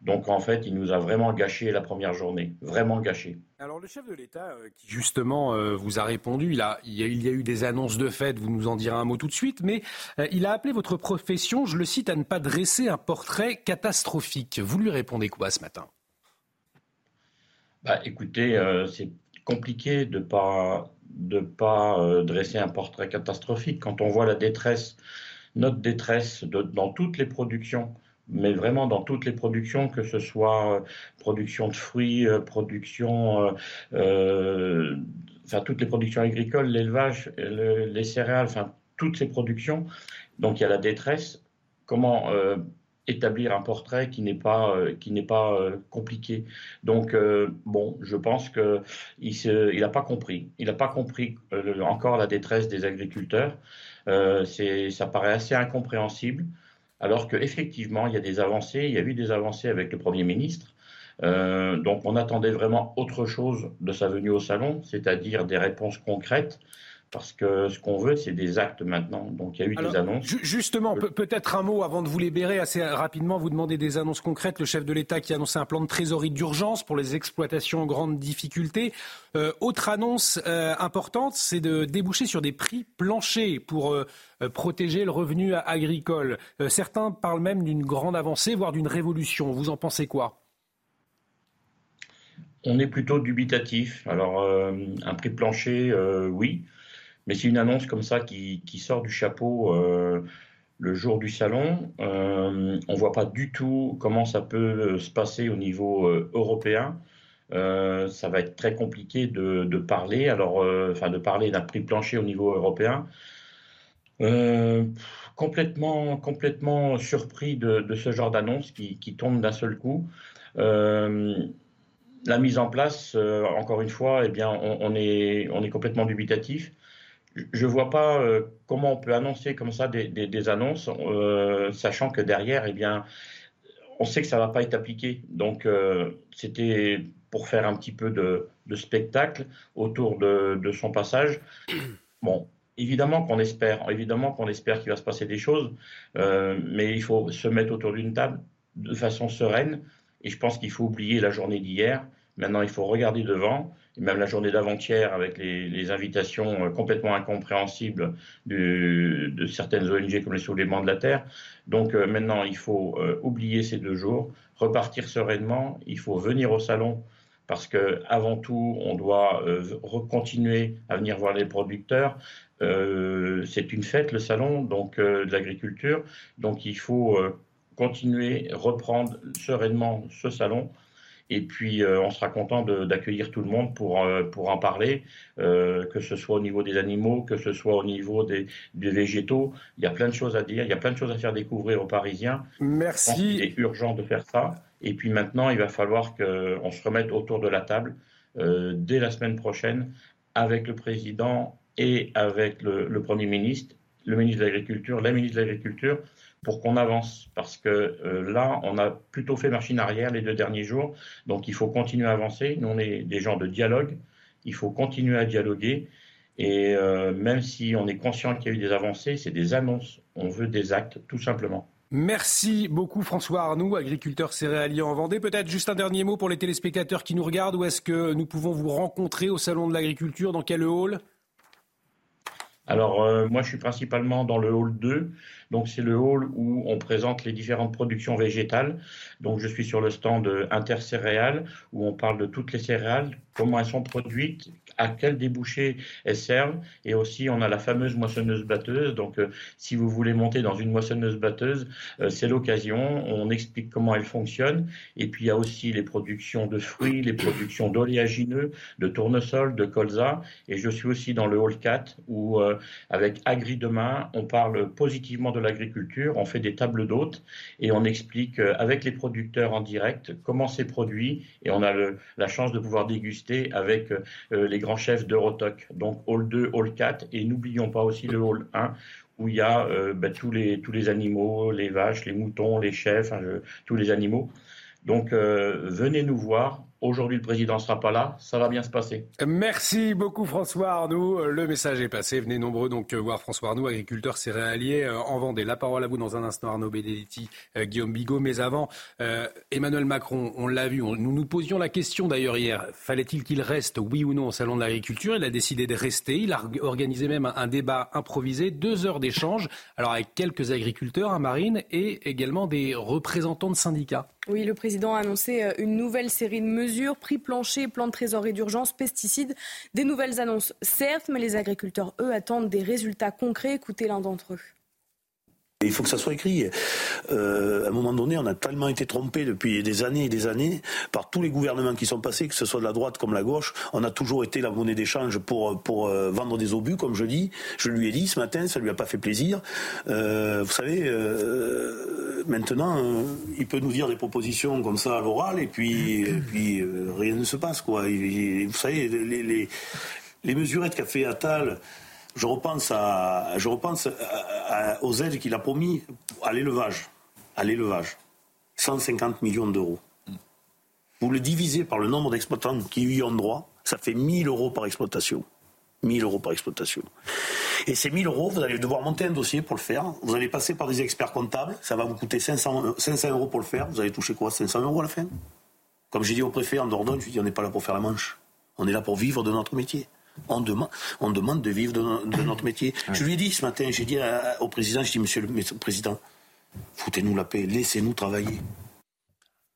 Donc en fait, il nous a vraiment gâché la première journée, vraiment gâché. Alors le chef de l'État, euh, qui justement vous a répondu, il, a, il, y a, il y a eu des annonces de fait, vous nous en direz un mot tout de suite, mais il a appelé votre profession, je le cite, à ne pas dresser un portrait catastrophique. Vous lui répondez quoi ce matin? Bah, Écoutez, c'est compliqué de pas de pas euh, dresser un portrait catastrophique. Quand on voit la détresse notre détresse dans toutes les productions mais vraiment dans toutes les productions, que ce soit euh, production de fruits, euh, production, euh, enfin toutes les productions agricoles, l'élevage, les céréales, enfin toutes ces productions. Donc il y a la détresse. Comment établir un portrait qui n'est pas qui n'est pas compliqué? Donc bon, je pense que il n'a pas compris. Il n'a pas compris encore la détresse des agriculteurs. c'est ça paraît assez incompréhensible alors qu'effectivement, il y a des avancées, il y a eu des avancées avec le Premier ministre. Euh, donc on attendait vraiment autre chose de sa venue au salon, c'est-à-dire des réponses concrètes parce que ce qu'on veut, c'est des actes maintenant. Donc il y a eu des annonces. Justement, peut-être un mot avant de vous libérer assez rapidement, vous demander des annonces concrètes. Le chef de l'État qui a annoncé un plan de trésorerie d'urgence pour les exploitations en grande difficulté. Euh, autre annonce euh, importante, c'est de déboucher sur des prix planchers pour euh, protéger le revenu agricole. certains parlent même d'une grande avancée, voire d'une révolution. Vous en pensez quoi? On est plutôt dubitatif. Alors, un prix plancher, oui. Mais c'est une annonce comme ça qui, sort du chapeau euh, le jour du salon. Euh, on ne voit pas du tout comment ça peut se passer au niveau euh, européen. ça va être très compliqué de, parler, alors, enfin, de parler d'un prix plancher au niveau européen. complètement, complètement surpris de, ce genre d'annonce qui, tombe d'un seul coup. la mise en place, encore une fois, eh bien, on est complètement dubitatif je ne vois pas euh, comment on peut annoncer comme ça des, annonces, euh, sachant que derrière, eh bien, on sait que ça ne va pas être appliqué. Donc, euh, c'était pour faire un petit peu de, spectacle autour de, son passage. Bon, évidemment qu'on espère, évidemment qu'on espère qu'il va se passer des choses, mais il faut se mettre autour d'une table de façon sereine. Et je pense qu'il faut oublier la journée d'hier. Maintenant, il faut regarder devant même la journée d'avant-hier avec les, invitations euh, complètement incompréhensibles de certaines ONG comme les Soulèvements de la Terre. Donc euh, maintenant, il faut euh, oublier ces deux jours, repartir sereinement, il faut venir au salon parce que avant tout, on doit continuer à venir voir les producteurs. c'est une fête, le salon donc de l'agriculture, donc il faut continuer, reprendre sereinement ce salon et puis, euh, on sera content d'accueillir tout le monde pour, euh, pour en parler, euh, que ce soit au niveau des animaux, que ce soit au niveau des, des, végétaux. Il y a plein de choses à dire, il y a plein de choses à faire découvrir aux Parisiens. Merci. Il est urgent de faire ça. Et puis maintenant, il va falloir qu'on se remette autour de la table dès la semaine prochaine avec le président et avec le, le Premier ministre, le ministre de l'Agriculture, la ministre de l'Agriculture, pour qu'on avance. Parce que euh, là, on a plutôt fait machine arrière les deux derniers jours. Donc il faut continuer à avancer. Nous, on est des gens de dialogue. Il faut continuer à dialoguer. Et euh, même si on est conscient qu'il y a eu des avancées, c'est des annonces. On veut des actes, tout simplement. Merci beaucoup François Arnoux, agriculteur céréalier en Vendée. Peut-être juste un dernier mot pour les téléspectateurs qui nous regardent. Où est-ce que nous pouvons vous rencontrer au Salon de l'Agriculture? Dans quel hall? Alors, euh, moi, je suis principalement dans le hall 2. Donc, c'est le hall où on présente les différentes productions végétales. Donc, je suis sur le stand intercéréales où on parle de toutes les céréales, comment elles sont produites, à quel débouché elles servent. Et aussi, on a la fameuse moissonneuse batteuse. Donc, euh, si vous voulez monter dans une moissonneuse batteuse, euh, c'est l'occasion. On explique comment elle fonctionne. Et puis, il y a aussi les productions de fruits, les productions d'oléagineux, de tournesol, de colza. Et je suis aussi dans le hall 4 où, euh, avec Agri Demain, on parle positivement de l'agriculture. On fait des tables d'hôtes et on explique avec les producteurs en direct comment c'est produit. Et on a la chance de pouvoir déguster avec les grands chefs d'Eurotoc. Donc Hall 2, Hall 4 et n'oublions pas aussi le Hall 1 où il y a euh, bah, tous, les, tous les animaux, les vaches, les moutons, les chefs, tous les animaux. Donc euh, venez nous voir, Aujourd'hui, le président ne sera pas là. Ça va bien se passer. Merci beaucoup, François Arnoux. Le message est passé. Venez nombreux donc voir François Arnoux, agriculteur céréalier euh, en Vendée. La parole à vous dans un instant, Arnaud Benedetti, euh, Guillaume Bigot. Mais avant, euh, Emmanuel Macron, on l'a vu. nous nous posions la question d'ailleurs hier. Fallait-il qu'il reste, oui ou non, au Salon de l'agriculture? Il a décidé de rester. Il a organisé même un, débat improvisé, deux heures d'échange. Alors avec quelques agriculteurs, un marine et également des représentants de syndicats. Oui, le président a annoncé une nouvelle série de mesures prix plancher, plan de trésorerie d'urgence, pesticides. Des nouvelles annonces, certes, mais les agriculteurs, eux, attendent des résultats concrets. Écoutez l'un d'entre eux. Il faut que ça soit écrit. Euh, à un moment donné, on a tellement été trompé depuis des années et des années par tous les gouvernements qui sont passés, que ce soit de la droite comme la gauche. On a toujours été la monnaie d'échange pour, pour euh, vendre des obus, comme je dis. Je lui ai dit ce matin, ça lui a pas fait plaisir. Euh, vous savez, maintenant, il peut nous dire des propositions comme ça à l'oral, et puis, puis rien ne se passe. Quoi. Vous savez, les, les, les mesurettes qu'a fait Attal, je repense, à, je repense aux aides qu'il a promis à l'élevage. À l'élevage. 150 millions d'euros. Vous le divisez par le nombre d'exploitants qui y ont droit, ça fait 1000 euros par exploitation. 1000 euros par exploitation. Et ces 1000 euros, vous allez devoir monter un dossier pour le faire. Vous allez passer par des experts comptables. Ça va vous coûter 500, 500 euros pour le faire. Vous allez toucher quoi? 500 euros à la fin? Comme j'ai dit au préfet en Dordogne, je lui dit on n'est pas là pour faire la manche. On est là pour vivre de notre métier. On demande, on demande de vivre de, no- de notre métier. Je lui ai dit ce matin, j'ai dit à- au président, je dis monsieur le monsieur le président, foutez-nous la paix, laissez-nous travailler.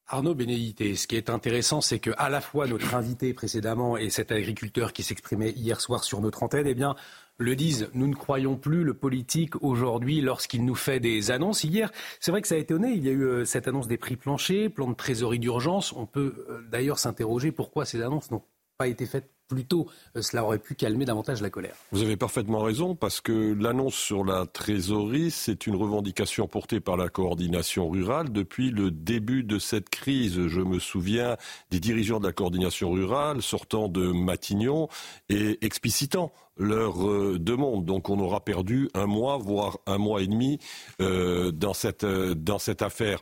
Arnaud Bénédité, ce qui est intéressant, c'est que à la fois notre invité précédemment et cet agriculteur qui s'exprimait hier soir sur notre antenne, eh bien, le disent. Nous ne croyons plus le politique aujourd'hui lorsqu'il nous fait des annonces. Hier, c'est vrai que ça a étonné. Il y a eu euh, cette annonce des prix planchers, plan de trésorerie d'urgence. On peut euh, d'ailleurs s'interroger pourquoi ces annonces n'ont pas été faites plus tôt. Euh, cela aurait pu calmer davantage la colère. Vous avez parfaitement raison, parce que l'annonce sur la trésorerie, c'est une revendication portée par la coordination rurale depuis le début de cette crise. Je me souviens des dirigeants de la coordination rurale sortant de Matignon et explicitant leur euh, demande. Donc on aura perdu un mois, voire un mois et demi euh, dans, cette, euh, dans cette affaire.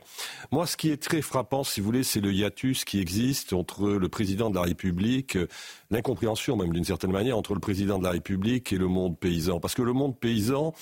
Moi, ce qui est très frappant, si vous voulez, c'est le hiatus qui existe entre le président de la République, euh, l'incompréhension même d'une certaine manière entre le président de la République et le monde paysan. Parce que le monde paysan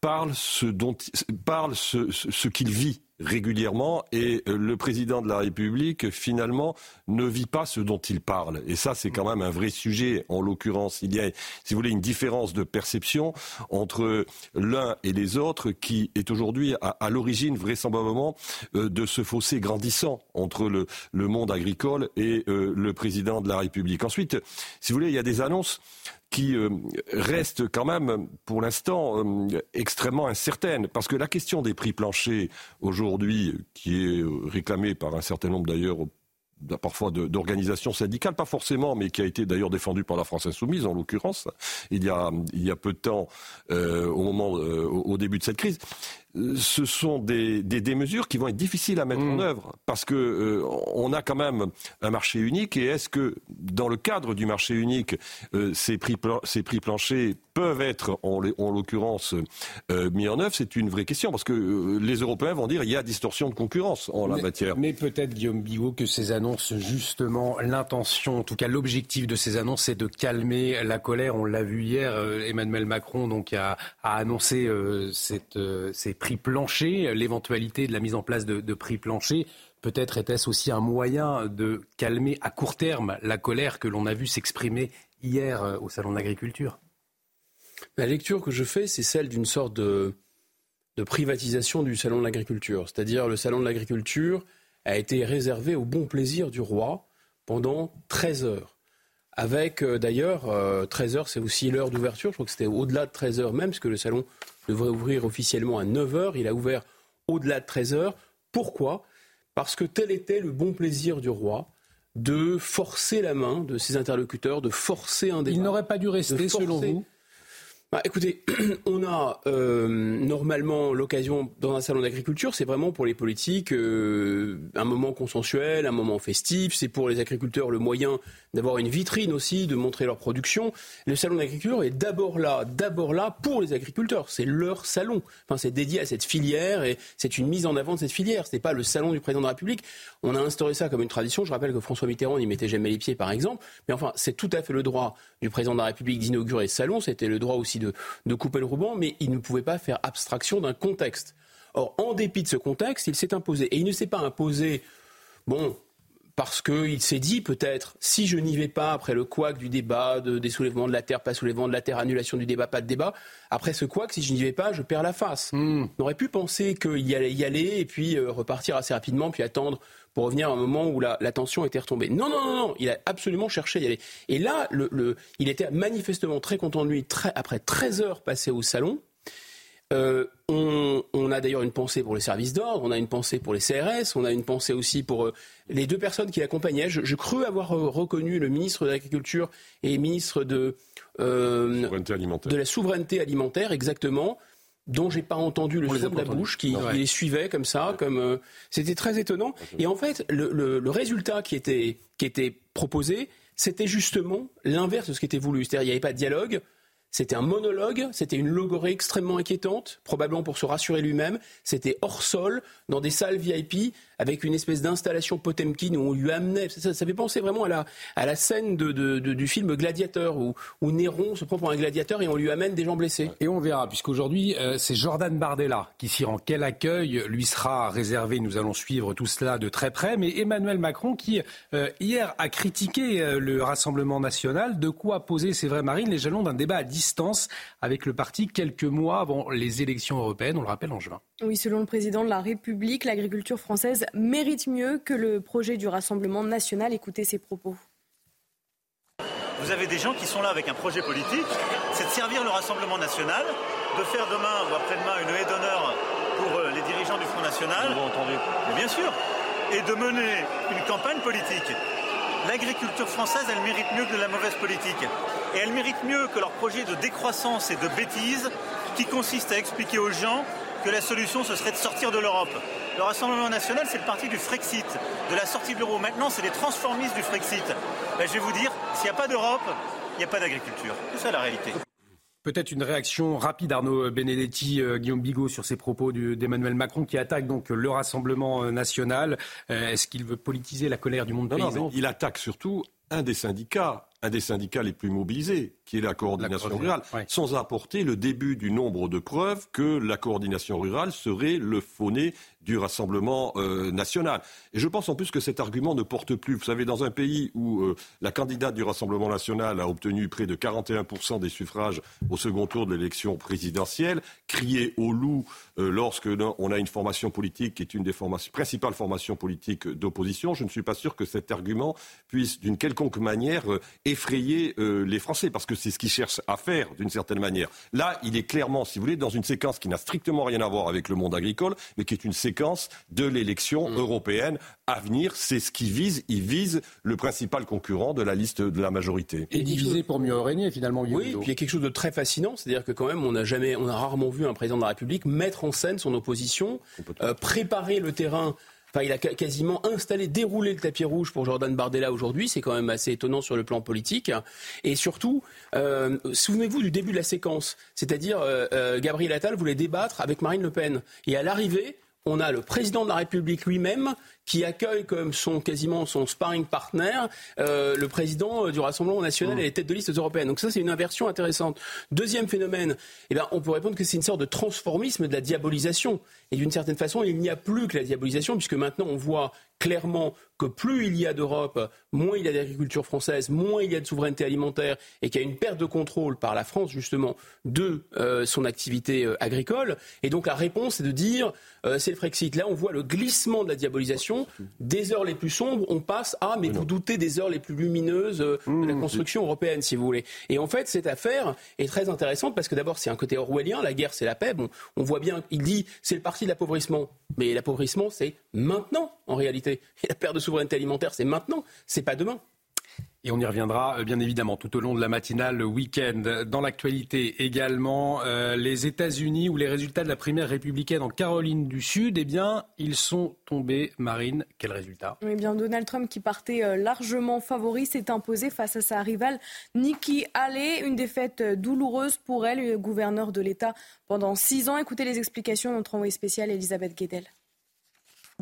parle ce, dont, parle ce, ce- ce qu'il vit régulièrement et euh, le président de la République finalement ne vit pas ce dont il parle. Et ça c'est quand même un vrai sujet. En l'occurrence il y a si vous voulez une différence de perception entre l'un et les autres qui est aujourd'hui à, l'origine vraisemblablement euh, de ce fossé grandissant entre le, le monde agricole et euh, le président de la République. Ensuite si vous voulez il y a des annonces qui euh, reste quand même, pour l'instant, euh, extrêmement incertaine. Parce que la question des prix planchers, aujourd'hui, qui est euh, réclamée par un certain nombre d'ailleurs parfois d'organisations syndicales, pas forcément, mais qui a été d'ailleurs défendue par la France Insoumise, en l'occurrence, il y a, il y a peu de temps, au moment, au début de cette crise. Ce sont des, des, des mesures qui vont être difficiles à mettre en œuvre parce que euh, on a quand même un marché unique et est-ce que dans le cadre du marché unique euh, ces prix ces prix planchers peuvent être en, en l'occurrence euh, mis en œuvre? C'est une vraie question parce que euh, les Européens vont dire il y a distorsion de concurrence en la Mais- matière. Mais peut-être, Guillaume Bigot, que ces annonces, justement, l'intention, en tout cas l'objectif de ces annonces, c'est de calmer la colère. On l'a vu hier, euh, Emmanuel Macron donc, a, a annoncé euh, cette, euh, ces prix planchers, l'éventualité de la mise en place de, prix planchers. Peut-être était-ce aussi un moyen de calmer à court terme la colère que l'on a vu s'exprimer hier euh, au Salon de l'Agriculture? La lecture que je fais, c'est celle d'une sorte de, de privatisation du salon de l'agriculture. C'est-à-dire le salon de l'agriculture a été réservé au bon plaisir du roi pendant 13 heures. Avec euh, d'ailleurs, euh, 13 heures, c'est aussi l'heure d'ouverture. Je crois que c'était au-delà de 13 heures même, parce que le salon devrait ouvrir officiellement à 9 heures. Il a ouvert au-delà de 13 heures. Pourquoi? Parce que tel était le bon plaisir du roi de forcer la main de ses interlocuteurs, de forcer un débat. Il n'aurait pas dû rester, selon vous? Bah, écoutez, on a euh, normalement l'occasion dans un salon d'agriculture, c'est vraiment pour les politiques euh, un moment consensuel, un moment festif. C'est pour les agriculteurs le moyen d'avoir une vitrine aussi, de montrer leur production. Le salon d'agriculture est d'abord là, d'abord là pour les agriculteurs. C'est leur salon. Enfin, c'est dédié à cette filière et c'est une mise en avant de cette filière. C'est pas le salon du président de la République. On a instauré ça comme une tradition. Je rappelle que François Mitterrand n'y mettait jamais les pieds, par exemple. Mais enfin, c'est tout à fait le droit du président de la République d'inaugurer ce salon. C'était le droit aussi de, de couper le ruban, mais il ne pouvait pas faire abstraction d'un contexte. Or, en dépit de ce contexte, il s'est imposé. Et il ne s'est pas imposé, bon, parce qu'il s'est dit peut-être, si je n'y vais pas après le couac du débat, de- des soulèvements de la terre, pas soulèvement de la terre, annulation du débat, pas de débat, après ce couac, si je n'y vais pas, je perds la face. On aurait pu penser qu'il y allait y aller et puis euh, repartir assez rapidement, puis attendre pour revenir à un moment où la, la tension était retombée. Non, non, non, non, il a absolument cherché à y aller. Et là, le, le- il était manifestement très content de lui très- après 13 heures passées au salon Euh, on, a d'ailleurs une pensée pour les services d'ordre, on a une pensée pour les CRS, on a une pensée aussi pour euh, les deux personnes qui l'accompagnaient. Je, je crus avoir reconnu le ministre de l'Agriculture et ministre de, de la souveraineté alimentaire, exactement dont j'ai pas entendu le son de la bouche, qui, les suivait comme ça, comme c'était très étonnant. Et en fait, le, le résultat qui était, qui était proposé, c'était justement l'inverse de ce qui était voulu. C'est-à-dire, il n'y avait pas de dialogue, c'était un monologue, c'était une logorée extrêmement inquiétante, probablement pour se rassurer lui-même. C'était hors sol, dans des salles VIP, avec une espèce d'installation Potemkin où on lui amenait. Ça, fait penser vraiment à la, à la scène de, du film Gladiateur, où, où, Néron se prend pour un gladiateur et on lui amène des gens blessés. Et on verra, puisqu'aujourd'hui, euh, c'est Jordan Bardella qui s'y rend. Quel accueil lui sera réservé? Nous allons suivre tout cela de très près. Mais Emmanuel Macron, qui euh, hier a critiqué euh, le Rassemblement national, de quoi poser, c'est vrai, Marine, les jalons d'un débat à distance avec le parti quelques mois avant les élections européennes, on le rappelle en juin. Oui, selon le président de la République, l'agriculture française mérite mieux que le projet du Rassemblement national. Écoutez ses propos. Vous avez des gens qui sont là avec un projet politique, c'est de servir le Rassemblement national, de faire demain ou après-demain une haie d'honneur pour euh, les dirigeants du Front National. entendu. Mais bien sûr. Et de mener une campagne politique. L'agriculture française, elle mérite mieux que de la mauvaise politique. Et elle mérite mieux que leur projet de décroissance et de bêtise qui consiste à expliquer aux gens que la solution, ce serait de sortir de l'Europe. Le Rassemblement national, c'est le parti du Frexit, de la sortie de l'euro. Maintenant, c'est les transformistes du Frexit. Ben, je vais vous dire, s'il n'y a pas d'Europe, il n'y a pas d'agriculture. C'est ça la réalité. Peut-être une réaction rapide, Arnaud Benedetti, euh, Guillaume Bigot, sur ces propos d'Emmanuel Macron qui attaque donc le Rassemblement euh, national. Euh, est-ce qu'il veut politiser la colère du monde paysan? Il attaque surtout un des syndicats, un des syndicats les plus mobilisés, qui est la coordination rurale, sans apporter le début du nombre de preuves que la coordination rurale serait le fauné du Rassemblement euh, national. Et je pense en plus que cet argument ne porte plus. Vous savez, dans un pays où euh, la candidate du Rassemblement national a obtenu près de 41% des suffrages au second tour de l'élection présidentielle, crier au loup euh, lorsque on a une formation politique qui est une des principales formations politiques d'opposition, je ne suis pas sûr que cet argument puisse d'une quelconque manière effrayer les Français, parce que c'est ce qu'ils cherchent à faire d'une certaine manière. Là, il est clairement, si vous voulez, dans une séquence qui n'a strictement rien à voir avec le monde agricole, mais qui est une séquence de l'élection mm. européenne à venir. C'est ce qu'il vise. Il vise le principal concurrent de la liste de la majorité. Et diviser pour mieux régner, finalement. Oui, puis il y a quelque chose de très fascinant, c'est-à-dire que quand même, on a jamais, on a rarement vu un président de la République mettre en scène son opposition, euh, préparer le terrain il a quasiment installé, déroulé le tapis rouge pour Jordan Bardella aujourd'hui. C'est quand même assez étonnant sur le plan politique. Et surtout, euh, souvenez-vous du début de la séquence. C'est-à-dire, euh, Gabriel Attal voulait débattre avec Marine Le Pen. Et à l'arrivée, on a le président de la République lui-même qui accueille comme son quasiment son sparring partner euh, le président euh, du Rassemblement national mmh. et les têtes de liste européennes. Donc ça c'est une inversion intéressante. Deuxième phénomène, eh ben, on peut répondre que c'est une sorte de transformisme de la diabolisation. Et d'une certaine façon, il n'y a plus que la diabolisation puisque maintenant on voit clairement que plus il y a d'Europe, moins il y a d'agriculture française, moins il y a de souveraineté alimentaire et qu'il y a une perte de contrôle par la France justement de euh, son activité agricole. Et donc la réponse est de dire c'est le Frexit. Là on voit le glissement de la diabolisation des heures les plus sombres, on passe à, mais vous doutez des heures les plus lumineuses euh, de la mmh, construction européenne, si vous voulez. Et en fait, cette affaire est très intéressante parce que d'abord, c'est un côté orwellien, la guerre, c'est la paix. Bon, on voit bien, il dit, c'est le parti de l'appauvrissement. Mais l'appauvrissement, c'est maintenant, en réalité. Et la perte de souveraineté alimentaire, c'est maintenant, c'est pas demain. Et on y reviendra euh, bien évidemment tout au long de la matinale, le week-end. Dans l'actualité également, euh, les États-Unis ou les résultats de la primaire républicaine en Caroline du Sud, eh bien, ils sont tombés. Marine, quel résultat? Eh bien, Donald Trump, qui partait euh, largement favori, s'est imposé face à sa rivale Nikki Haley. Une défaite douloureuse pour elle, le gouverneur de l'État pendant six ans. Écoutez les explications de notre envoyé spécial Elisabeth Guedel.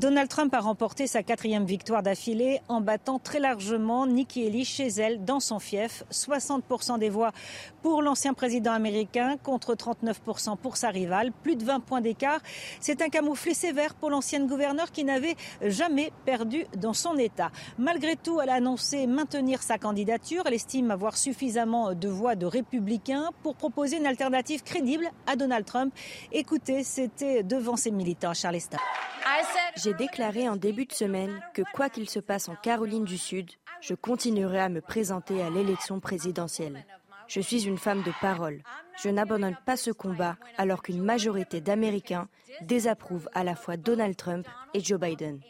Donald Trump a remporté sa quatrième victoire d'affilée en battant très largement Nikki Haley chez elle dans son fief. 60% des voix pour l'ancien président américain contre 39% pour sa rivale. Plus de 20 points d'écart. C'est un camouflet sévère pour l'ancienne gouverneure qui n'avait jamais perdu dans son État. Malgré tout, elle a annoncé maintenir sa candidature. Elle estime avoir suffisamment de voix de républicains pour proposer une alternative crédible à Donald Trump. Écoutez, c'était devant ses militants à Charleston. J'ai déclaré en début de semaine que quoi qu'il se passe en Caroline du Sud, je continuerai à me présenter à l'élection présidentielle. Je suis une femme de parole. Je n'abandonne pas ce combat alors qu'une majorité d'Américains désapprouvent à la fois Donald Trump et Joe Biden.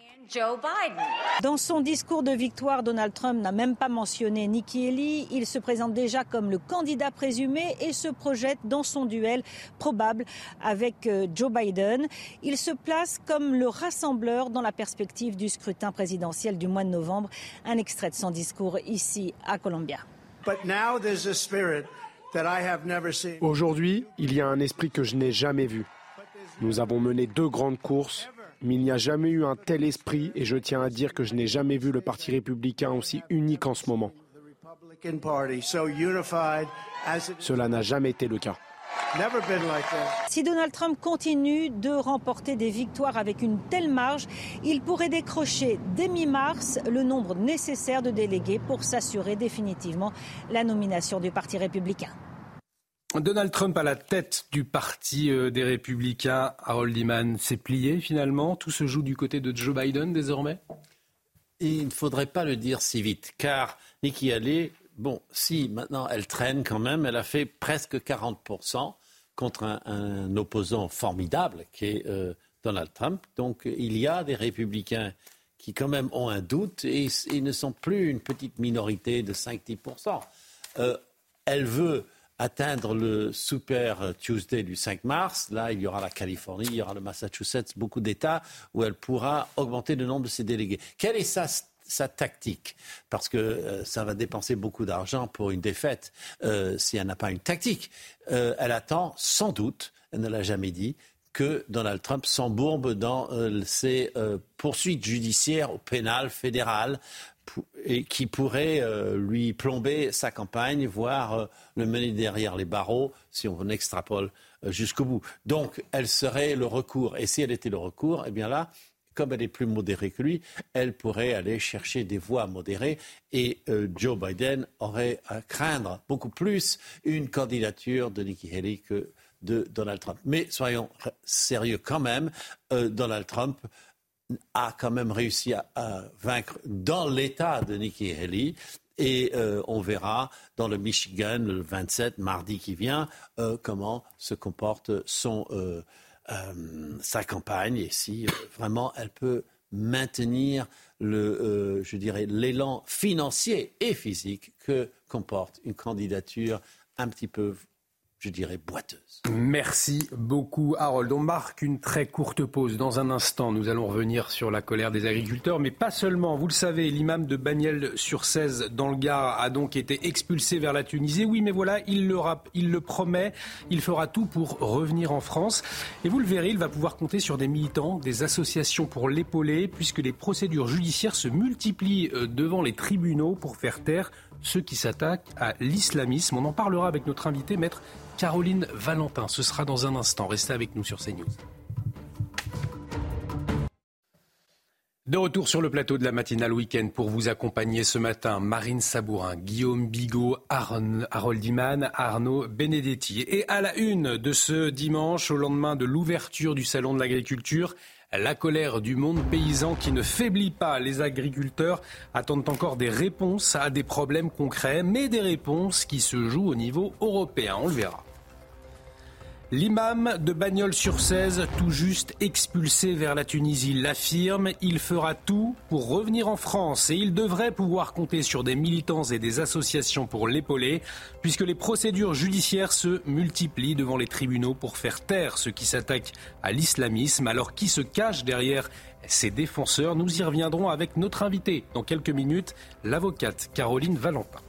Dans son discours de victoire, Donald Trump n'a même pas mentionné Nikki Haley. Il se présente déjà comme le candidat présumé et se projette dans son duel probable avec euh, Joe Biden. Il se place comme le rassembleur dans la perspective du scrutin présidentiel du mois de novembre. Un extrait de son discours ici à Columbia. Aujourd'hui, il y a un esprit que je n'ai jamais vu. Nous avons mené deux grandes courses, mais il n'y a jamais eu un tel esprit et je tiens à dire que je n'ai jamais vu le Parti républicain aussi unique en ce moment. Cela n'a jamais été le cas. Si Donald Trump continue de remporter des victoires avec une telle marge, il pourrait décrocher dès mi-mars le nombre nécessaire de délégués pour s'assurer définitivement la nomination du Parti républicain. Donald Trump à la tête du parti euh, des Républicains, Harold Iman, s'est plié finalement? Tout se joue du côté de Joe Biden désormais? Il ne faudrait pas le dire si vite, car Nikki Haley, bon, si maintenant elle traîne quand même, elle a fait presque 40% contre un, opposant formidable qui est euh, Donald Trump. Donc il y a des républicains qui quand même ont un doute et ils ne sont plus une petite minorité de 5-10%. Euh, elle veut atteindre le Super Tuesday du 5 mars. Là, il y aura la Californie, il y aura le Massachusetts, beaucoup d'États où elle pourra augmenter le nombre de ses délégués. Quelle est sa tactique, parce que euh, ça va dépenser beaucoup d'argent pour une défaite euh, si elle n'a pas une tactique. Euh, elle attend sans doute, elle ne l'a jamais dit, que Donald Trump s'embourbe dans ses poursuites judiciaires au pénal fédéral et qui pourrait lui plomber sa campagne, voire le mener derrière les barreaux, si on extrapole jusqu'au bout. Donc, elle serait le recours. Et si elle était le recours, eh bien là, comme elle est plus modérée que lui, elle pourrait aller chercher des voix modérées et euh, Joe Biden aurait à craindre beaucoup plus une candidature de Nikki Haley que de Donald Trump. Mais soyons sérieux quand même, euh, Donald Trump a quand même réussi à, vaincre dans l'État de Nikki Haley. Et euh, on verra dans le Michigan le 27, mardi qui vient, comment se comporte son euh, sa campagne et si euh, vraiment elle peut maintenir le, euh, je dirais, l'élan financier et physique que comporte une candidature un petit peu je dirais, boiteuse. Merci beaucoup, Harold. On marque une très courte pause. Dans un instant, nous allons revenir sur la colère des agriculteurs, mais pas seulement. Vous le savez, l'imam de Bagnelles-sur 16 dans le Gard a donc été expulsé vers la Tunisie. Oui, mais voilà, il le, il le promet. Il fera tout pour revenir en France. Et vous le verrez, il va pouvoir compter sur des militants, des associations pour l'épauler, puisque les procédures judiciaires se multiplient euh, devant les tribunaux pour faire taire ceux qui s'attaquent à l'islamisme. On en parlera avec notre invité, maître Caroline Valentin. Ce sera dans un instant. Restez avec nous sur CNews. De retour sur le plateau de la matinale week-end pour vous accompagner ce matin, Marine Sabourin, Guillaume Bigot, Harold Iman, Arnaud Benedetti. Et à la une de ce dimanche, au lendemain de l'ouverture du Salon de l'agriculture, la colère du monde paysan qui ne faiblit pas. Les agriculteurs attendent encore des réponses à des problèmes concrets, mais des réponses qui se jouent au niveau européen. On le verra. L'imam de Bagnols-sur-Cèze, tout juste expulsé vers la Tunisie, l'affirme. Il fera tout pour revenir en France et il devrait pouvoir compter sur des militants et des associations pour l'épauler, puisque les procédures judiciaires se multiplient devant les tribunaux pour faire taire ceux qui s'attaquent à l'islamisme. Alors qui se cache derrière ces défenseurs? Nous y reviendrons avec notre invité dans quelques minutes, l'avocate Caroline Valentin.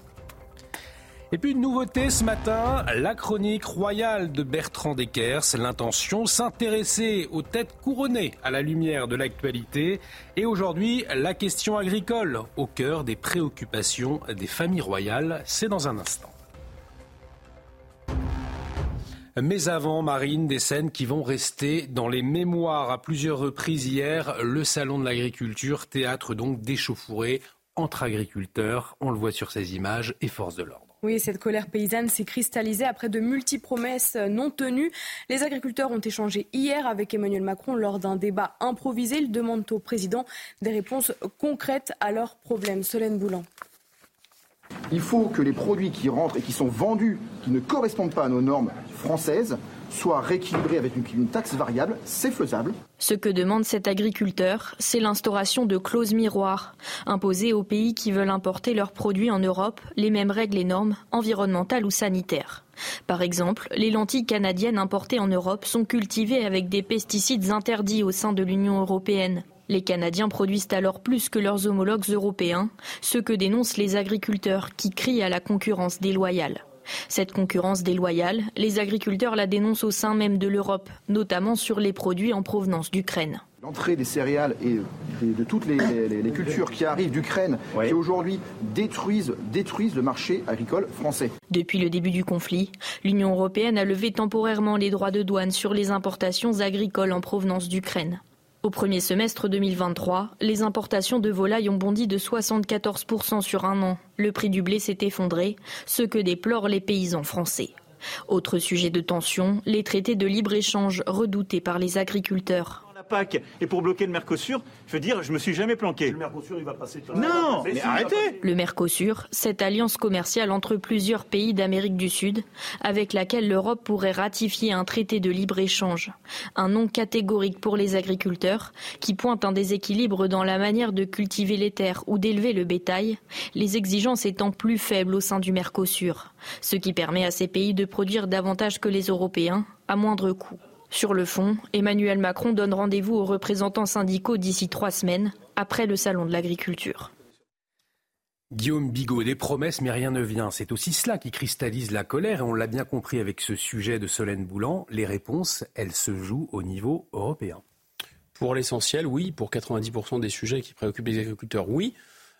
Et puis une nouveauté ce matin, la chronique royale de Bertrand Deckers, l'intention s'intéresser aux têtes couronnées à la lumière de l'actualité et aujourd'hui la question agricole au cœur des préoccupations des familles royales, c'est dans un instant. Mais avant, Marine, des scènes qui vont rester dans les mémoires à plusieurs reprises hier, le salon de l'agriculture, théâtre donc d'échauffourée entre agriculteurs, on le voit sur ces images, et forces de l'ordre. Oui, cette colère paysanne s'est cristallisée après de multiples promesses non tenues. Les agriculteurs ont échangé hier avec Emmanuel Macron lors d'un débat improvisé. Ils demandent au président des réponses concrètes à leurs problèmes. Solène Boulan. Il faut que les produits qui rentrent et qui sont vendus, ne correspondent pas à nos normes françaises, soient rééquilibrés avec une taxe variable. C'est faisable. Ce que demande cet agriculteur, c'est l'instauration de clauses miroirs, imposées aux pays qui veulent importer leurs produits en Europe, les mêmes règles et normes environnementales ou sanitaires. Par exemple, les lentilles canadiennes importées en Europe sont cultivées avec des pesticides interdits au sein de l'Union européenne. Les Canadiens produisent alors plus que leurs homologues européens, ce que dénoncent les agriculteurs qui crient à la concurrence déloyale. Cette concurrence déloyale, les agriculteurs la dénoncent au sein même de l'Europe, notamment sur les produits en provenance d'Ukraine. L'entrée des céréales et de toutes les, cultures qui arrivent d'Ukraine, qui aujourd'hui détruisent, détruisent le marché agricole français. Depuis le début du conflit, l'Union européenne a levé temporairement les droits de douane sur les importations agricoles en provenance d'Ukraine. Au premier semestre 2023, les importations de volailles ont bondi de 74% sur un an. Le prix du blé s'est effondré, ce que déplorent les paysans français. Autre sujet de tension, les traités de libre-échange redoutés par les agriculteurs. PAC et pour bloquer le Mercosur, je veux dire, je me suis jamais planqué. Le Mercosur, il va passer. Non, mais, arrêtez. Le Mercosur, cette alliance commerciale entre plusieurs pays d'Amérique du Sud, avec laquelle l'Europe pourrait ratifier un traité de libre-échange. Un nom catégorique pour les agriculteurs, qui pointe un déséquilibre dans la manière de cultiver les terres ou d'élever le bétail, les exigences étant plus faibles au sein du Mercosur, ce qui permet à ces pays de produire davantage que les Européens, à moindre coût. Sur le fond, Emmanuel Macron donne rendez-vous aux représentants syndicaux d'ici trois semaines, après le Salon de l'agriculture. Guillaume Bigot, des promesses, mais rien ne vient. C'est aussi cela qui cristallise la colère, et on l'a bien compris avec ce sujet de Solène Boulan. Les réponses, elles se jouent au niveau européen. Pour l'essentiel, oui. Pour 90% des sujets qui préoccupent les agriculteurs, oui.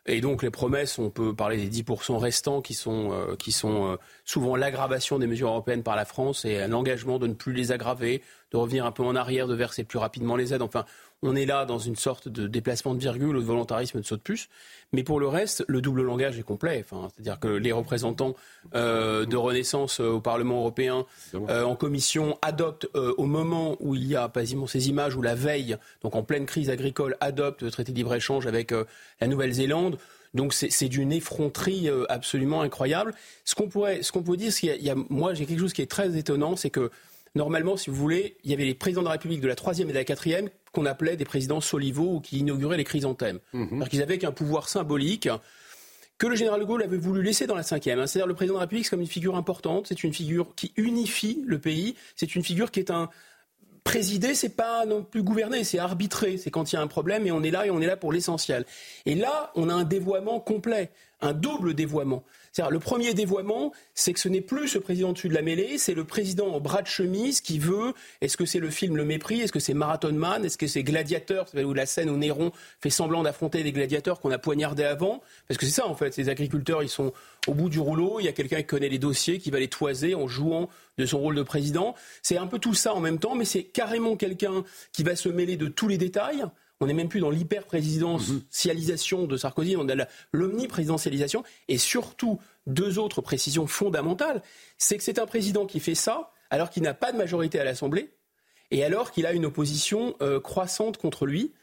Et donc les promesses, on peut parler des 10% restants qui sont, euh, qui sont euh, souvent l'aggravation des mesures européennes par la France et l'engagement de ne plus les aggraver, de revenir un peu en arrière, de verser plus rapidement les aides. Enfin, on est là dans une sorte de déplacement de virgule ou de volontarisme de saut de puce. Mais pour le reste, le double langage est complet. Enfin, C'est-à-dire que les représentants euh, de Renaissance au Parlement européen, en commission, adoptent au moment où il y a quasiment ces images, où la veille, donc en pleine crise agricole, adoptent le traité de libre-échange avec la Nouvelle-Zélande. Donc c'est d'une effronterie euh, absolument incroyable. Ce qu'on pourrait, ce qu'on peut dire, c'est qu'il y, a, moi j'ai quelque chose qui est très étonnant, c'est que normalement, si vous voulez, il y avait les présidents de la République de la troisième et de la quatrième qu'on appelait des présidents solivaux ou qui inauguraient les chrysanthèmes. Mmh. qu'ils avaient qu'un pouvoir symbolique que le général de Gaulle avait voulu laisser dans la cinquième. Hein. C'est-à-dire le président de la République, c'est comme une figure importante, c'est une figure qui unifie le pays, c'est une figure qui est un, présider, c'est pas non plus gouverner, c'est arbitrer. C'est quand il y a un problème et on est là et on est là pour l'essentiel. Et là, on a un dévoiement complet, un double dévoiement. C'est-à-dire, le premier dévoiement, c'est que ce n'est plus ce président dessus de la mêlée, c'est le président en bras de chemise qui veut. Est-ce que c'est le film Le Mépris Est-ce que c'est Marathon Man Est-ce que c'est Gladiateur où la scène où Néron fait semblant d'affronter des gladiateurs qu'on a poignardés avant Parce que c'est ça, en fait. Ces agriculteurs, ils sont au bout du rouleau. Il y a quelqu'un qui connaît les dossiers, qui va les toiser en jouant de son rôle de président. C'est un peu tout ça en même temps, mais c'est carrément quelqu'un qui va se mêler de tous les détails. On n'est même plus dans l'hyper-présidentialisation de Sarkozy, on a l'omniprésidentialisation. Et surtout, deux autres précisions fondamentales, c'est que c'est un président qui fait ça alors qu'il n'a pas de majorité à l'Assemblée et alors qu'il a une opposition euh, croissante contre lui.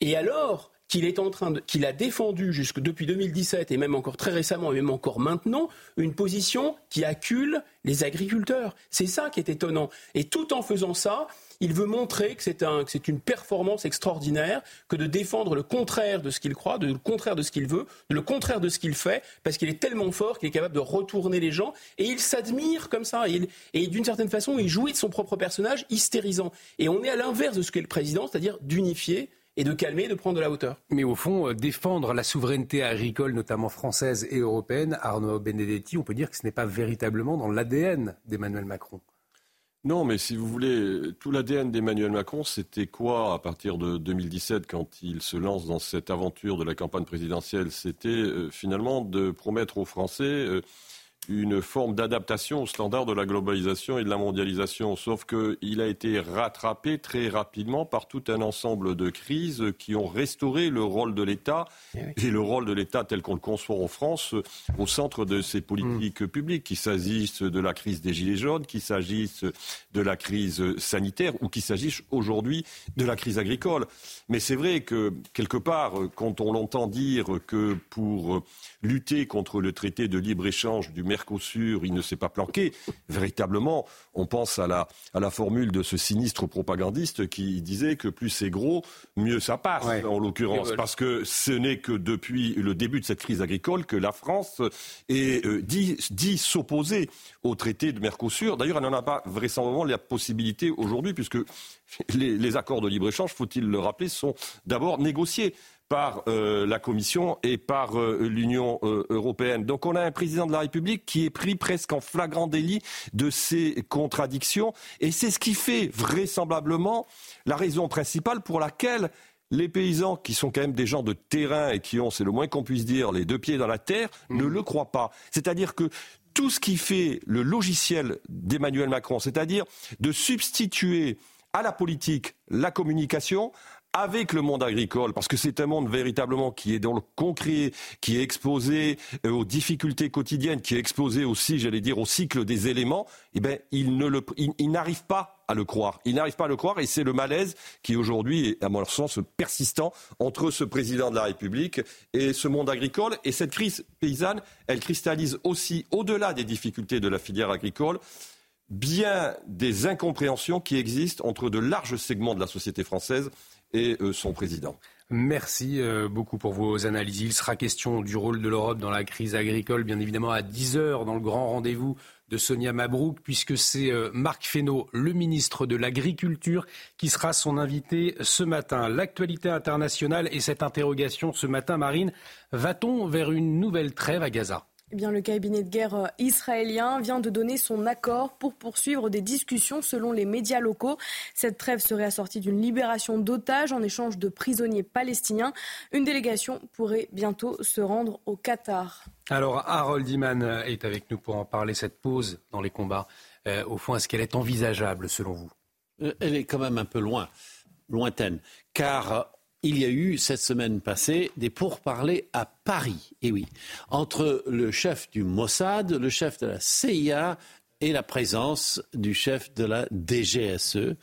Et alors qu'il est en train de, qu'il a défendu jusque depuis 2017 et même encore très récemment et même encore maintenant une position qui accule les agriculteurs. C'est ça qui est étonnant. Et tout en faisant ça, il veut montrer que c'est un, une performance extraordinaire que de défendre le contraire de ce qu'il croit, de, le contraire de ce qu'il veut, de le contraire de ce qu'il fait, parce qu'il est tellement fort qu'il est capable de retourner les gens et il s'admire comme ça. Et, et d'une certaine façon, il jouit de son propre personnage hystérisant. Et on est à l'inverse de ce qu'est le président, c'est-à-dire d'unifier et de calmer, de prendre de la hauteur. Mais au fond, euh, défendre la souveraineté agricole, notamment française et européenne, Arnaud Benedetti, on peut dire que ce n'est pas véritablement dans l'ADN d'Emmanuel Macron. Non, mais si vous voulez, tout l'ADN d'Emmanuel Macron, c'était quoi à partir de 2017 quand il se lance dans cette aventure de la campagne présidentielle? C'était euh, finalement de promettre aux Français euh, une forme d'adaptation aux standards de la globalisation et de la mondialisation. Sauf qu'il a été rattrapé très rapidement par tout un ensemble de crises qui ont restauré le rôle de l'État eh et le rôle de l'État tel qu'on le conçoit en France au centre de ses politiques mm. publiques, qu'il s'agisse de la crise des Gilets jaunes, qu'il s'agisse de la crise sanitaire ou qu'il s'agisse aujourd'hui de la crise agricole. Mais c'est vrai que, quelque part, quand on l'entend dire que pour lutter contre le traité de libre-échange du Mercosur, il ne s'est pas planqué. Véritablement, on pense à la, à la formule de ce sinistre propagandiste qui disait que plus c'est gros, mieux ça passe, en l'occurrence. Parce que ce n'est que depuis le début de cette crise agricole que la France est, euh, dit, dit s'opposer au traité de Mercosur. D'ailleurs, elle n'en a pas vraisemblablement la possibilité aujourd'hui, puisque les, les accords de libre-échange, faut-il le rappeler, sont d'abord négociés par euh, la Commission et par euh, l'Union euh, européenne. Donc on a un président de la République qui est pris presque en flagrant délit de ces contradictions et c'est ce qui fait vraisemblablement la raison principale pour laquelle les paysans, qui sont quand même des gens de terrain et qui ont, c'est le moins qu'on puisse dire, les deux pieds dans la terre, mmh. ne le croient pas. C'est-à-dire que tout ce qui fait le logiciel d'Emmanuel Macron, c'est-à-dire de substituer à la politique la communication, avec le monde agricole, parce que c'est un monde véritablement qui est dans le concret, qui est exposé euh, aux difficultés quotidiennes, qui est exposé aussi, j'allais dire, au cycle des éléments, eh bien, il ne le, il, n'arrive pas à le croire. Il n'arrive pas à le croire et c'est le malaise qui aujourd'hui est, à mon sens, persistant entre ce président de la République et ce monde agricole. Et cette crise paysanne, elle cristallise aussi, au-delà des difficultés de la filière agricole, bien des incompréhensions qui existent entre de larges segments de la société française et euh, son président. Merci euh, beaucoup pour vos analyses. Il sera question du rôle de l'Europe dans la crise agricole, bien évidemment à 10 heures dans le grand rendez-vous de Sonia Mabrouk, puisque c'est euh, Marc Fesneau, le ministre de l'Agriculture, qui sera son invité ce matin. L'actualité internationale et cette interrogation ce matin, Marine, va-t-on vers une nouvelle trêve à Gaza? Eh bien, le cabinet de guerre euh, israélien vient de donner son accord pour poursuivre des discussions selon les médias locaux. Cette trêve serait assortie d'une libération d'otages en échange de prisonniers palestiniens. Une délégation pourrait bientôt se rendre au Qatar. Alors, Harold Iman est avec nous pour en parler. Cette pause dans les combats, euh, au fond, est-ce qu'elle est envisageable selon vous? Euh, Elle est quand même un peu loin, lointaine, car il y a eu cette semaine passée des pourparlers à Paris, et oui, entre le chef du Mossad, le chef de la CIA et la présence du chef de la DGSE.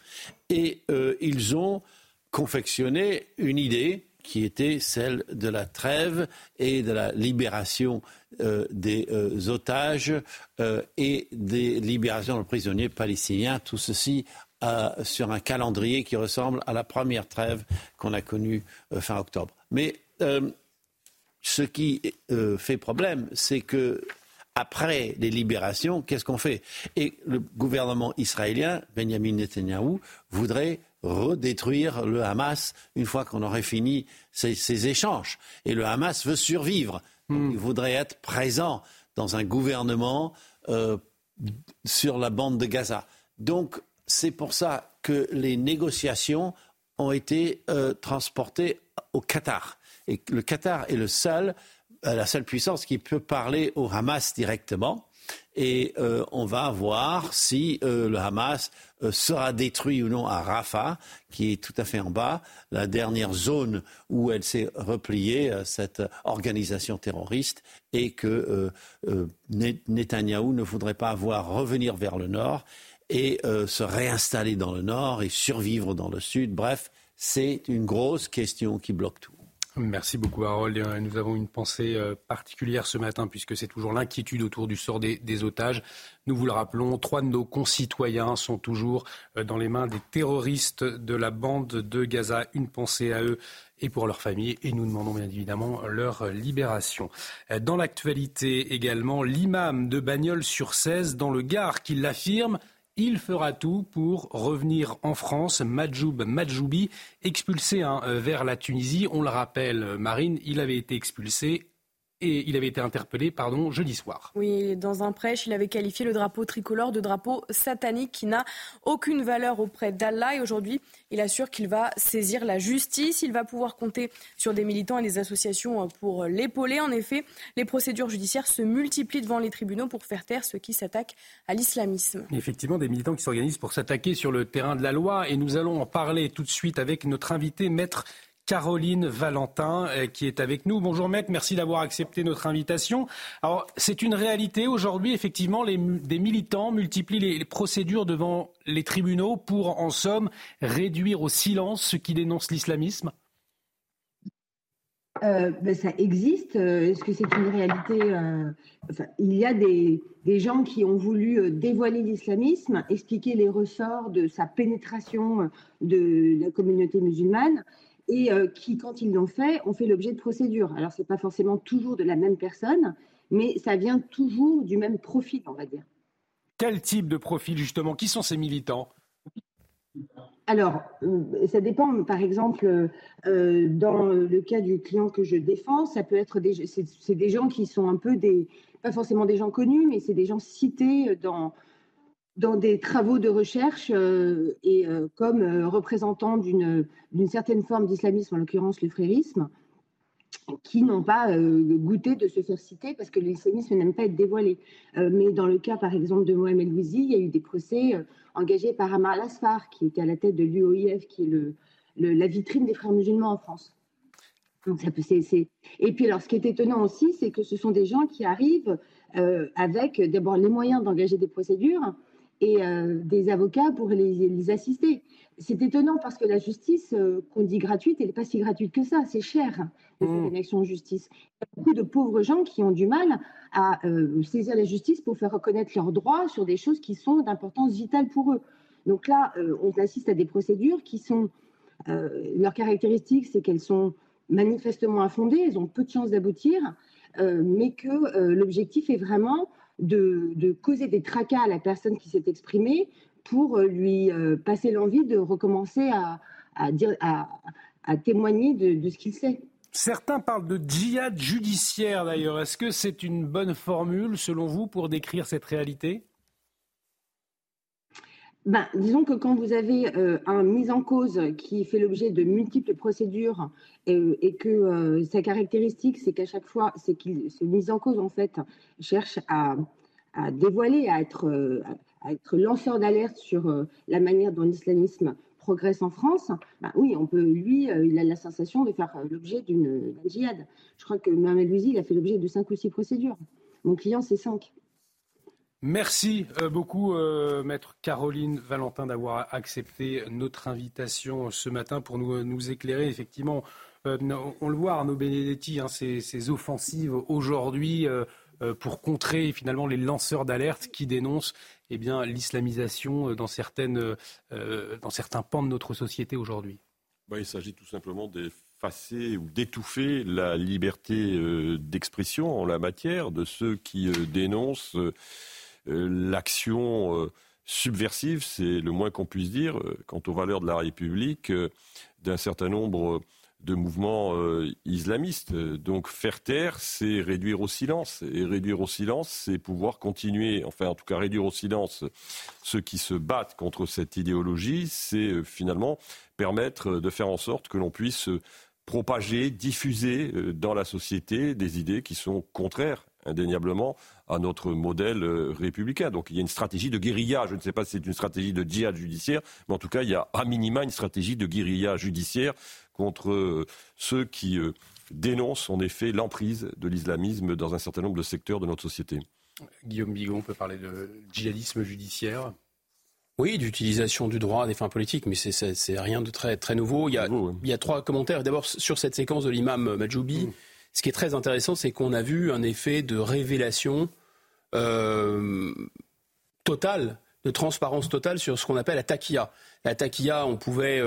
Et euh, ils ont confectionné une idée qui était celle de la trêve et de la libération euh, des euh, otages et des libérations de prisonniers palestiniens. Tout ceci sur un calendrier qui ressemble à la première trêve qu'on a connue euh, fin octobre. Mais euh, ce qui euh, fait problème, c'est que après les libérations, qu'est-ce qu'on fait? Et le gouvernement israélien, Benjamin Netanyahu, voudrait redétruire le Hamas une fois qu'on aurait fini ces, échanges. Et le Hamas veut survivre. Hmm. il voudrait être présent dans un gouvernement sur la bande de Gaza. Donc c'est pour ça que les négociations ont été euh, transportées au Qatar. Et le Qatar est le seul, euh, la seule puissance qui peut parler au Hamas directement. Et euh, on va voir si le Hamas sera détruit ou non à Rafah, qui est tout à fait en bas, la dernière zone où elle s'est repliée, cette organisation terroriste, et que Netanyahou ne voudrait pas voir revenir vers le nord et euh, se réinstaller dans le nord et survivre dans le sud. Bref, c'est une grosse question qui bloque tout. Merci beaucoup Harold. Nous avons une pensée euh, particulière ce matin puisque c'est toujours l'inquiétude autour du sort des, otages. Nous vous le rappelons, trois de nos concitoyens sont toujours euh, dans les mains des terroristes de la bande de Gaza. Une pensée à eux et pour leurs familles et nous demandons bien évidemment leur libération. Dans l'actualité également, l'imam de Bagnols sur 16 dans le Gard qui l'affirme il fera tout pour revenir en France. Majoub Majoubi, expulsé hein, euh, vers la Tunisie. On le rappelle, Marine, il avait été expulsé et il avait été interpellé pardon, jeudi soir. Oui, dans un prêche, il avait qualifié le drapeau tricolore de drapeau satanique qui n'a aucune valeur auprès d'Allah. Et aujourd'hui, il assure qu'il va saisir la justice. Il va pouvoir compter sur des militants et des associations pour l'épauler. En effet, les procédures judiciaires se multiplient devant les tribunaux pour faire taire ceux qui s'attaquent à l'islamisme. Effectivement, des militants qui s'organisent pour s'attaquer sur le terrain de la loi. Et nous allons en parler tout de suite avec notre invité, maître Caroline Valentin euh, qui est avec nous. Bonjour maître, merci d'avoir accepté notre invitation. Alors c'est une réalité aujourd'hui, effectivement, des militants multiplient les, procédures devant les tribunaux pour, en somme, réduire au silence ceux qui dénoncent l'islamisme. Euh, ben, ça existe. Euh, est-ce que c'est une réalité Il y a des, gens qui ont voulu dévoiler l'islamisme, expliquer les ressorts de sa pénétration de la communauté musulmane et euh, qui, quand ils l'ont fait, ont fait l'objet de procédures. Alors, ce n'est pas forcément toujours de la même personne, mais ça vient toujours du même profil, on va dire. Quel type de profil, justement? Qui sont ces militants? Alors, euh, ça dépend. Par exemple, euh, dans le cas du client que je défends, ça peut être des, c'est, des gens qui sont un peu des, pas forcément des gens connus, mais c'est des gens cités dans, dans des travaux de recherche euh, et euh, comme euh, représentant d'une certaine forme d'islamisme, en l'occurrence le frérisme, qui n'ont pas goûté de se faire citer parce que l'islamisme n'aime pas être dévoilé. mais dans le cas, par exemple, de Mohamed Louisi, il y a eu des procès engagés par Amar Lasfar, qui était à la tête de l'UOIF, qui est la vitrine des frères musulmans en France. Donc ça peut, Et puis alors, ce qui est étonnant aussi, c'est que ce sont des gens qui arrivent avec d'abord les moyens d'engager des procédures, et euh, des avocats pour les, assister. C'est étonnant parce que la justice, euh, qu'on dit gratuite, elle n'est pas si gratuite que ça. C'est cher de faire mmh. une action de justice. Il y a beaucoup de pauvres gens qui ont du mal à euh, saisir la justice pour faire reconnaître leurs droits sur des choses qui sont d'importance vitale pour eux. Donc là, on assiste à des procédures qui sont. leur caractéristique, c'est qu'elles sont manifestement infondées, elles ont peu de chances d'aboutir, mais que l'objectif est vraiment de, causer des tracas à la personne qui s'est exprimée pour euh, lui euh, passer l'envie de recommencer à, dire, à, témoigner de, ce qu'il sait. Certains parlent de djihad judiciaire d'ailleurs. Est-ce que c'est une bonne formule selon vous pour décrire cette réalité? Ben, disons que quand vous avez euh, un mise en cause qui fait l'objet de multiples procédures et, que sa caractéristique, c'est qu'à chaque fois, c'est qu'il se mise en cause en fait cherche à, dévoiler, à être, euh, à être lanceur d'alerte sur euh, la manière dont l'islamisme progresse en France, bah oui, on peut, lui, euh, il a la sensation de faire l'objet d'une djihad. Je crois que Mohamed Louisi, il a fait l'objet de cinq ou six procédures. Mon client, c'est cinq. Merci beaucoup, maître Caroline Valentin, d'avoir accepté notre invitation ce matin pour nous, éclairer. Effectivement, on le voit, Arnaud Benedetti, hein, ces, ces, offensives aujourd'hui euh, pour contrer finalement les lanceurs d'alerte qui dénoncent eh bien, l'islamisation euh, dans, euh, certains pans de notre société aujourd'hui bah, Il s'agit tout simplement d'effacer ou d'étouffer la liberté d'expression en la matière de ceux qui dénoncent l'action subversive, c'est le moins qu'on puisse dire, quant aux valeurs de la République, d'un certain nombre de mouvements euh, islamistes. Donc faire taire, c'est réduire au silence. Et réduire au silence, c'est pouvoir continuer, enfin en tout cas réduire au silence ceux qui se battent contre cette idéologie, c'est euh, finalement permettre de faire en sorte que l'on puisse propager, diffuser euh, dans la société des idées qui sont contraires indéniablement à notre modèle républicain. Donc il y a une stratégie de guérilla. Je ne sais pas si c'est une stratégie de djihad judiciaire, mais en tout cas, il y a à minima une stratégie de guérilla judiciaire contre euh, ceux qui euh, dénoncent en effet l'emprise de l'islamisme dans un certain nombre de secteurs de notre société. Guillaume Bigon, on peut parler de djihadisme judiciaire oui, d'utilisation du droit à des fins politiques, mais c'est rien de très, très nouveau. Il y, a, il y a trois commentaires. D'abord, sur cette séquence de l'imam Majoubi, mm. ce qui est très intéressant, c'est qu'on a vu un effet de révélation euh, totale, de transparence totale sur ce qu'on appelle la taquilla. La taquilla, on pouvait...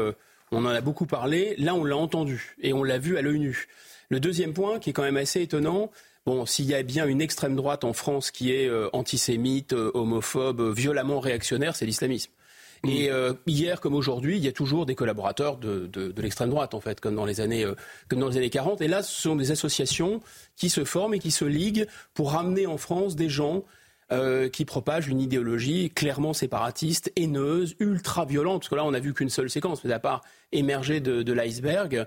On en a beaucoup parlé. Là, on l'a entendu et on l'a vu à l'œil nu. Le deuxième point, qui est quand même assez étonnant, Bon, s'il y a bien une extrême droite en France qui est euh, antisémite, euh, homophobe, violemment réactionnaire, c'est l'islamisme. Et hier comme aujourd'hui, il y a toujours des collaborateurs de, de, l'extrême droite, en fait, comme dans, les années, comme dans les années 40. Et là, ce sont des associations qui se forment et qui se liguent pour ramener en France des gens euh, qui propage une idéologie clairement séparatiste, haineuse, ultra violente. Parce que là, on n'a vu qu'une seule séquence, mais à part émerger de, l'iceberg,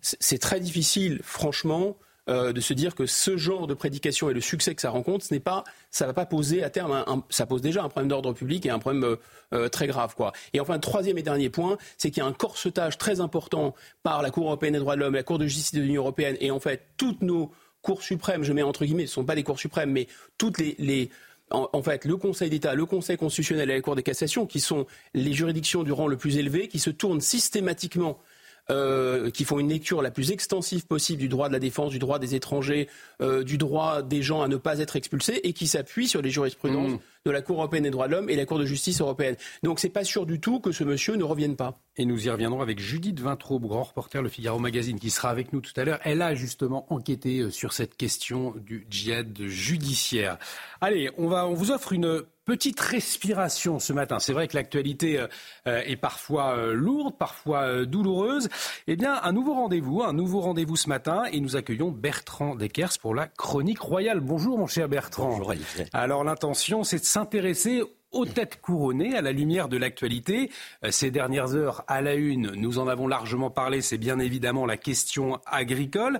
c'est très difficile, franchement, euh, de se dire que ce genre de prédication et le succès que ça rencontre, ce n'est pas, ça va pas poser à terme, ça pose déjà un problème d'ordre public et un problème euh, très grave, quoi. Et enfin, troisième et dernier point, c'est qu'il y a un corsetage très important par la Cour européenne des droits de l'homme, la Cour de justice de l'Union européenne, et en fait toutes nos cours suprêmes, je mets entre guillemets, ce ne sont pas des cours suprêmes, mais toutes les en, fait, le Conseil d'État, le Conseil constitutionnel et la Cour des cassations, qui sont les juridictions du rang le plus élevé, qui se tournent systématiquement euh, qui font une lecture la plus extensive possible du droit de la défense, du droit des étrangers, euh, du droit des gens à ne pas être expulsés, et qui s'appuient sur les jurisprudences mmh. de la Cour européenne des droits de l'homme et la Cour de justice européenne. Donc c'est pas sûr du tout que ce monsieur ne revienne pas. Et nous y reviendrons avec Judith Vintraube, grand reporter Le Figaro Magazine, qui sera avec nous tout à l'heure. Elle a justement enquêté euh, sur cette question du djihad judiciaire. Allez, on, va, on vous offre une petite respiration ce matin. C'est vrai que l'actualité euh, euh, est parfois euh, lourde, parfois douloureuse. Eh bien, un nouveau rendez-vous, un nouveau rendez-vous ce matin, et nous accueillons Bertrand Deckers pour la chronique royale. Bonjour, mon cher Bertrand. Bonjour, Alors, l'intention, c'est de s'intéresser aux têtes couronnées à la lumière de l'actualité. Ces dernières heures, à la une, nous en avons largement parlé, c'est bien évidemment la question agricole.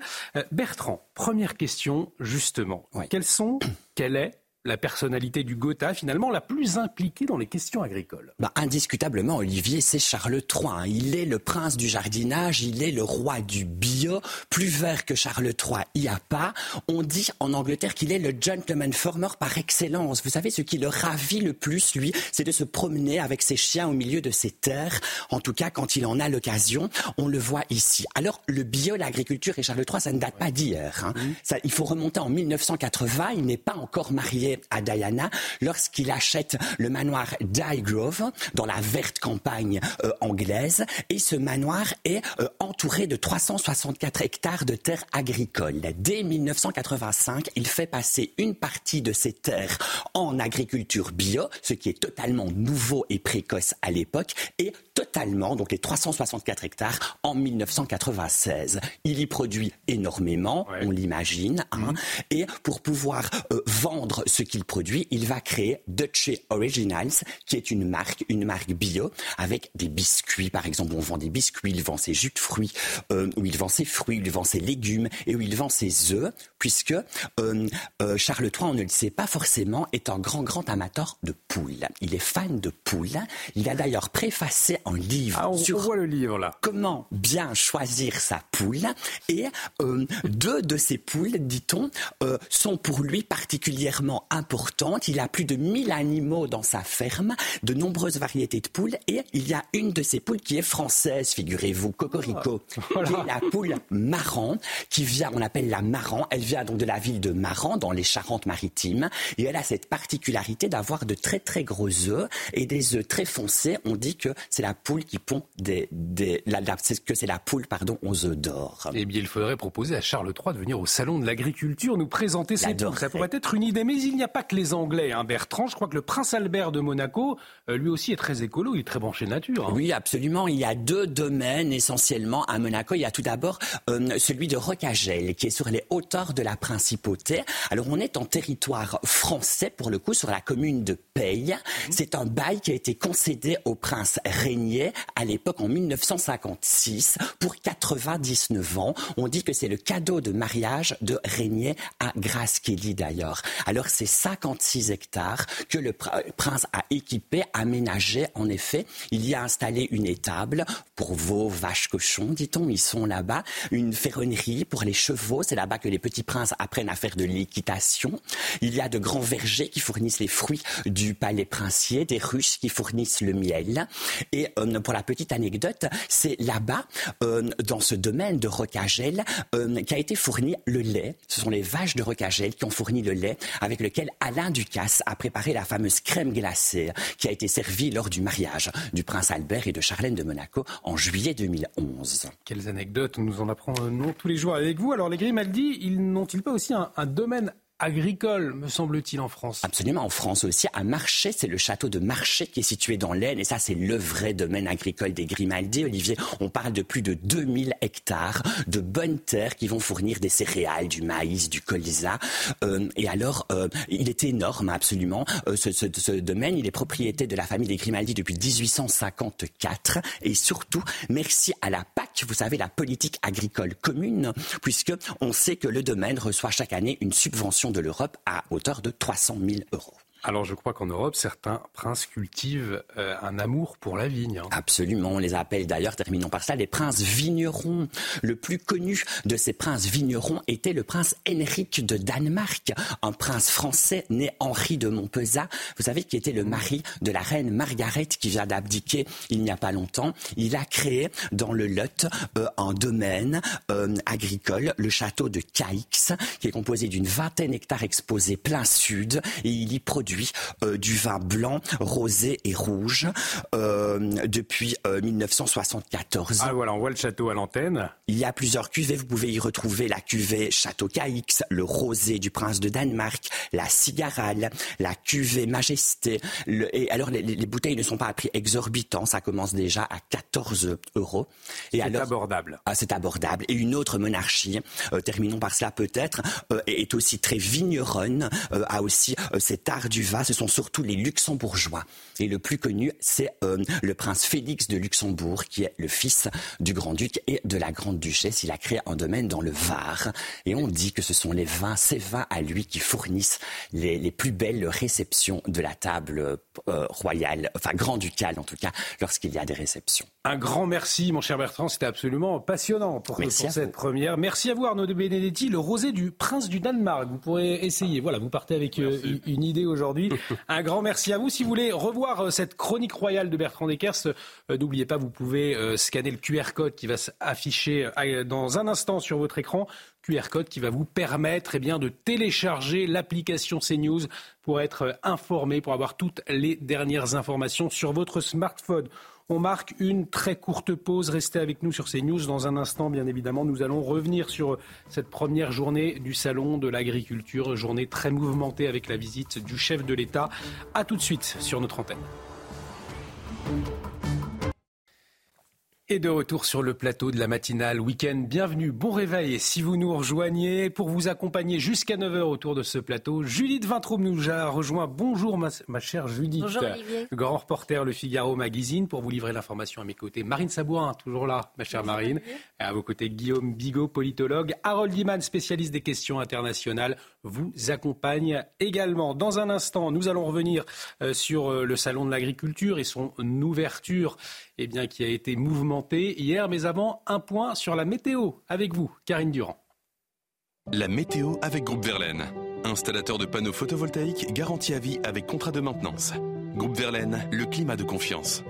Bertrand, première question, justement. Quelles sont, quelle est la personnalité du Gotha, finalement, la plus impliquée dans les questions agricoles bah, Indiscutablement, Olivier, c'est Charles III. Hein. Il est le prince du jardinage, il est le roi du bio. Plus vert que Charles III, il n'y a pas. On dit en Angleterre qu'il est le gentleman farmer par excellence. Vous savez, ce qui le ravit le plus, lui, c'est de se promener avec ses chiens au milieu de ses terres. En tout cas, quand il en a l'occasion, on le voit ici. Alors, le bio, l'agriculture et Charles III, ça ne date pas d'hier. Hein. Il faut remonter en 1980. Il n'est pas encore marié à Diana lorsqu'il achète le manoir d'Highgrove dans la verte campagne euh, anglaise. Et ce manoir est euh, entouré de 364 hectares de terres agricoles. Dès 1985, il fait passer une partie de ces terres en agriculture bio, ce qui est totalement nouveau et précoce à l'époque, et totalement, donc les 364 hectares, en 1996. Il y produit énormément, on l'imagine, hein, mhm. et pour pouvoir euh, vendre ce qu'il produit, il va créer Dutch Originals, qui est une marque, une marque bio, avec des biscuits, par exemple, on vend des biscuits, il vend ses jus de fruits, euh, où il vend ses fruits, il vend ses légumes, et où il vend ses œufs, puisque euh, Charles III, on ne le sait pas forcément, est un grand, grand amateur de poules. Il est fan de poules. Il a d'ailleurs préfacé un livre ah, sur voit le livre là. comment bien choisir sa poule. Et euh, deux de ces poules, dit-on, euh, sont pour lui particulièrement importantes. Il a plus de 1000 animaux dans sa ferme, de nombreuses variétés de poules. Et il y a une de ces poules qui est française, figurez-vous, Cocorico, ah, qui est la poule marran, qui vient, on l'appelle la marran. Elle vient donc de la ville de Maran, dans les Charentes-Maritimes. Et elle a cette particularité d'avoir de très très gros œufs et des œufs très foncés. On dit que c'est la poule qui pond des, des la, que c'est la poule pardon aux œufs d'or. Eh bien, il faudrait proposer à Charles III de venir au salon de l'agriculture nous présenter ses poules. Ça pourrait être une idée, mais il n'y a pas que les Anglais. Hein, Bertrand, je crois que le prince Albert de Monaco, euh, lui aussi est très écolo, il est très branché nature. Hein. Oui, absolument. Il y a deux domaines essentiellement à Monaco. Il y a tout d'abord euh, celui de Rocagel, qui est sur les hauteurs de la principauté. Alors, on est en territoire français pour le coup sur la commune de Paye. Mhm. C'est un bail qui a été concédé au prince Régnier à l'époque en 1956 pour 99 ans. On dit que c'est le cadeau de mariage de Régnier à Grace Kelly d'ailleurs. Alors c'est 56 hectares que le prince a équipé, aménagé en effet. Il y a installé une étable pour vos vaches cochons, dit-on, ils sont là-bas. Une ferronnerie pour les chevaux, c'est là-bas que les petits princes apprennent à faire de l'équitation. Il y a de grands vergers qui fournissent les fruits du palais princier, des ruches qui fournissent le miel. Et euh, pour la petite anecdote, c'est là-bas, euh, dans ce domaine de Rocagel, euh, qu'a été fourni le lait. Ce sont les vaches de Rocagel qui ont fourni le lait avec lequel Alain Ducasse a préparé la fameuse crème glacée qui a été servie lors du mariage du prince Albert et de Charlène de Monaco en juillet 2011. Quelles anecdotes, nous en apprenons tous les jours avec vous. Alors les Grimaldi, ils n'ont-ils pas aussi un, un domaine agricole, me semble-t-il, en France. Absolument, en France aussi. À Marché, c'est le château de Marché qui est situé dans l'Aisne. Et ça, c'est le vrai domaine agricole des Grimaldi. Olivier, on parle de plus de 2000 hectares de bonnes terres qui vont fournir des céréales, du maïs, du colza. Euh, et alors, euh, il était énorme, absolument. Euh, ce, ce, ce, domaine, il est propriété de la famille des Grimaldi depuis 1854. Et surtout, merci à la PAC, vous savez, la politique agricole commune, puisque on sait que le domaine reçoit chaque année une subvention de l'Europe à hauteur de 300 000 euros. Alors je crois qu'en Europe, certains princes cultivent euh, un amour pour la vigne. Hein. Absolument, on les appelle d'ailleurs, terminons par ça, les princes vignerons. Le plus connu de ces princes vignerons était le prince Henrik de Danemark, un prince français né Henri de Montpezat, vous savez, qui était le mari de la reine Margaret qui vient d'abdiquer il n'y a pas longtemps. Il a créé dans le Lot euh, un domaine euh, agricole, le château de Caix, qui est composé d'une vingtaine d'hectares exposés plein sud, et il y produit euh, du vin blanc, rosé et rouge euh, depuis 1974. Euh, ah voilà, on voit le château à l'antenne. Il y a plusieurs cuvées. Vous pouvez y retrouver la cuvée Château Caix, le rosé du prince de Danemark, la cigarale, la cuvée Majesté. et alors les, bouteilles ne sont pas à prix exorbitant. Ça commence déjà à 14 euros. C'est abordable. Ah, c'est abordable. Et une autre monarchie, terminons par cela peut-être, est aussi très vigneronne, a aussi cet art du ce sont surtout les luxembourgeois. Et le plus connu, c'est euh, le prince Félix de Luxembourg, qui est le fils du grand-duc et de la grande-duchesse. Il a créé un domaine dans le Var. Et on dit que ce sont les vins, ces vins à lui, qui fournissent les, plus belles réceptions de la table euh, royale, enfin grand-ducale en tout cas, lorsqu'il y a des réceptions. Un grand merci, mon cher Bertrand. C'était absolument passionnant pour, cette première. Merci à vous, Arnaud de Benedetti, le rosé du prince du Danemark. Vous pourrez essayer. Voilà, vous partez avec euh, une idée aujourd'hui. Un grand merci à vous. Si vous voulez revoir euh, cette chronique royale de Bertrand Deckers, euh, n'oubliez pas, vous pouvez euh, scanner le QR code qui va s'afficher dans un instant sur votre écran. QR code qui va vous permettre eh de télécharger l'application CNews pour être informé, pour avoir toutes les dernières informations sur votre smartphone. On marque une très courte pause. Restez avec nous sur ces news. Dans un instant, bien évidemment, nous allons revenir sur cette première journée du Salon de l'agriculture, journée très mouvementée avec la visite du chef de l'État. A tout de suite sur notre antenne. Et de retour sur le plateau de la matinale week-end. Bienvenue, bon réveil. Si vous nous rejoignez pour vous accompagner jusqu'à 9h autour de ce plateau, Judith Vintraube nous a rejoint. Bonjour ma, chère Judith. Bonjour Olivier. Grand reporter Le Figaro Magazine pour vous livrer l'information à mes côtés. Marine Sabourin, toujours là, ma chère Marine. Et à vos côtés, Guillaume Bigot, politologue. Harold Liman, spécialiste des questions internationales, vous accompagne également. Dans un instant, nous allons revenir euh, sur euh, le salon de l'agriculture et son ouverture eh bien, qui a été mouvementé hier. Mais avant, un point sur la météo avec vous, Karine Durand. La météo avec Groupe Verlaine. Installateur de panneaux photovoltaïques garantie à vie avec contrat de maintenance. Groupe Verlaine, le climat de confiance.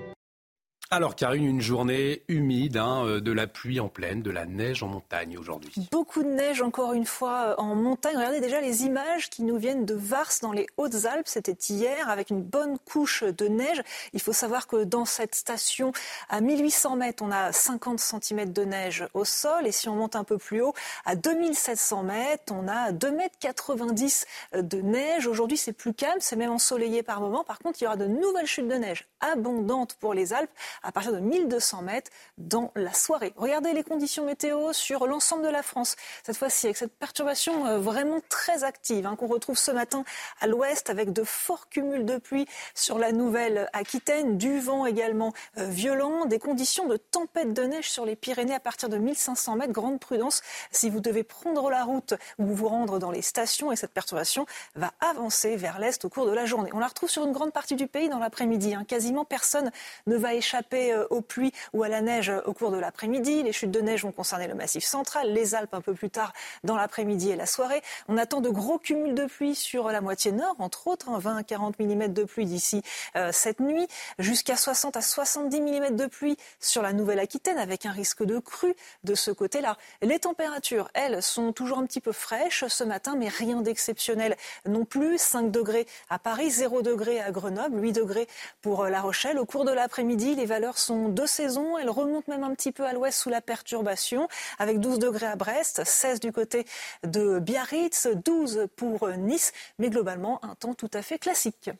Alors Karine, une journée humide, hein, euh, de la pluie en pleine, de la neige en montagne aujourd'hui. Beaucoup de neige encore une fois euh, en montagne. Regardez déjà les images qui nous viennent de Vars dans les Hautes-Alpes. C'était hier avec une bonne couche de neige. Il faut savoir que dans cette station, à 1800 mètres, on a 50 cm de neige au sol. Et si on monte un peu plus haut, à 2700 mètres, on a 2,90 m de neige. Aujourd'hui, c'est plus calme, c'est même ensoleillé par moment. Par contre, il y aura de nouvelles chutes de neige abondantes pour les Alpes à partir de 1200 mètres dans la soirée. Regardez les conditions météo sur l'ensemble de la France. Cette fois-ci, avec cette perturbation euh, vraiment très active hein, qu'on retrouve ce matin à l'ouest, avec de forts cumuls de pluie sur la Nouvelle-Aquitaine, du vent également euh, violent, des conditions de tempête de neige sur les Pyrénées à partir de 1500 mètres. Grande prudence si vous devez prendre la route ou vous rendre dans les stations et cette perturbation va avancer vers l'est au cours de la journée. On la retrouve sur une grande partie du pays dans l'après-midi. Hein. Quasiment personne ne va échapper euh, aux pluies ou à la neige euh, au cours de l'après-midi. Les chutes de neige vont concerner le massif central, les Alpes un peu plus tard dans l'après-midi et la soirée. On attend de gros cumuls de pluie sur la moitié nord, entre autres, 20 hein, à 40 mm de pluie d'ici euh, cette nuit, jusqu'à 60 à 70 mm de pluie sur la Nouvelle-Aquitaine, avec un risque de crue de ce côté-là. Les températures, elles, sont toujours un petit peu fraîches ce matin, mais rien d'exceptionnel non plus. 5 degrés à Paris, 0 degrés à Grenoble, 8 degrés pour La Rochelle. Au cours de l'après-midi, les valeurs chaleurs sont de saison. Elles remontent même un petit peu à l'ouest sous la perturbation, avec 12 degrés à Brest, 16 du côté de Biarritz, 12 pour Nice, mais globalement un temps tout à fait classique.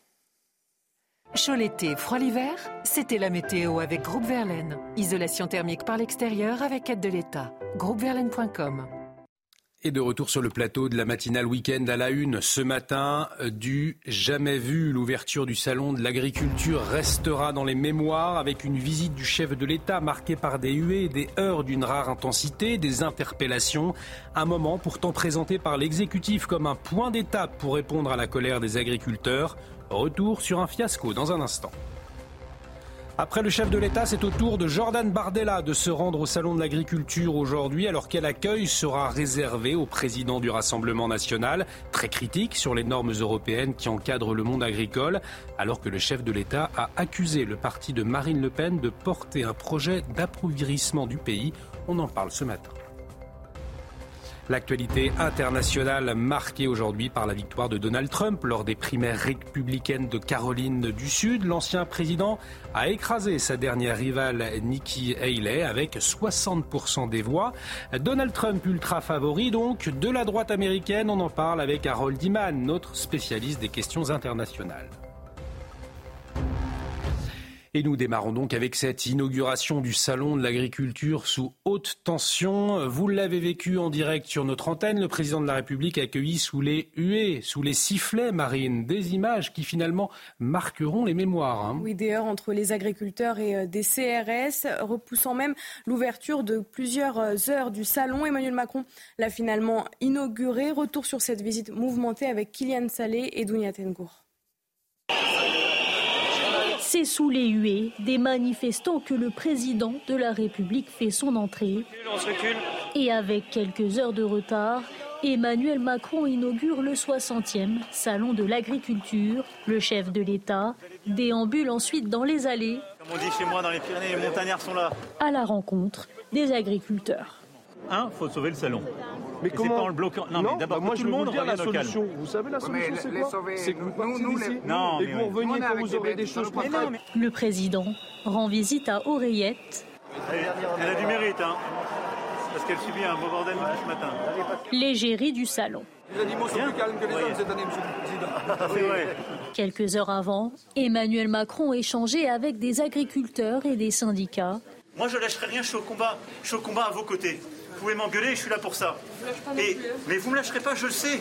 Chaud l'été, froid l'hiver, c'était la météo avec Groupe Verlaine. Isolation thermique par l'extérieur avec aide de l'État. Groupeverlaine.com et de retour sur le plateau de la matinale week-end à la une ce matin euh, du jamais vu. L'ouverture du salon de l'agriculture restera dans les mémoires avec une visite du chef de l'État marquée par des huées, des heures d'une rare intensité, des interpellations. Un moment pourtant présenté par l'exécutif comme un point d'étape pour répondre à la colère des agriculteurs. Retour sur un fiasco dans un instant. Après le chef de l'État, c'est au tour de Jordan Bardella de se rendre au Salon de l'Agriculture aujourd'hui, alors quel accueil sera réservé au président du Rassemblement national, très critique sur les normes européennes qui encadrent le monde agricole, alors que le chef de l'État a accusé le parti de Marine Le Pen de porter un projet d'appauvrissement du pays. On en parle ce matin. L'actualité internationale marquée aujourd'hui par la victoire de Donald Trump lors des primaires républicaines de Caroline du Sud. L'ancien président a écrasé sa dernière rivale Nikki Haley avec 60% des voix. Donald Trump ultra favori donc de la droite américaine. On en parle avec Harold Iman, notre spécialiste des questions internationales. Et nous démarrons donc avec cette inauguration du Salon de l'agriculture sous haute tension. Vous l'avez vécu en direct sur notre antenne. Le président de la République a accueilli sous les huées, sous les sifflets marines, des images qui finalement marqueront les mémoires. Hein. Oui, des heures entre les agriculteurs et euh, des CRS, repoussant même l'ouverture de plusieurs euh, heures du Salon. Emmanuel Macron l'a finalement inauguré. Retour sur cette visite mouvementée avec Kylian Salé et Dounia Tengour. C'est sous les huées des manifestants que le président de la République fait son entrée. Et avec quelques heures de retard, Emmanuel Macron inaugure le 60e Salon de l'agriculture. Le chef de l'État déambule ensuite dans les allées. Comme on dit chez moi dans les Pyrénées, les montagnards sont là. À la rencontre des agriculteurs. Un, faut sauver le salon. Mais comment pas en le bloquant. Non, mais d'abord, bah moi, tout je le monde vous dire la local. solution. Vous savez la solution, c'est quoi C'est que vous partiez d'ici Non, et que vous reveniez quand vous aurez des choses mais- Le président rend visite à Oreillette. Elle, elle a du mérite, hein. Parce qu'elle subit un beau bordel ce matin. l'égérie du salon. Les animaux sont plus calmes que les hommes cette année, monsieur le Président. C'est vrai. Quelques heures avant, Emmanuel Macron échangeait avec des agriculteurs et des syndicats. Moi, je lâcherai rien, je suis au combat. Je suis au combat à vos côtés. Vous pouvez m'engueuler, je suis là pour ça. Et, mais vous me lâcherez pas, je le sais.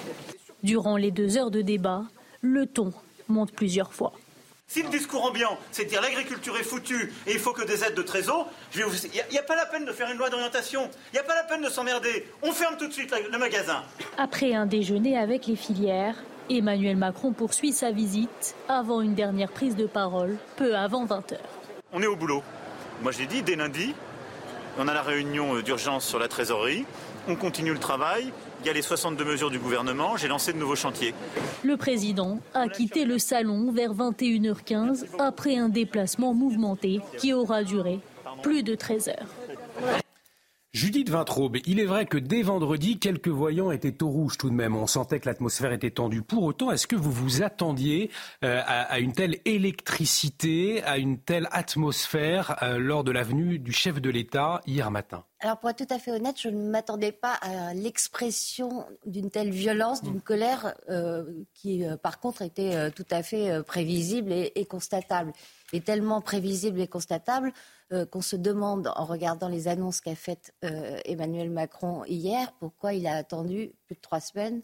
Durant les deux heures de débat, le ton monte plusieurs fois. Si le discours ambiant, c'est de dire l'agriculture est foutue et il faut que des aides de trésor, je vais vous- il n'y a, pas la peine de faire une loi d'orientation. Il n'y a pas la peine de s'emmerder. On ferme tout de suite la- le magasin. Après un déjeuner avec les filières, Emmanuel Macron poursuit sa visite avant une dernière prise de parole, peu avant 20h. On est au boulot. Moi, j'ai dit dès lundi, on a la réunion euh, d'urgence sur la trésorerie. On continue le travail. Il y a les 62 mesures du gouvernement. J'ai lancé de nouveaux chantiers. Le président a quitté le salon vers 21h15 après un déplacement mouvementé qui aura duré plus de 13 heures. Judith Vintraube, il est vrai que dès vendredi, quelques voyants étaient au rouge tout de même. On sentait que l'atmosphère était tendue. Pour autant, est-ce que vous vous attendiez euh, à, une telle électricité, à une telle atmosphère euh, lors de la venue du chef de l'État hier matin? Alors pour être tout à fait honnête, je ne m'attendais pas à l'expression d'une telle violence, d'une colère euh, qui par contre était tout à fait prévisible et constatable. Et tellement prévisible et constatable euh, qu'on se demande en regardant les annonces qu'a faites euh, Emmanuel Macron hier, pourquoi il a attendu plus de trois semaines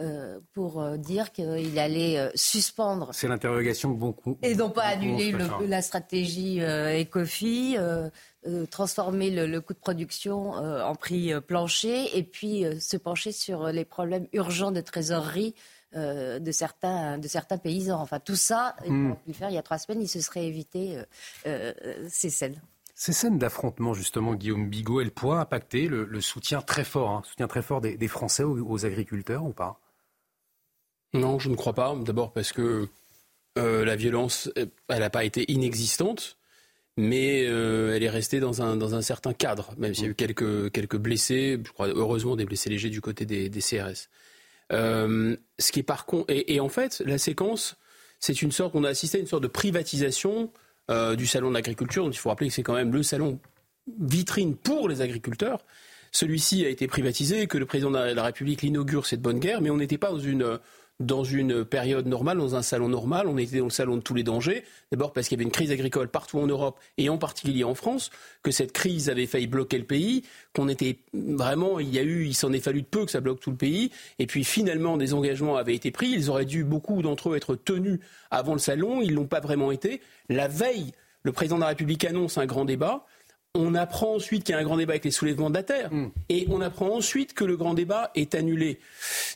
euh, pour dire qu'il allait suspendre C'est l'interrogation que beaucoup. et non pas annuler le- la stratégie Ecofi, transformer le, le coût de production en prix plancher et puis se pencher sur les problèmes urgents de trésorerie euh, de, certains, de certains paysans. Enfin, tout ça, il Hmm. pu le faire il y a trois semaines, il se serait évité euh, euh, ces scènes. Ces scènes d'affrontement, justement, Guillaume Bigot, elles pourraient impacter le, le soutien très fort, hein, soutien très fort des, des Français aux, aux agriculteurs ou pas? Non, je ne crois pas. D'abord parce que euh, la violence, euh, elle n'a pas été inexistante, mais euh, elle est restée dans un, dans un certain cadre, même s'il y a eu quelques, quelques blessés, je crois heureusement des blessés légers du côté des, des CRS. Euh, ce qui est par contre, et, et en fait, la séquence, c'est une sorte, on a assisté à une sorte de privatisation du salon de l'agriculture. Il faut rappeler que c'est quand même le salon vitrine pour les agriculteurs. Celui-ci a été privatisé, que le président de la République l'inaugure, c'est de bonne guerre, mais on n'était pas dans une dans une période normale, dans un salon normal. On était dans le salon de tous les dangers. D'abord parce qu'il y avait une crise agricole partout en Europe et en particulier en France, que cette crise avait failli bloquer le pays, qu'on était vraiment, il y a eu, il s'en est fallu de peu que ça bloque tout le pays. Et puis finalement, des engagements avaient été pris. Ils auraient dû, beaucoup d'entre eux, être tenus avant le salon. Ils l'ont pas vraiment été. La veille, le président de la République annonce un grand débat. On apprend ensuite qu'il y a un grand débat avec les soulèvements de la terre. Hmm. Et on apprend ensuite que le grand débat est annulé.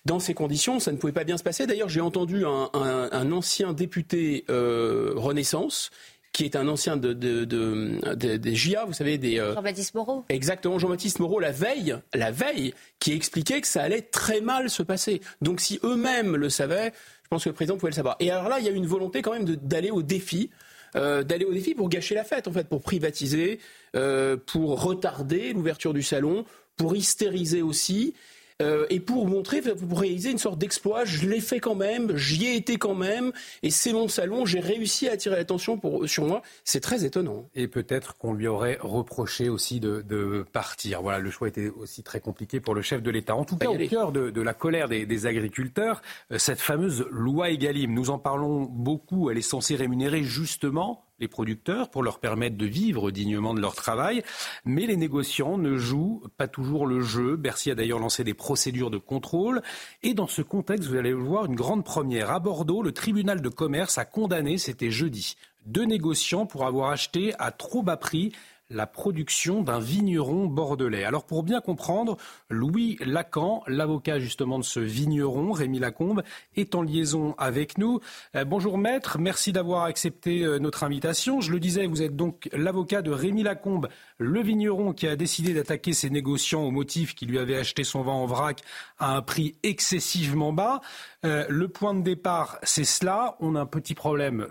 Dans ces conditions, ça ne pouvait pas bien se passer. D'ailleurs, j'ai entendu un, ancien député euh, Renaissance qui est un ancien de, des GIA, vous savez, des... Euh, Jean-Baptiste Moreau. Exactement, Jean-Baptiste Moreau, la veille, la veille, qui expliquait que ça allait très mal se passer. Donc si eux-mêmes le savaient, je pense que le président pouvait le savoir. Et alors là, il y a une volonté quand même d'aller au défi. Euh, d'aller au défi pour gâcher la fête, en fait, pour privatiser, euh, pour retarder l'ouverture du salon, pour hystériser aussi. Euh, et pour montrer, pour réaliser une sorte d'exploit, je l'ai fait quand même, j'y ai été quand même, et c'est mon salon, j'ai réussi à attirer l'attention sur moi. C'est très étonnant. Et peut-être qu'on lui aurait reproché aussi de, partir. Voilà, le choix était aussi très compliqué pour le chef de l'État. En tout cas, au cœur de, la colère des, des agriculteurs, cette fameuse loi Egalim, nous en parlons beaucoup, elle est censée rémunérer justement les producteurs pour leur permettre de vivre dignement de leur travail. Mais les négociants ne jouent pas toujours le jeu. Bercy a d'ailleurs lancé des procédures de contrôle. Et dans ce contexte, vous allez voir une grande première. À Bordeaux, le tribunal de commerce a condamné, c'était jeudi, deux négociants pour avoir acheté à trop bas prix la production d'un vigneron bordelais. Alors pour bien comprendre, Louis Lacan, l'avocat justement de ce vigneron, Rémi Lacombe, est en liaison avec nous. Euh, bonjour maître, merci d'avoir accepté euh, notre invitation. Je le disais, vous êtes donc l'avocat de Rémi Lacombe, le vigneron qui a décidé d'attaquer ses négociants au motif qu'il lui avait acheté son vin en vrac à un prix excessivement bas. Euh, le point de départ, c'est cela. On a un petit problème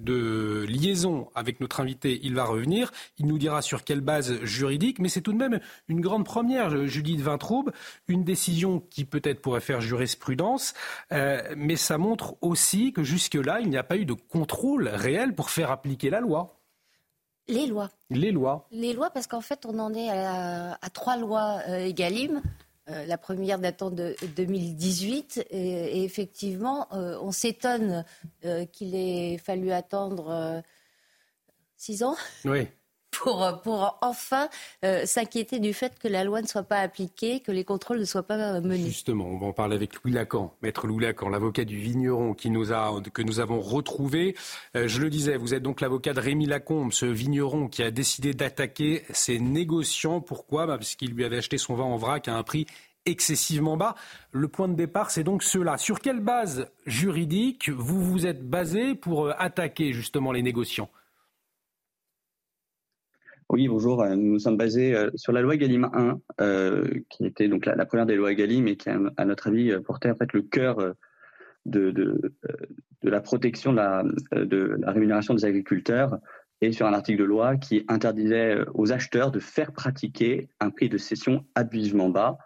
de liaison avec notre invité. Il va revenir. Il nous dira sur quelle base juridique, mais c'est tout de même une grande première, Judith Vintraube, une décision qui peut-être pourrait faire jurisprudence, euh, mais ça montre aussi que jusque-là, il n'y a pas eu de contrôle réel pour faire appliquer la loi. Les lois. Les lois. Les lois, parce qu'en fait, on en est à, trois lois euh, Egalim. Euh, la première datant de 2018. Et, effectivement, on s'étonne qu'il ait fallu attendre six ans. Pour, pour enfin euh, s'inquiéter du fait que la loi ne soit pas appliquée, que les contrôles ne soient pas menés. Justement, on va en parler avec Louis Lacan, maître Louis Lacan, l'avocat du vigneron qui nous a, que nous avons retrouvé. Euh, je le disais, vous êtes donc l'avocat de Rémi Lacombe, ce vigneron qui a décidé d'attaquer ses négociants. Pourquoi? Bah Parce qu'il lui avait acheté son vin en vrac à un prix excessivement bas. Le point de départ, c'est donc cela. Sur quelle base juridique vous vous êtes basé pour euh, attaquer justement les négociants? Oui, bonjour. Euh, nous sommes basés euh, sur la loi Galim 1, euh, qui était donc la, première des lois Galim et qui, à notre avis, portait en fait le cœur de, de, la protection de la, de la rémunération des agriculteurs et sur un article de loi qui interdisait aux acheteurs de faire pratiquer un prix de cession abusivement bas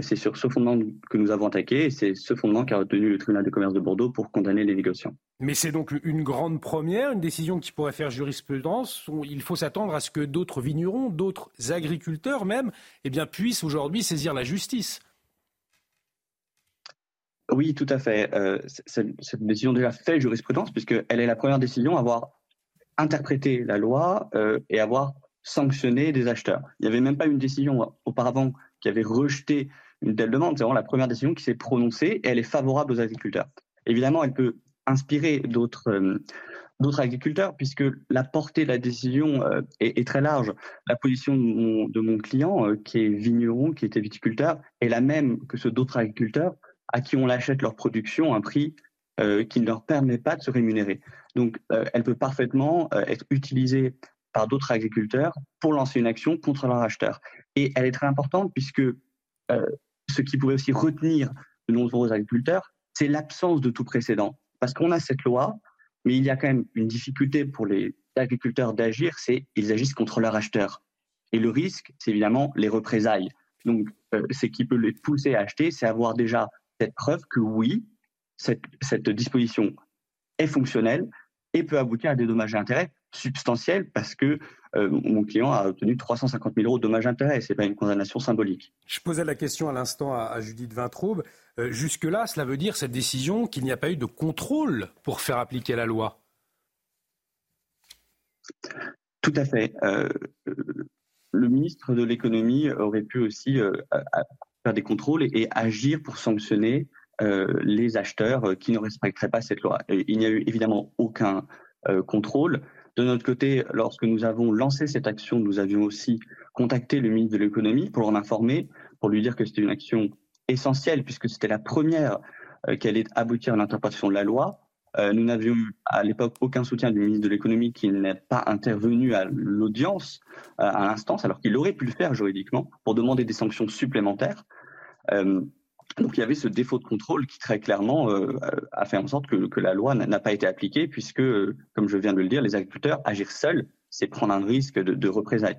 c'est sur ce fondement que nous avons attaqué et c'est ce fondement qu'a retenu le tribunal de commerce de Bordeaux pour condamner les négociants. Mais c'est donc une grande première, une décision qui pourrait faire jurisprudence. Il faut s'attendre à ce que d'autres vignerons, d'autres agriculteurs même, eh bien, puissent aujourd'hui saisir la justice. Oui, tout à fait. Euh, cette, décision déjà fait jurisprudence puisqu'elle est la première décision à avoir interprété la loi euh, et avoir sanctionné des acheteurs. Il n'y avait même pas une décision auparavant qui avait rejeté une telle demande. C'est vraiment la première décision qui s'est prononcée et elle est favorable aux agriculteurs. Évidemment, elle peut inspirer d'autres euh, agriculteurs puisque la portée de la décision euh, est, très large. La position de mon, client, euh, qui est vigneron, qui était viticulteur, est la même que ceux d'autres agriculteurs à qui on achète leur production à un prix qui ne leur permet pas de se rémunérer. Donc, elle peut parfaitement être utilisée par d'autres agriculteurs pour lancer une action contre leur acheteur. Et elle est très importante puisque euh, ce qui pouvait aussi retenir de nombreux agriculteurs, c'est l'absence de tout précédent. Parce qu'on a cette loi, mais il y a quand même une difficulté pour les agriculteurs d'agir, c'est qu'ils agissent contre leur acheteur. Et le risque, c'est évidemment les représailles. Donc, euh, ce qui peut les pousser à acheter, c'est avoir déjà cette preuve que oui, cette, cette disposition est fonctionnelle et peut aboutir à des dommages et intérêts substantielle parce que euh, mon client a obtenu 350 000 euros de dommages intérêts. Ce n'est pas une condamnation symbolique. Je posais la question à l'instant à, Judith Vintraube. Euh, jusque-là, cela veut dire, cette décision, qu'il n'y a pas eu de contrôle pour faire appliquer la loi? Tout à fait. Euh, le ministre de l'économie aurait pu aussi faire des contrôles et, agir pour sanctionner les acheteurs qui ne respecteraient pas cette loi. il n'y a eu évidemment aucun contrôle. De notre côté, lorsque nous avons lancé cette action, nous avions aussi contacté le ministre de l'économie pour en informer, pour lui dire que c'était une action essentielle puisque c'était la première euh, qui allait aboutir à l'interprétation de la loi. Euh, nous n'avions à l'époque aucun soutien du ministre de l'économie qui n'est pas intervenu à l'audience, euh, à l'instance, alors qu'il aurait pu le faire juridiquement pour demander des sanctions supplémentaires. Donc il y avait ce défaut de contrôle qui très clairement euh, a fait en sorte que, la loi n'a pas été appliquée puisque, comme je viens de le dire, les agriculteurs agir seuls, c'est prendre un risque de, de représailles.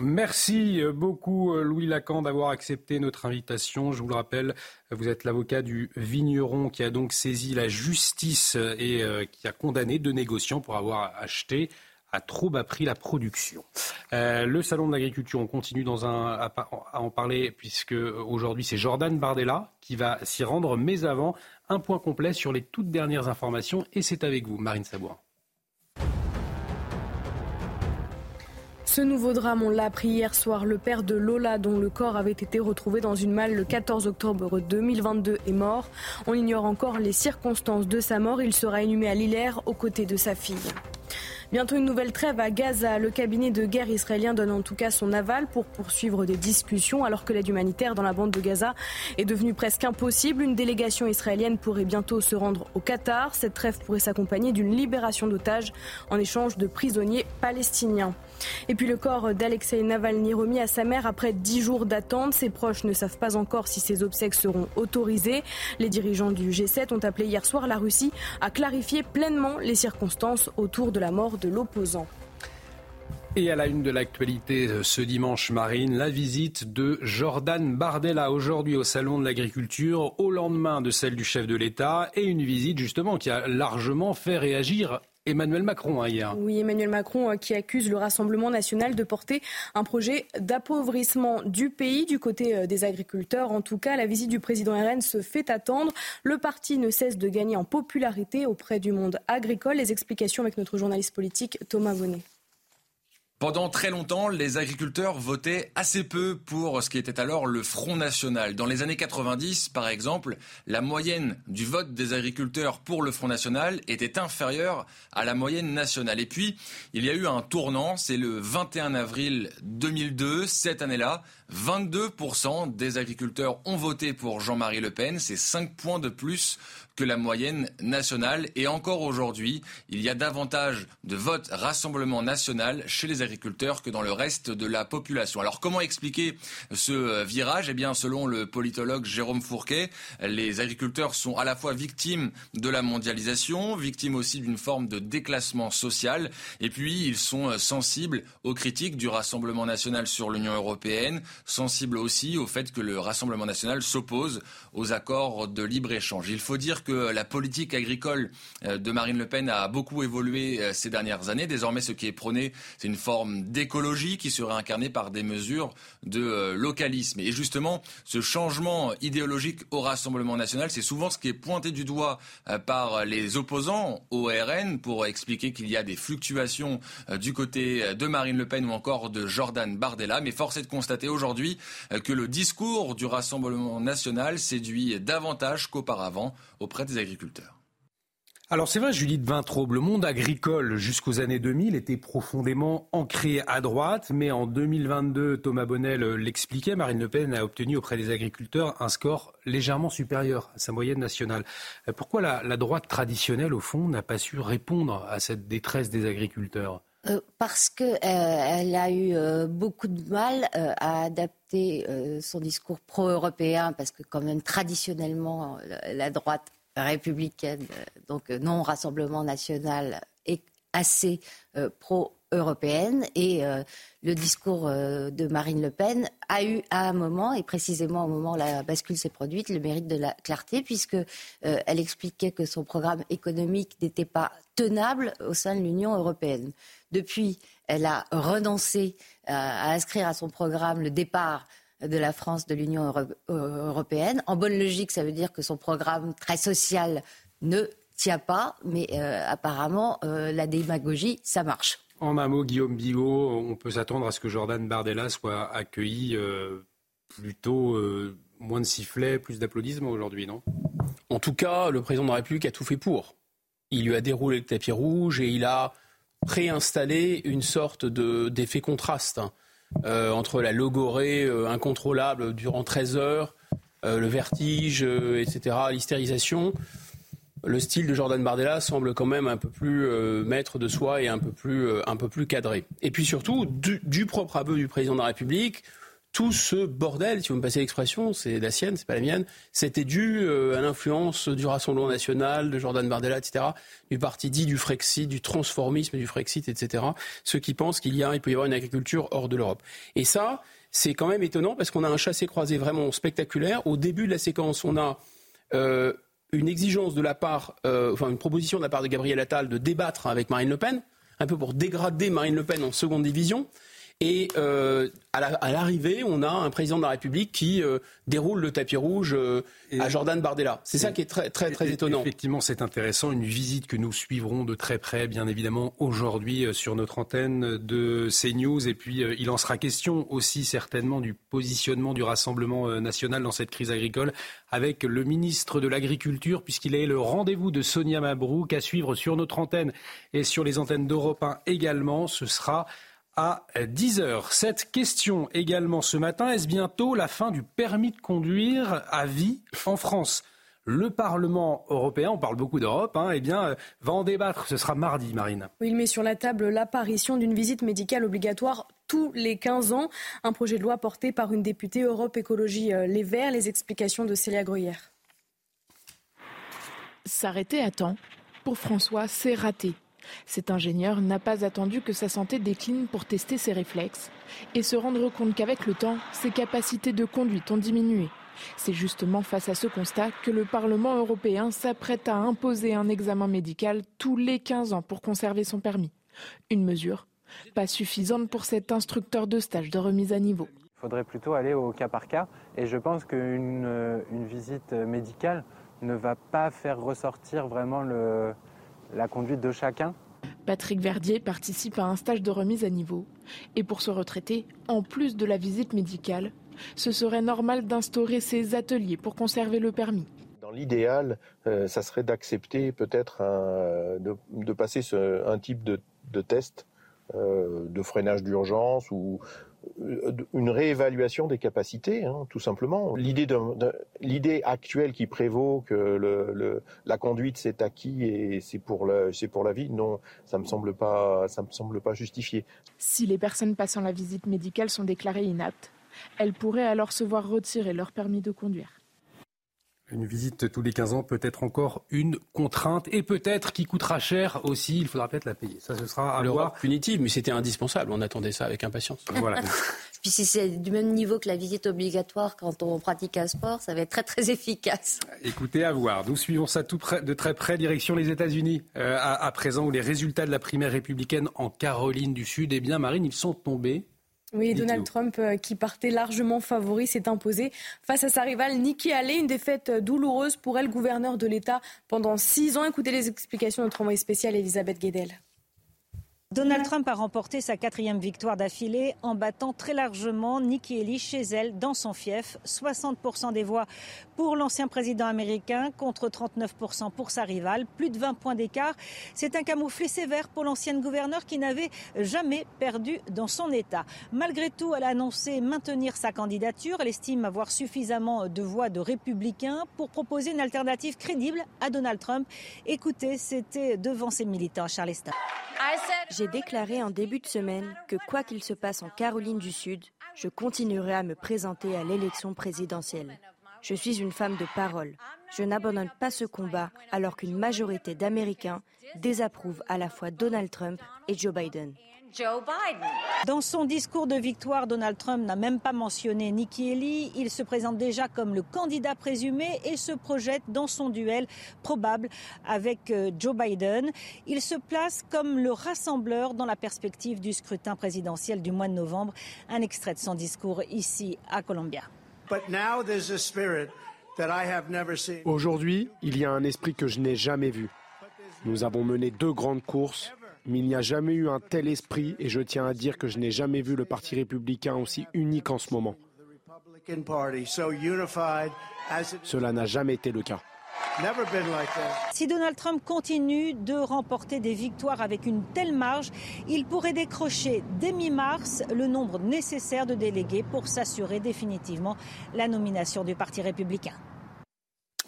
Merci beaucoup Louis Lacan d'avoir accepté notre invitation. Je vous le rappelle, vous êtes l'avocat du vigneron qui a donc saisi la justice et euh, qui a condamné deux négociants pour avoir acheté a trop bas prix la production. Euh, le salon de l'agriculture, on continue dans un, à, en parler puisque aujourd'hui c'est Jordan Bardella qui va s'y rendre, mais avant un point complet sur les toutes dernières informations et c'est avec vous, Marine Sabourin. Ce nouveau drame, on l'a appris hier soir. Le père de Lola, dont le corps avait été retrouvé dans une malle le 14 octobre 2022, est mort. On ignore encore les circonstances de sa mort. Il sera inhumé à Lillers aux côtés de sa fille. Bientôt une nouvelle trêve à Gaza. Le cabinet de guerre israélien donne en tout cas son aval pour poursuivre des discussions alors que l'aide humanitaire dans la bande de Gaza est devenue presque impossible. Une délégation israélienne pourrait bientôt se rendre au Qatar. Cette trêve pourrait s'accompagner d'une libération d'otages en échange de prisonniers palestiniens. Et puis le corps d'Alexei Navalny remis à sa mère après dix jours d'attente. Ses proches ne savent pas encore si ses obsèques seront autorisées. Les dirigeants du G7 ont appelé hier soir la Russie à clarifier pleinement les circonstances autour de la mort de l'opposant. Et à la une de l'actualité euh, ce dimanche, Marine, la visite de Jordan Bardella aujourd'hui au Salon de l'Agriculture, au lendemain de celle du chef de l'État, et une visite justement qui a largement fait réagir Emmanuel Macron hein, hier. Oui, Emmanuel Macron euh, qui accuse le Rassemblement national de porter un projet d'appauvrissement du pays du côté euh, des agriculteurs. En tout cas, la visite du président RN se fait attendre. Le parti ne cesse de gagner en popularité auprès du monde agricole. Les explications avec notre journaliste politique Thomas Bonnet. Pendant très longtemps, les agriculteurs votaient assez peu pour ce qui était alors le Front National. Dans les années 90, par exemple, la moyenne du vote des agriculteurs pour le Front National était inférieure à la moyenne nationale. Et puis, il y a eu un tournant, c'est le 21 avril 2002, cette année-là, 22% des agriculteurs ont voté pour Jean-Marie Le Pen, c'est 5 points de plus que la moyenne nationale. Et encore aujourd'hui, il y a davantage de votes Rassemblement national chez les agriculteurs que dans le reste de la population. Alors comment expliquer ce euh, virage? Eh bien, selon le politologue Jérôme Fourquet, les agriculteurs sont à la fois victimes de la mondialisation, victimes aussi d'une forme de déclassement social, et puis ils sont euh, sensibles aux critiques du Rassemblement national sur l'Union européenne, sensibles aussi au fait que le Rassemblement national s'oppose aux accords de libre-échange. Il faut dire que la politique agricole euh, de Marine Le Pen a beaucoup évolué euh, ces dernières années. Désormais, ce qui est prôné, c'est une forme d'écologie qui serait incarnée par des mesures de euh, localisme. Et justement, ce changement idéologique au Rassemblement national, c'est souvent ce qui est pointé du doigt par les opposants au RN pour expliquer qu'il y a des fluctuations du côté de Marine Le Pen ou encore de Jordan Bardella. Mais force est de constater aujourd'hui que le discours du Rassemblement national séduit davantage qu'auparavant auprès des agriculteurs. Alors c'est vrai, Judith Vintraube, le monde agricole jusqu'aux années 2000 était profondément ancré à droite, mais en 2022, Thomas Bonnel l'expliquait, Marine Le Pen a obtenu auprès des agriculteurs un score légèrement supérieur à sa moyenne nationale. Pourquoi la, droite traditionnelle, au fond, n'a pas su répondre à cette détresse des agriculteurs? Euh, parce qu'elle euh, a eu euh, beaucoup de mal à adapter son discours pro-européen, parce que quand même traditionnellement, la droite républicaine, donc non Rassemblement national, est assez pro européenne. Et euh, le discours euh, de Marine Le Pen a eu à un moment, et précisément au moment où la bascule s'est produite, le mérite de la clarté, puisque elle expliquait que son programme économique n'était pas tenable au sein de l'Union européenne. Depuis, elle a renoncé à inscrire à son programme le départ de la France de l'Union européenne. En bonne logique, ça veut dire que son programme très social ne tient pas, mais euh, apparemment, euh, la démagogie, ça marche. En un mot, Guillaume Bigot, on peut s'attendre à ce que Jordan Bardella soit accueilli euh, plutôt moins de sifflets, plus d'applaudissements aujourd'hui, non? En tout cas, le président de la République a tout fait pour. Il lui a déroulé le tapis rouge et il a préinstallé une sorte d'effet contraste hein, entre la logorée incontrôlable durant 13 heures, le vertige, etc., l'hystérisation le style de Jordan Bardella semble quand même un peu plus euh, maître de soi et un peu plus, euh, un peu plus cadré. Et puis surtout, du, propre aveu du président de la République, tout ce bordel, si vous me passez l'expression, c'est la sienne, c'est pas la mienne, c'était dû euh, à l'influence du Rassemblement national, de Jordan Bardella, etc., du parti dit du Frexit, du transformisme du Frexit, etc., ceux qui pensent qu'il y a, il peut y avoir une agriculture hors de l'Europe. Et ça, c'est quand même étonnant parce qu'on a un chassé-croisé vraiment spectaculaire. Au début de la séquence, on a une exigence de la part, euh, enfin une proposition de la part de Gabriel Attal de débattre avec Marine Le Pen, un peu pour dégrader Marine Le Pen en seconde division. Et euh, à l'arrivée, on a un président de la République qui euh, déroule le tapis rouge euh, à Jordan Bardella. C'est ça qui est très, très, très étonnant. Effectivement, c'est intéressant. Une visite que nous suivrons de très près, bien évidemment, aujourd'hui sur notre antenne de CNews. Et puis, il en sera question aussi certainement du positionnement du Rassemblement national dans cette crise agricole avec le ministre de l'Agriculture, puisqu'il est le rendez-vous de Sonia Mabrouk à suivre sur notre antenne et sur les antennes d'Europe 1 également. Ce sera à 10h. Cette question également ce matin, est-ce bientôt la fin du permis de conduire à vie en France? Le Parlement européen, on parle beaucoup d'Europe, hein, eh bien, euh, va en débattre. Ce sera mardi, Marine. il met sur la table l'apparition d'une visite médicale obligatoire tous les 15 ans. Un projet de loi porté par une députée Europe Écologie euh, Les Verts. Les explications de Célia Gruyère. S'arrêter à temps, pour François, c'est raté. Cet ingénieur n'a pas attendu que sa santé décline pour tester ses réflexes et se rendre compte qu'avec le temps, ses capacités de conduite ont diminué. C'est justement face à ce constat que le Parlement européen s'apprête à imposer un examen médical tous les 15 ans pour conserver son permis. Une mesure pas suffisante pour cet instructeur de stage de remise à niveau. Il faudrait plutôt aller au cas par cas et je pense qu'une une visite médicale ne va pas faire ressortir vraiment le, la conduite de chacun. Patrick Verdier participe à un stage de remise à niveau. Et pour se retraiter, en plus de la visite médicale, ce serait normal d'instaurer ces ateliers pour conserver le permis. Dans l'idéal, euh, ça serait d'accepter peut-être de, passer un type de, test euh, de freinage d'urgence ou, une réévaluation des capacités, hein, tout simplement. L'idée, actuelle qui prévaut que la conduite c'est acquis et c'est pour la, c'est pour la vie, non, ça me semble pas, ça me semble pas justifié. Si les personnes passant la visite médicale sont déclarées inaptes, elles pourraient alors se voir retirer leur permis de conduire. Une visite tous les 15 ans peut être encore une contrainte et peut-être qui coûtera cher aussi. Il faudra peut-être la payer. Ça, ce sera à voir. punitive, mais c'était indispensable. On attendait ça avec impatience. Voilà. Puis si c'est du même niveau que la visite obligatoire quand on pratique un sport, ça va être très très efficace. Écoutez, à voir. Nous suivons ça tout près, de très près, direction les États-Unis. Euh, à, à, présent, où les résultats de la primaire républicaine en Caroline du Sud, eh bien, Marine, ils sont tombés. Oui, Donald Trump, euh, qui partait largement favori, s'est imposé face à sa rivale Nikki Haley. Une défaite euh, douloureuse pour elle, gouverneur de l'État pendant six ans. Écoutez les explications de notre envoyée spéciale Elisabeth Guedel. Donald Trump a remporté sa quatrième victoire d'affilée en battant très largement Nikki Haley chez elle dans son fief. 60% des voix pour l'ancien président américain contre 39% pour sa rivale. Plus de 20 points d'écart. C'est un camouflet sévère pour l'ancienne gouverneure qui n'avait jamais perdu dans son État. Malgré tout, elle a annoncé maintenir sa candidature. Elle estime avoir suffisamment de voix de républicains pour proposer une alternative crédible à Donald Trump. Écoutez, c'était devant ses militants à Charleston. J'ai déclaré en début de semaine que quoi qu'il se passe en Caroline du Sud, je continuerai à me présenter à l'élection présidentielle. Je suis une femme de parole. Je n'abandonne pas ce combat alors qu'une majorité d'Américains désapprouvent à la fois Donald Trump et Joe Biden. Dans son discours de victoire, Donald Trump n'a même pas mentionné Nikki Haley. Il se présente déjà comme le candidat présumé et se projette dans son duel probable avec euh, Joe Biden. Il se place comme le rassembleur dans la perspective du scrutin présidentiel du mois de novembre. Un extrait de son discours ici à Columbia. Aujourd'hui, il y a un esprit que je n'ai jamais vu. Nous avons mené deux grandes courses mais il n'y a jamais eu un tel esprit et je tiens à dire que je n'ai jamais vu le Parti républicain aussi unique en ce moment. Cela n'a jamais été le cas. Si Donald Trump continue de remporter des victoires avec une telle marge, il pourrait décrocher dès mi-mars le nombre nécessaire de délégués pour s'assurer définitivement la nomination du Parti républicain.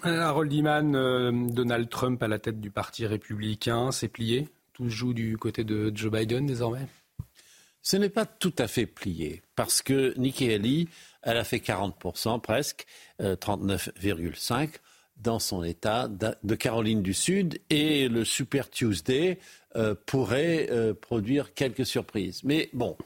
Harold Iman, euh, Donald Trump à la tête du Parti républicain, s'est plié? Tout joue du côté de Joe Biden désormais? Ce n'est pas tout à fait plié, parce que Nikki Haley, elle a fait 40% presque, 39,5% euh, dans son État de Caroline du Sud, et le Super Tuesday euh, pourrait euh, produire quelques surprises. Mais bon,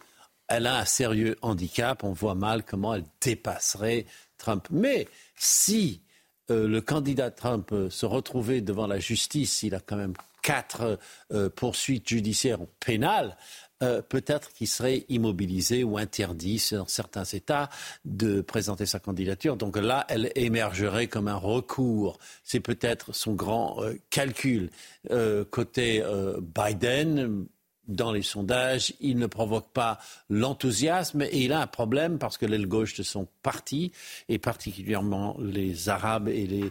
elle a un sérieux handicap, on voit mal comment elle dépasserait Trump. Mais si le candidat Trump se retrouvait devant la justice, il a quand même quatre euh, poursuites judiciaires pénales, euh, peut-être qu'il serait immobilisé ou interdit dans certains États de présenter sa candidature. Donc là, elle émergerait comme un recours. C'est peut-être son grand euh, calcul. côté Biden, dans les sondages, il ne provoque pas l'enthousiasme et il a un problème parce que l'aile gauche de son parti, et particulièrement les Arabes et les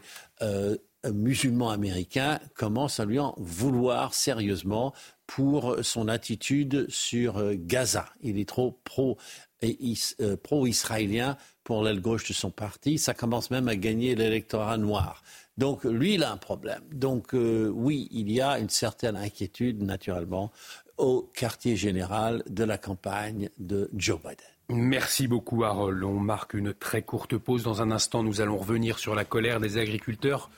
musulman américain commence à lui en vouloir sérieusement pour son attitude sur euh, Gaza. Il est trop pro, euh, pro-israélien pour l'aile gauche de son parti. Ça commence même à gagner l'électorat noir. Donc lui, il a un problème. Donc euh, oui, il y a une certaine inquiétude, naturellement, au quartier général de la campagne de Joe Biden. Merci beaucoup, Harold. On marque une très courte pause. Dans un instant, nous allons revenir sur la colère des agriculteurs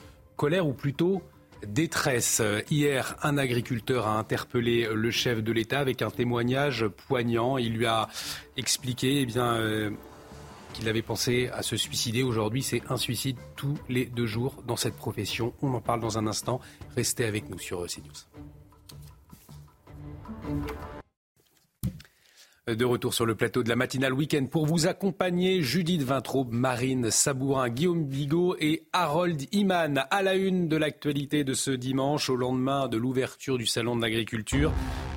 colère ou plutôt détresse. Hier, un agriculteur a interpellé le chef de l'État avec un témoignage poignant. Il lui a expliqué eh euh, qu'il avait pensé à se suicider. Aujourd'hui, c'est un suicide tous les deux jours dans cette profession. On en parle dans un instant. Restez avec nous sur CNews. De retour sur le plateau de la matinale week-end pour vous accompagner, Judith Vintraube, Marine Sabourin, Guillaume Bigot et Harold Iman à la une de l'actualité de ce dimanche au lendemain de l'ouverture du salon de l'agriculture.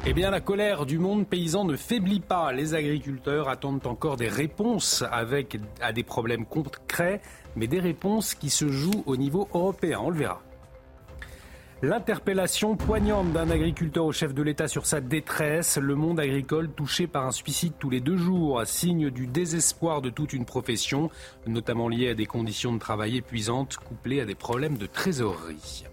Eh bien, la colère du monde paysan ne faiblit pas. Les agriculteurs attendent encore des réponses avec à des problèmes concrets, mais des réponses qui se jouent au niveau européen. On le verra. L'interpellation poignante d'un agriculteur au chef de l'État sur sa détresse, le monde agricole touché par un suicide tous les deux jours, signe du désespoir de toute une profession, notamment lié à des conditions de travail épuisantes couplées à des problèmes de trésorerie.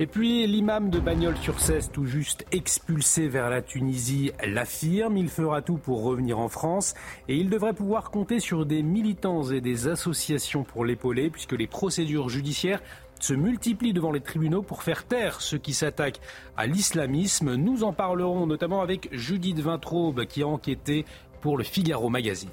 Et puis l'imam de Bagnols-sur-Cèze, tout juste expulsé vers la Tunisie, l'affirme. Il fera tout pour revenir en France et il devrait pouvoir compter sur des militants et des associations pour l'épauler puisque les procédures judiciaires se multiplient devant les tribunaux pour faire taire ceux qui s'attaquent à l'islamisme. Nous en parlerons notamment avec Judith Vintraube qui a enquêté pour le Figaro Magazine.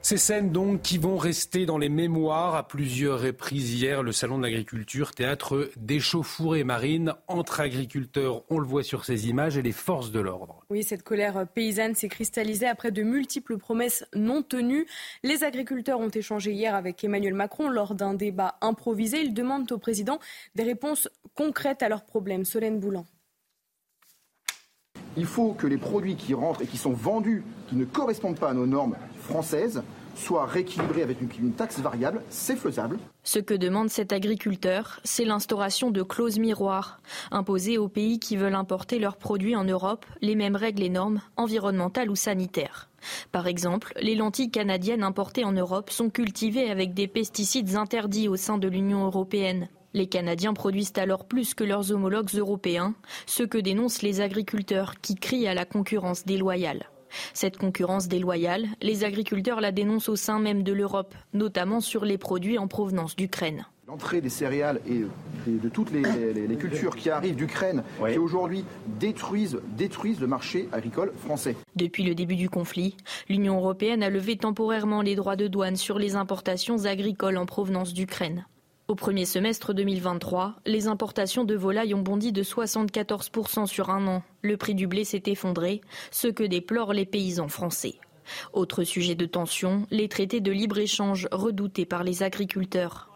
Ces scènes donc qui vont rester dans les mémoires à plusieurs reprises hier, le salon de l'agriculture, théâtre d'échauffourée marine entre agriculteurs, on le voit sur ces images, et les forces de l'ordre. Oui, cette colère paysanne s'est cristallisée après de multiples promesses non tenues. Les agriculteurs ont échangé hier avec Emmanuel Macron lors d'un débat improvisé. Ils demandent au président des réponses concrètes à leurs problèmes. Solène Boulan. Il faut que les produits qui rentrent et qui sont vendus, qui ne correspondent pas à nos normes françaises, soit rééquilibré avec une, taxe variable, c'est faisable. Ce que demande cet agriculteur, c'est l'instauration de clauses miroirs, imposées aux pays qui veulent importer leurs produits en Europe, les mêmes règles et normes, environnementales ou sanitaires. Par exemple, les lentilles canadiennes importées en Europe sont cultivées avec des pesticides interdits au sein de l'Union européenne. Les Canadiens produisent alors plus que leurs homologues européens, ce que dénoncent les agriculteurs qui crient à la concurrence déloyale. Cette concurrence déloyale, les agriculteurs la dénoncent au sein même de l'Europe, notamment sur les produits en provenance d'Ukraine. L'entrée des céréales et de, toutes les, cultures qui arrivent d'Ukraine, qui aujourd'hui détruisent, détruisent le marché agricole français. Depuis le début du conflit, l'Union européenne a levé temporairement les droits de douane sur les importations agricoles en provenance d'Ukraine. Au premier semestre 2023, les importations de volailles ont bondi de 74% sur un an. Le prix du blé s'est effondré, ce que déplorent les paysans français. Autre sujet de tension, les traités de libre-échange redoutés par les agriculteurs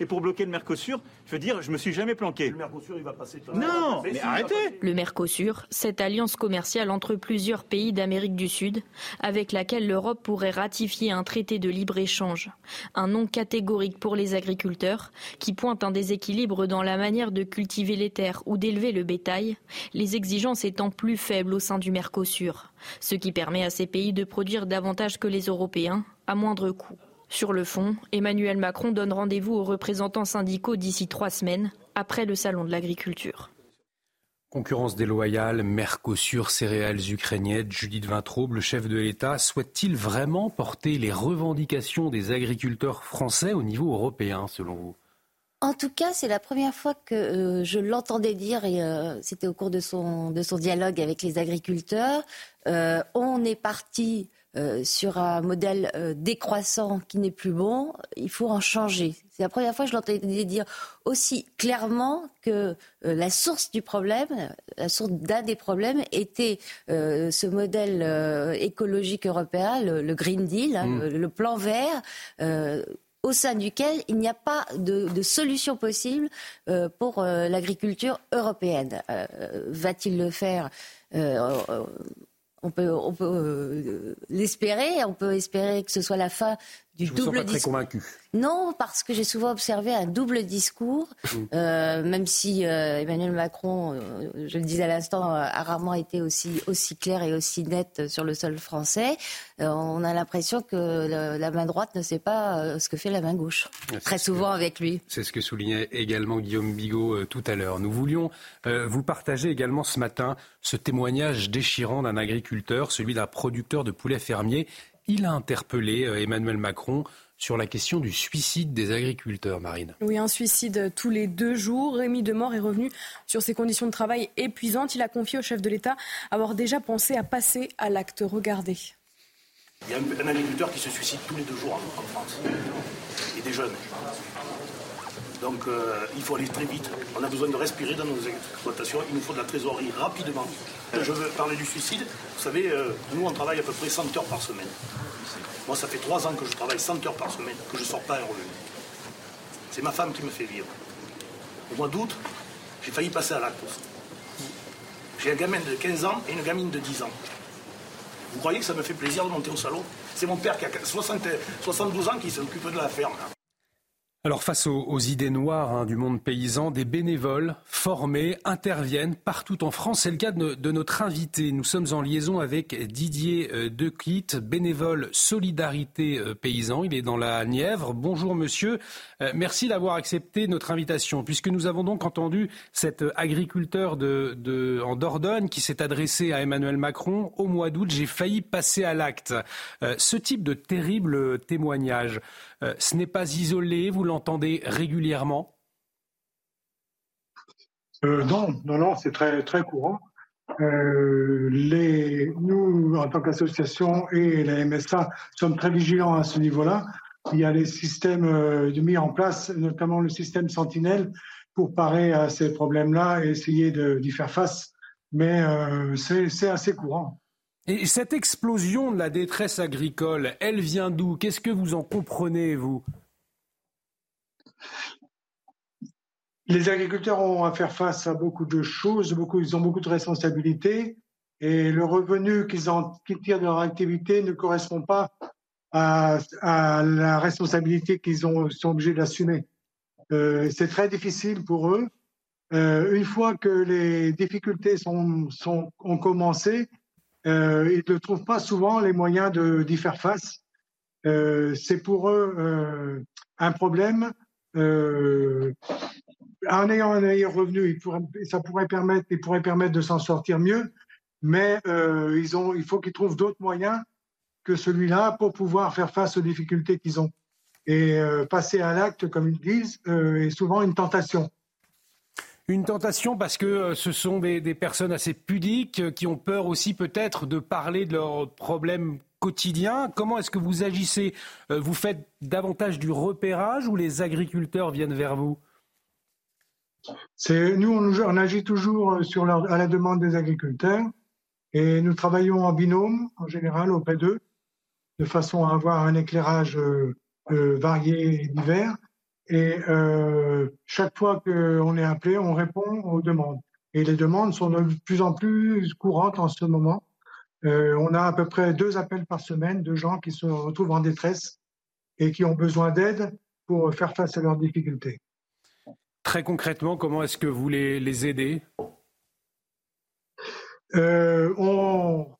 et pour bloquer le Mercosur, je veux dire, je me suis jamais planqué. Le Mercosur, il va passer. Non, mais, arrêtez. Le Mercosur, cette alliance commerciale entre plusieurs pays d'Amérique du Sud, avec laquelle l'Europe pourrait ratifier un traité de libre-échange. Un nom catégorique pour les agriculteurs, qui pointe un déséquilibre dans la manière de cultiver les terres ou d'élever le bétail, les exigences étant plus faibles au sein du Mercosur, ce qui permet à ces pays de produire davantage que les Européens, à moindre coût. Sur le fond, Emmanuel Macron donne rendez-vous aux représentants syndicaux d'ici trois semaines, après le salon de l'agriculture. Concurrence déloyale, Mercosur, céréales ukrainiennes, Judith Vintraube, le chef de l'État, souhaite-t-il vraiment porter les revendications des agriculteurs français au niveau européen, selon vous? En tout cas, c'est la première fois que euh, je l'entendais dire, et euh, c'était au cours de son, de son dialogue avec les agriculteurs, euh, on est parti euh, sur un modèle euh, décroissant qui n'est plus bon, il faut en changer. C'est la première fois que je l'entendais dire aussi clairement que euh, la source du problème, la source d'un des problèmes était ce modèle écologique européen, le, Green Deal, hein, mm. le, plan vert au sein duquel il n'y a pas de, de solution possible pour l'agriculture européenne. Va-t-il le faire? On peut, on peut euh, l'espérer. On peut espérer que ce soit la fin du Je double discours. Très convaincu. Non, parce que j'ai souvent observé un double discours, mm. euh, même si euh, Emmanuel Macron, euh, je le disais à l'instant, a rarement été aussi aussi clair et aussi net sur le sol français. on a l'impression que la main droite ne sait pas ce que fait la main gauche. Très souvent avec lui. C'est ce que soulignait également Guillaume Bigot tout à l'heure. Nous voulions vous partager également ce matin ce témoignage déchirant d'un agriculteur, celui d'un producteur de poulets fermiers il a interpellé euh, Emmanuel Macron sur la question du suicide des agriculteurs, Marine. Oui, un suicide tous les deux jours. Rémi Demort est revenu sur ses conditions de travail épuisantes. Il a confié au chef de l'État avoir déjà pensé à passer à l'acte. Regardez. Il y a un, agriculteur qui se suicide tous les deux jours en, France. Et des jeunes. Donc euh, il faut aller très vite. On a besoin de respirer dans nos exploitations. Il nous faut de la trésorerie rapidement. Je veux parler du suicide. Vous savez, euh, nous on travaille à peu près 100 heures par semaine. Moi ça fait trois ans que je travaille 100 heures par semaine, que je ne sors pas un revenu. C'est ma femme qui me fait vivre. Au mois d'août, j'ai failli passer à l'acte J'ai un gamin de 15 ans et une gamine de 10 ans. Vous croyez que ça me fait plaisir de monter au salon? C'est mon père qui a 72 ans qui s'occupe de la ferme. Alors face aux, idées noires hein, du monde paysan, des bénévoles formés interviennent partout en France. C'est le cas de, notre invité. Nous sommes en liaison avec Didier euh, Declit, bénévole Solidarité euh, Paysan. Il est dans la Nièvre. Bonjour monsieur. Euh, merci d'avoir accepté notre invitation. Puisque nous avons donc entendu cet agriculteur de, en Dordogne qui s'est adressé à Emmanuel Macron au mois d'août. J'ai failli passer à l'acte. ce type de terrible témoignage. Euh, ce n'est pas isolé, vous l'entendez régulièrement? Euh, Non, non, non, c'est très, très courant. Euh, les, nous, en tant qu'association et la MSA, sommes très vigilants à ce niveau-là. Il y a des systèmes mis en place, notamment le système Sentinelle, pour parer à ces problèmes-là et essayer d'y faire face. Mais c'est assez courant. Et cette explosion de la détresse agricole, elle vient d'où? Qu'est-ce que vous en comprenez, vous? Les agriculteurs ont à faire face à beaucoup de choses, beaucoup, ils ont beaucoup de responsabilités, et le revenu qu'ils tirent de leur activité ne correspond pas à, la responsabilité qu'ils sont obligés d'assumer. Euh, c'est très difficile pour eux. Euh, une fois que les difficultés sont, ont commencé, euh, ils ne trouvent pas souvent les moyens d'y faire face. Euh, c'est pour eux euh, un problème. En ayant un meilleur revenu, il pourrait, ça pourrait permettre, de s'en sortir mieux. mais ils il faut qu'ils trouvent d'autres moyens que celui-là pour pouvoir faire face aux difficultés qu'ils ont. Et passer à l'acte, comme ils disent, est souvent une tentation. Une tentation parce que ce sont des, personnes assez pudiques qui ont peur aussi peut-être de parler de leurs problèmes quotidien. Comment est-ce que vous agissez? Euh, Vous faites davantage du repérage ou les agriculteurs viennent vers vous? Nous, on, agit toujours euh, à la demande des agriculteurs et nous travaillons en binôme en général auprès d'eux de façon à avoir un éclairage euh, varié et divers. Et chaque fois qu'on est appelé, on répond aux demandes. Et les demandes sont de plus en plus courantes en ce moment. Euh, on a à peu près deux appels par semaine de gens qui se retrouvent en détresse et qui ont besoin d'aide pour faire face à leurs difficultés. Très concrètement, comment est-ce que vous les, les aidez? Euh, on,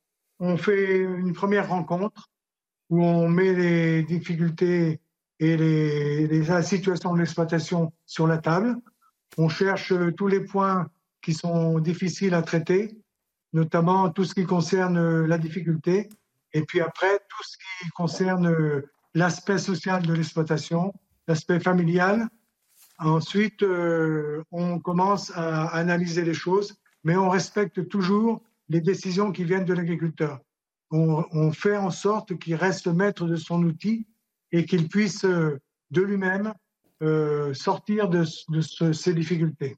fait une première rencontre où on met les difficultés et les, les situations de l'exploitation sur la table. On cherche tous les points qui sont difficiles à traiter notamment tout ce qui concerne euh, la difficulté, et puis après tout ce qui concerne euh, l'aspect social de l'exploitation, l'aspect familial. Ensuite, euh, on commence à analyser les choses, mais on respecte toujours les décisions qui viennent de l'agriculteur. On, fait en sorte qu'il reste maître de son outil et qu'il puisse de lui-même sortir de, ces difficultés.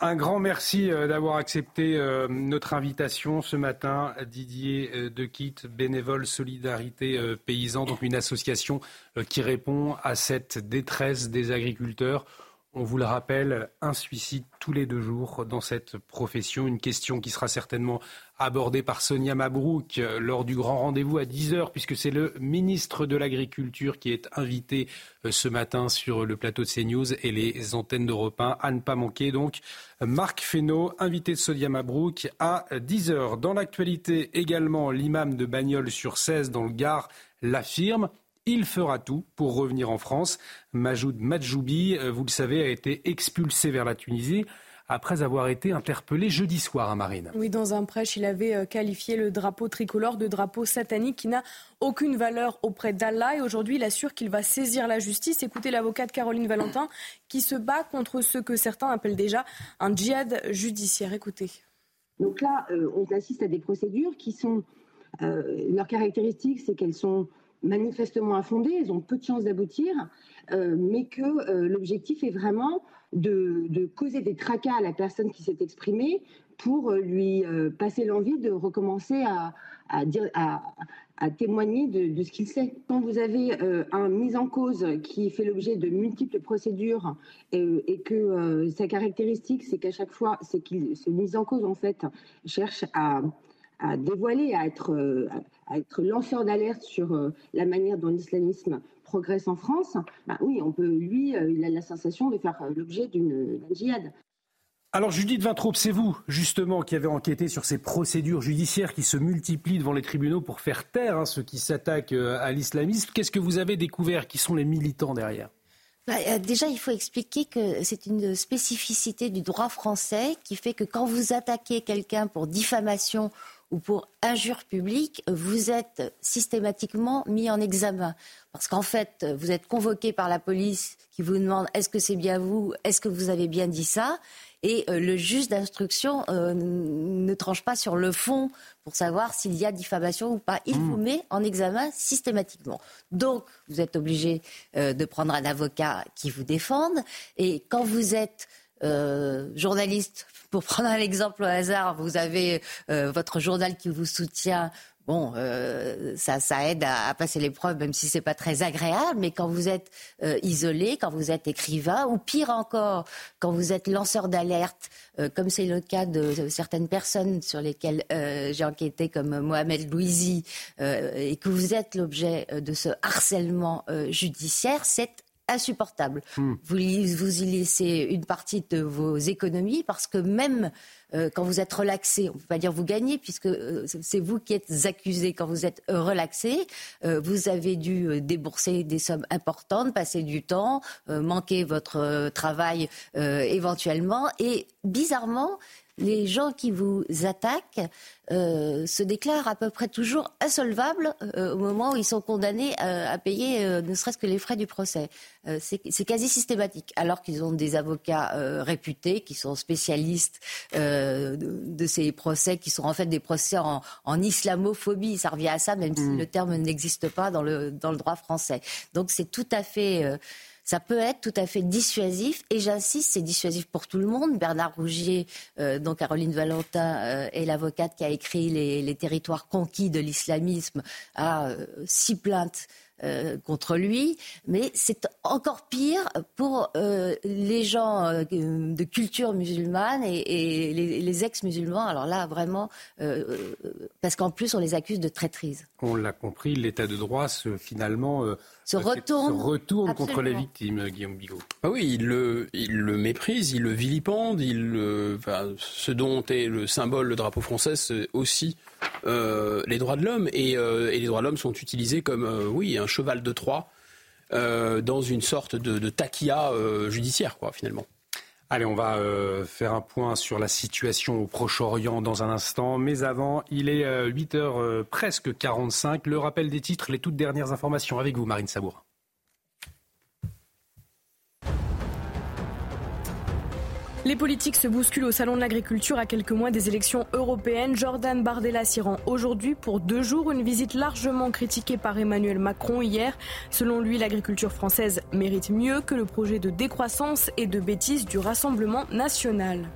Un grand merci euh, d'avoir accepté euh, notre invitation ce matin, Didier euh, Dequitte, bénévole Solidarité Paysan, donc une association qui répond à cette détresse des agriculteurs. On vous le rappelle, un suicide tous les deux jours dans cette profession. Une question qui sera certainement abordée par Sonia Mabrouk euh, lors du grand rendez-vous à 10h, puisque c'est le ministre de l'Agriculture qui est invité euh, ce matin sur le plateau de CNews et les antennes d'Europe 1. À ne pas manquer donc Marc Fesneau, invité de Sonia Mabrouk à 10h. Dans l'actualité également, l'imam de Bagnols sur 16 dans le Gard l'affirme. Il fera tout pour revenir en France. Majoud Madjoubi, euh, vous le savez, a été expulsé vers la Tunisie après avoir été interpellé jeudi soir à Marine. Oui, dans un prêche, il avait euh, qualifié le drapeau tricolore de drapeau satanique qui n'a aucune valeur auprès d'Allah. Et aujourd'hui, il assure qu'il va saisir la justice. Écoutez l'avocate Caroline Valentin qui se bat contre ce que certains appellent déjà un djihad judiciaire. Écoutez. Donc là, euh, on assiste à des procédures qui sont. leur caractéristique, c'est qu'elles sont manifestement infondées, elles ont peu de chances d'aboutir, euh, mais que euh, l'objectif est vraiment de, causer des tracas à la personne qui s'est exprimée pour euh, lui passer l'envie de recommencer à, dire, à, témoigner de, ce qu'il sait. Quand vous avez un mise en cause qui fait l'objet de multiples procédures et, que sa caractéristique, c'est qu'à chaque fois, c'est qu'il se mise en cause en fait cherche à dévoiler, à être, lanceur d'alerte sur la manière dont l'islamisme progresse en France, bah oui, on peut, lui, euh, il a la sensation de faire l'objet d'une djihad. Alors Judith Vintraube, c'est vous justement qui avez enquêté sur ces procédures judiciaires qui se multiplient devant les tribunaux pour faire taire hein, ceux qui s'attaquent à l'islamisme. Qu'est-ce que vous avez découvert Qui sont les militants derrière? Bah, déjà, il faut expliquer que c'est une spécificité du droit français qui fait que quand vous attaquez quelqu'un pour diffamation ou pour injure publique, vous êtes systématiquement mis en examen. Parce qu'en fait, vous êtes convoqué par la police qui vous demande est-ce que c'est bien vous, est-ce que vous avez bien dit ça? Et euh, le juge d'instruction euh, ne tranche pas sur le fond pour savoir s'il y a diffamation ou pas. Il hmm. vous met en examen systématiquement. Donc, vous êtes obligé euh, de prendre un avocat qui vous défende. Et quand vous êtes journaliste pour prendre un exemple au hasard, vous avez euh, votre journal qui vous soutient. Bon, euh, ça, aide à, passer l'épreuve, même si c'est pas très agréable. Mais quand vous êtes euh, isolé, quand vous êtes écrivain, ou pire encore, quand vous êtes lanceur d'alerte, comme c'est le cas de, certaines personnes sur lesquelles j'ai enquêté, comme Mohamed Louisi, et que vous êtes l'objet de ce harcèlement judiciaire, c'est insupportable. Hmm. Vous, vous y laissez une partie de vos économies parce que même euh, quand vous êtes relaxé, on ne peut pas dire vous gagnez puisque euh, c'est vous qui êtes accusé quand vous êtes relaxé. Euh, vous avez dû débourser des sommes importantes, passer du temps, manquer votre travail éventuellement. Et bizarrement, les gens qui vous attaquent euh, se déclarent à peu près toujours insolvables euh, au moment où ils sont condamnés à, payer ne serait-ce que les frais du procès. c'est quasi systématique, alors qu'ils ont des avocats réputés, qui sont spécialistes de, ces procès, qui sont en fait des procès en, en islamophobie. Ça revient à ça, même si mm. le terme n'existe pas dans le, dans le droit français. Donc c'est tout à fait ça peut être tout à fait dissuasif. Et j'insiste, c'est dissuasif pour tout le monde. Bernard Rougier, euh, dont Caroline Valentin euh, est l'avocate qui a écrit les, territoires conquis de l'islamisme, a euh, six plaintes euh, contre lui, mais c'est encore pire pour euh, les gens de culture musulmane et, les, ex-musulmans. Alors là, vraiment, parce qu'en plus, on les accuse de traîtrise. On l'a compris, l'état de droit finalement se retourne, retourne contre les victimes, Guillaume Bigot. Ah oui, il le, il le méprise, il le vilipende, il ce dont est le symbole, le drapeau français, c'est aussi les droits de l'homme. Et, et, les droits de l'homme sont utilisés comme, oui, un cheval de Troie euh, dans une sorte de, de taquilla euh, judiciaire, quoi, finalement. Allez, on va euh, faire un point sur la situation au Proche-Orient dans un instant. Mais avant, il est 8h presque 45. Le rappel des titres, les toutes dernières informations avec vous, Marine Sabour. Les politiques se bousculent au Salon de l'Agriculture à quelques mois des élections européennes. Jordan Bardella s'y rend aujourd'hui pour deux jours, une visite largement critiquée par Emmanuel Macron hier. Selon lui, l'agriculture française mérite mieux que le projet de décroissance et de bêtise du Rassemblement national.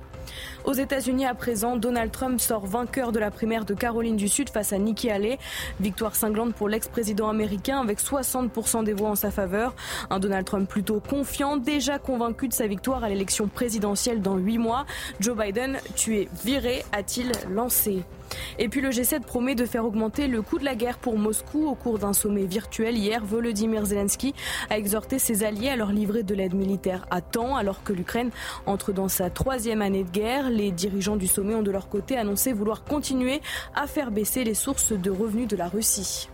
Aux États-Unis, à présent, Donald Trump sort vainqueur de la primaire de Caroline du Sud face à Nikki Haley. Victoire cinglante pour l'ex-président américain avec 60% des voix en sa faveur. Un Donald Trump plutôt confiant, déjà convaincu de sa victoire à l'élection présidentielle dans huit mois. Joe Biden, tu es viré, a-t-il lancé? Et puis le G7 promet de faire augmenter le coût de la guerre pour Moscou au cours d'un sommet virtuel. Hier, Volodymyr Zelensky a exhorté ses alliés à leur livrer de l'aide militaire à temps alors que l'Ukraine entre dans sa troisième année de guerre. Les dirigeants du sommet ont de leur côté annoncé vouloir continuer à faire baisser les sources de revenus de la Russie.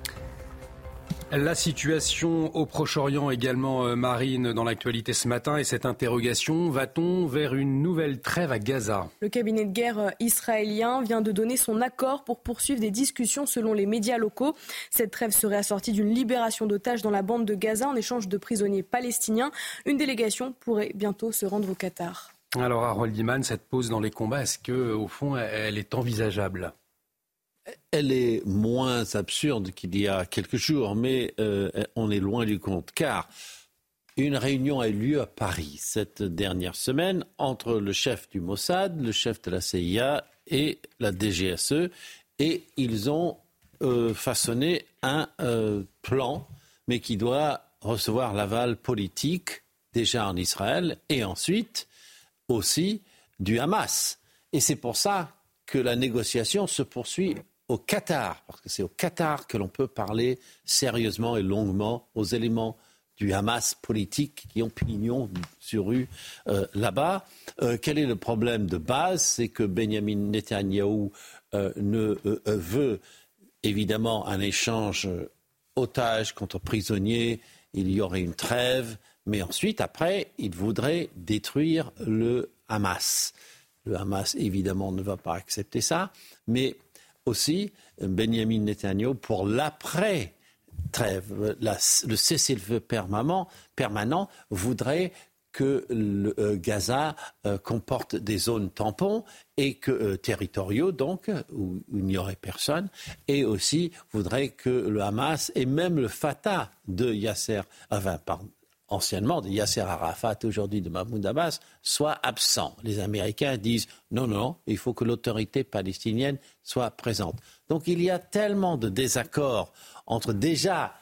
La situation au Proche-Orient également, euh, Marine, dans l'actualité ce matin et cette interrogation, va-t-on vers une nouvelle trêve à Gaza? Le cabinet de guerre euh, israélien vient de donner son accord pour poursuivre des discussions selon les médias locaux. Cette trêve serait assortie d'une libération d'otages dans la bande de Gaza en échange de prisonniers palestiniens. Une délégation pourrait bientôt se rendre au Qatar. Alors Harold Iman, cette pause dans les combats, est-ce que au fond elle est envisageable? Elle est moins absurde qu'il y a quelques jours, mais euh, on est loin du compte, car une réunion a eu lieu à Paris cette dernière semaine entre le chef du Mossad, le chef de la CIA et la DGSE, et ils ont euh, façonné un euh, plan, mais qui doit recevoir l'aval politique déjà en Israël et ensuite aussi du Hamas. Et c'est pour ça que la négociation se poursuit au Qatar, parce que c'est au Qatar que l'on peut parler sérieusement et longuement aux éléments du Hamas politique qui ont pignon sur rue euh, là-bas. Euh, quel est le problème de base? C'est que Benjamin Netanyahu euh, ne veut évidemment un échange otage contre prisonnier, il y aurait une trêve, mais ensuite, après, il voudrait détruire le Hamas. Le Hamas, évidemment, ne va pas accepter ça, mais aussi Benjamin Netanyahu pour l'après trêve, le cessez-le-feu permanent, voudrait que euh, Gaza euh, comporte des zones tampons et que euh, territoriaux donc où, il n'y aurait personne et aussi voudrait que le Hamas et même le Fatah de Yasser enfin pardon, anciennement de Yasser Arafat, aujourd'hui de Mahmoud Abbas, soit absent. Les Américains disent non, non, il faut que l'autorité palestinienne soit présente. Donc il y a tellement de désaccords entre déjà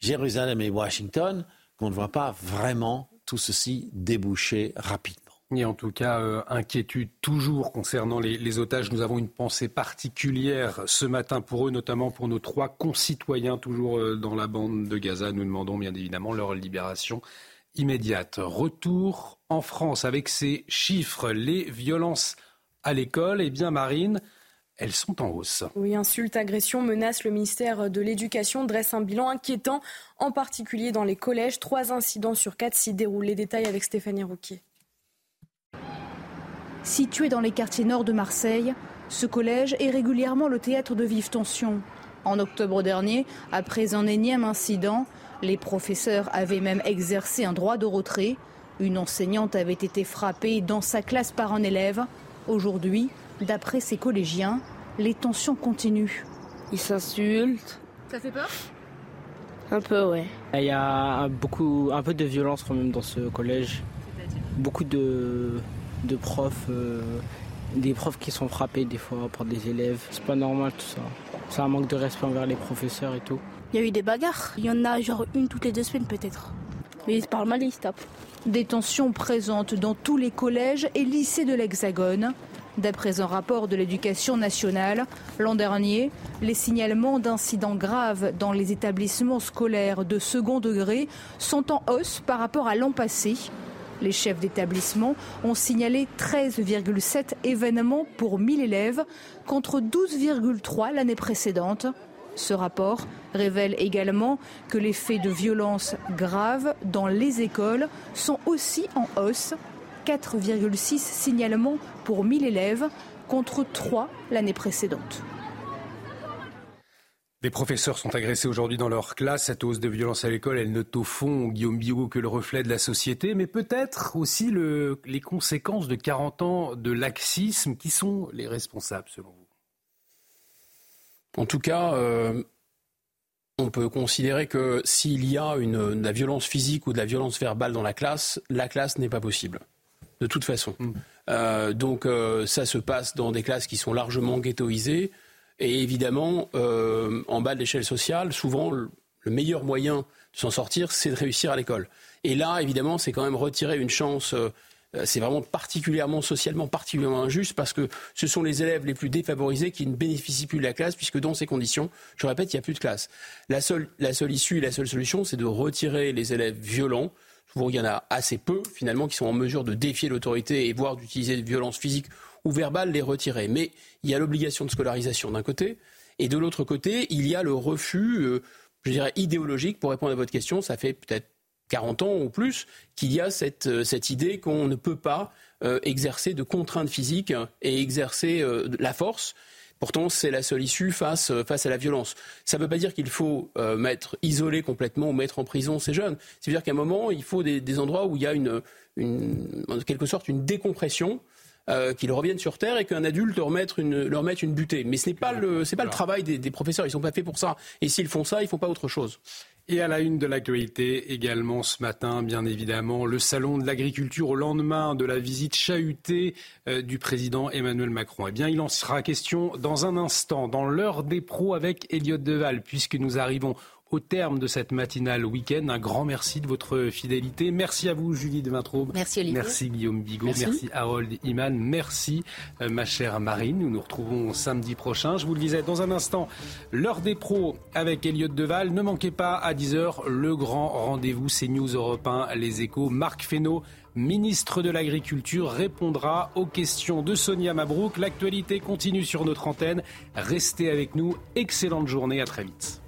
Jérusalem et Washington qu'on ne voit pas vraiment tout ceci déboucher rapidement. Et en tout cas, euh, inquiétude toujours concernant les, otages. Nous avons une pensée particulière ce matin pour eux, notamment pour nos trois concitoyens toujours euh, dans la bande de Gaza. Nous demandons bien évidemment leur libération immédiate. Retour en France avec ces chiffres. Les violences à l'école, eh bien Marine, elles sont en hausse. Oui, insultes, agressions, menaces. Le ministère de l'Éducation dresse un bilan inquiétant, en particulier dans les collèges. Trois incidents sur quatre s'y déroulent. Les détails avec Stéphanie Rouquier. Situé dans les quartiers nord de Marseille, ce collège est régulièrement le théâtre de vives tensions. En octobre dernier, après un énième incident, les professeurs avaient même exercé un droit de retrait. Une enseignante avait été frappée dans sa classe par un élève. Aujourd'hui, d'après ses collégiens, les tensions continuent. Ils s'insultent. Ça fait peur? Un peu, ouais. Il y a beaucoup, un peu de violence quand même dans ce collège. Beaucoup de, de profs, euh, des profs qui sont frappés des fois par des élèves. C'est pas normal tout ça. C'est un manque de respect envers les professeurs et tout. Il y a eu des bagarres. Il y en a genre une toutes les deux semaines peut-être. Mais ils se parlent mal et ils se tapent. Des tensions présentes dans tous les collèges et lycées de l'Hexagone. D'après un rapport de l'éducation nationale, l'an dernier, les signalements d'incidents graves dans les établissements scolaires de second degré sont en hausse par rapport à l'an passé. Les chefs d'établissement ont signalé 13,7 événements pour 1000 élèves contre 12,3 l'année précédente. Ce rapport révèle également que les faits de violence graves dans les écoles sont aussi en hausse. 4,6 signalements pour 1000 élèves contre 3 l'année précédente. Les professeurs sont agressés aujourd'hui dans leur classe. Cette hausse de violence à l'école, elle note au fond, Guillaume Bigot, que le reflet de la société, mais peut-être aussi le, les conséquences de 40 ans de laxisme. Qui sont les responsables, selon vous? En tout cas, euh, on peut considérer que s'il y a une, de la violence physique ou de la violence verbale dans la classe, la classe n'est pas possible de toute façon. Mm. Euh, donc euh, ça se passe dans des classes qui sont largement ghettoisées. Et évidemment, euh, en bas de l'échelle sociale, souvent, le, meilleur moyen de s'en sortir, c'est de réussir à l'école. Et là, évidemment, c'est quand même retirer une chance. c'est vraiment particulièrement socialement particulièrement injuste parce que ce sont les élèves les plus défavorisés qui ne bénéficient plus de la classe puisque dans ces conditions, je répète, il n'y a plus de classe. La seule, la seule issue, la seule solution, c'est de retirer les élèves violents il y en a assez peu, finalement, qui sont en mesure de défier l'autorité et voire d'utiliser des violences physiques ou verbales, les retirer. Mais il y a l'obligation de scolarisation d'un côté, et de l'autre côté, il y a le refus, euh, je dirais, idéologique, pour répondre à votre question, ça fait peut-être 40 ans ou plus qu'il y a cette, euh, cette idée qu'on ne peut pas euh, exercer de contraintes physiques et exercer la force Pourtant, c'est la seule issue face, euh, face à la violence. Ça ne veut pas dire qu'il faut euh, mettre isolé complètement ou mettre en prison ces jeunes. C'est-à-dire qu'à un moment, il faut des, endroits où il y a une, en quelque sorte une décompression. Euh, qu'ils reviennent sur Terre et qu'un adulte leur mette une, leur mette une butée. Mais ce n'est pas le, c'est pas le travail des, des professeurs. Ils sont pas faits pour ça. Et s'ils font ça, ils font pas autre chose. Et à la une de l'actualité également ce matin, bien évidemment, le salon de l'agriculture au lendemain de la visite chahutée euh, du président Emmanuel Macron. Eh bien, il en sera question dans un instant, dans l'heure des pros avec Elliott Deval, puisque nous arrivons au terme de cette matinale week-end. Un grand merci de votre fidélité. Merci à vous, Julie de Vintraube. Merci, Olivier. Merci, Guillaume Bigot. Merci, Harold Iman. Merci, euh, ma chère Marine. Nous nous retrouvons samedi prochain. Je vous le disais dans un instant, l'heure des pros avec Elliot Deval. Ne manquez pas à 10h le grand rendez-vous. C'est News Europe 1, Les Échos. Marc Fesneau ministre de l'Agriculture, répondra aux questions de Sonia Mabrouk. L'actualité continue sur notre antenne. Restez avec nous. Excellente journée. À très vite.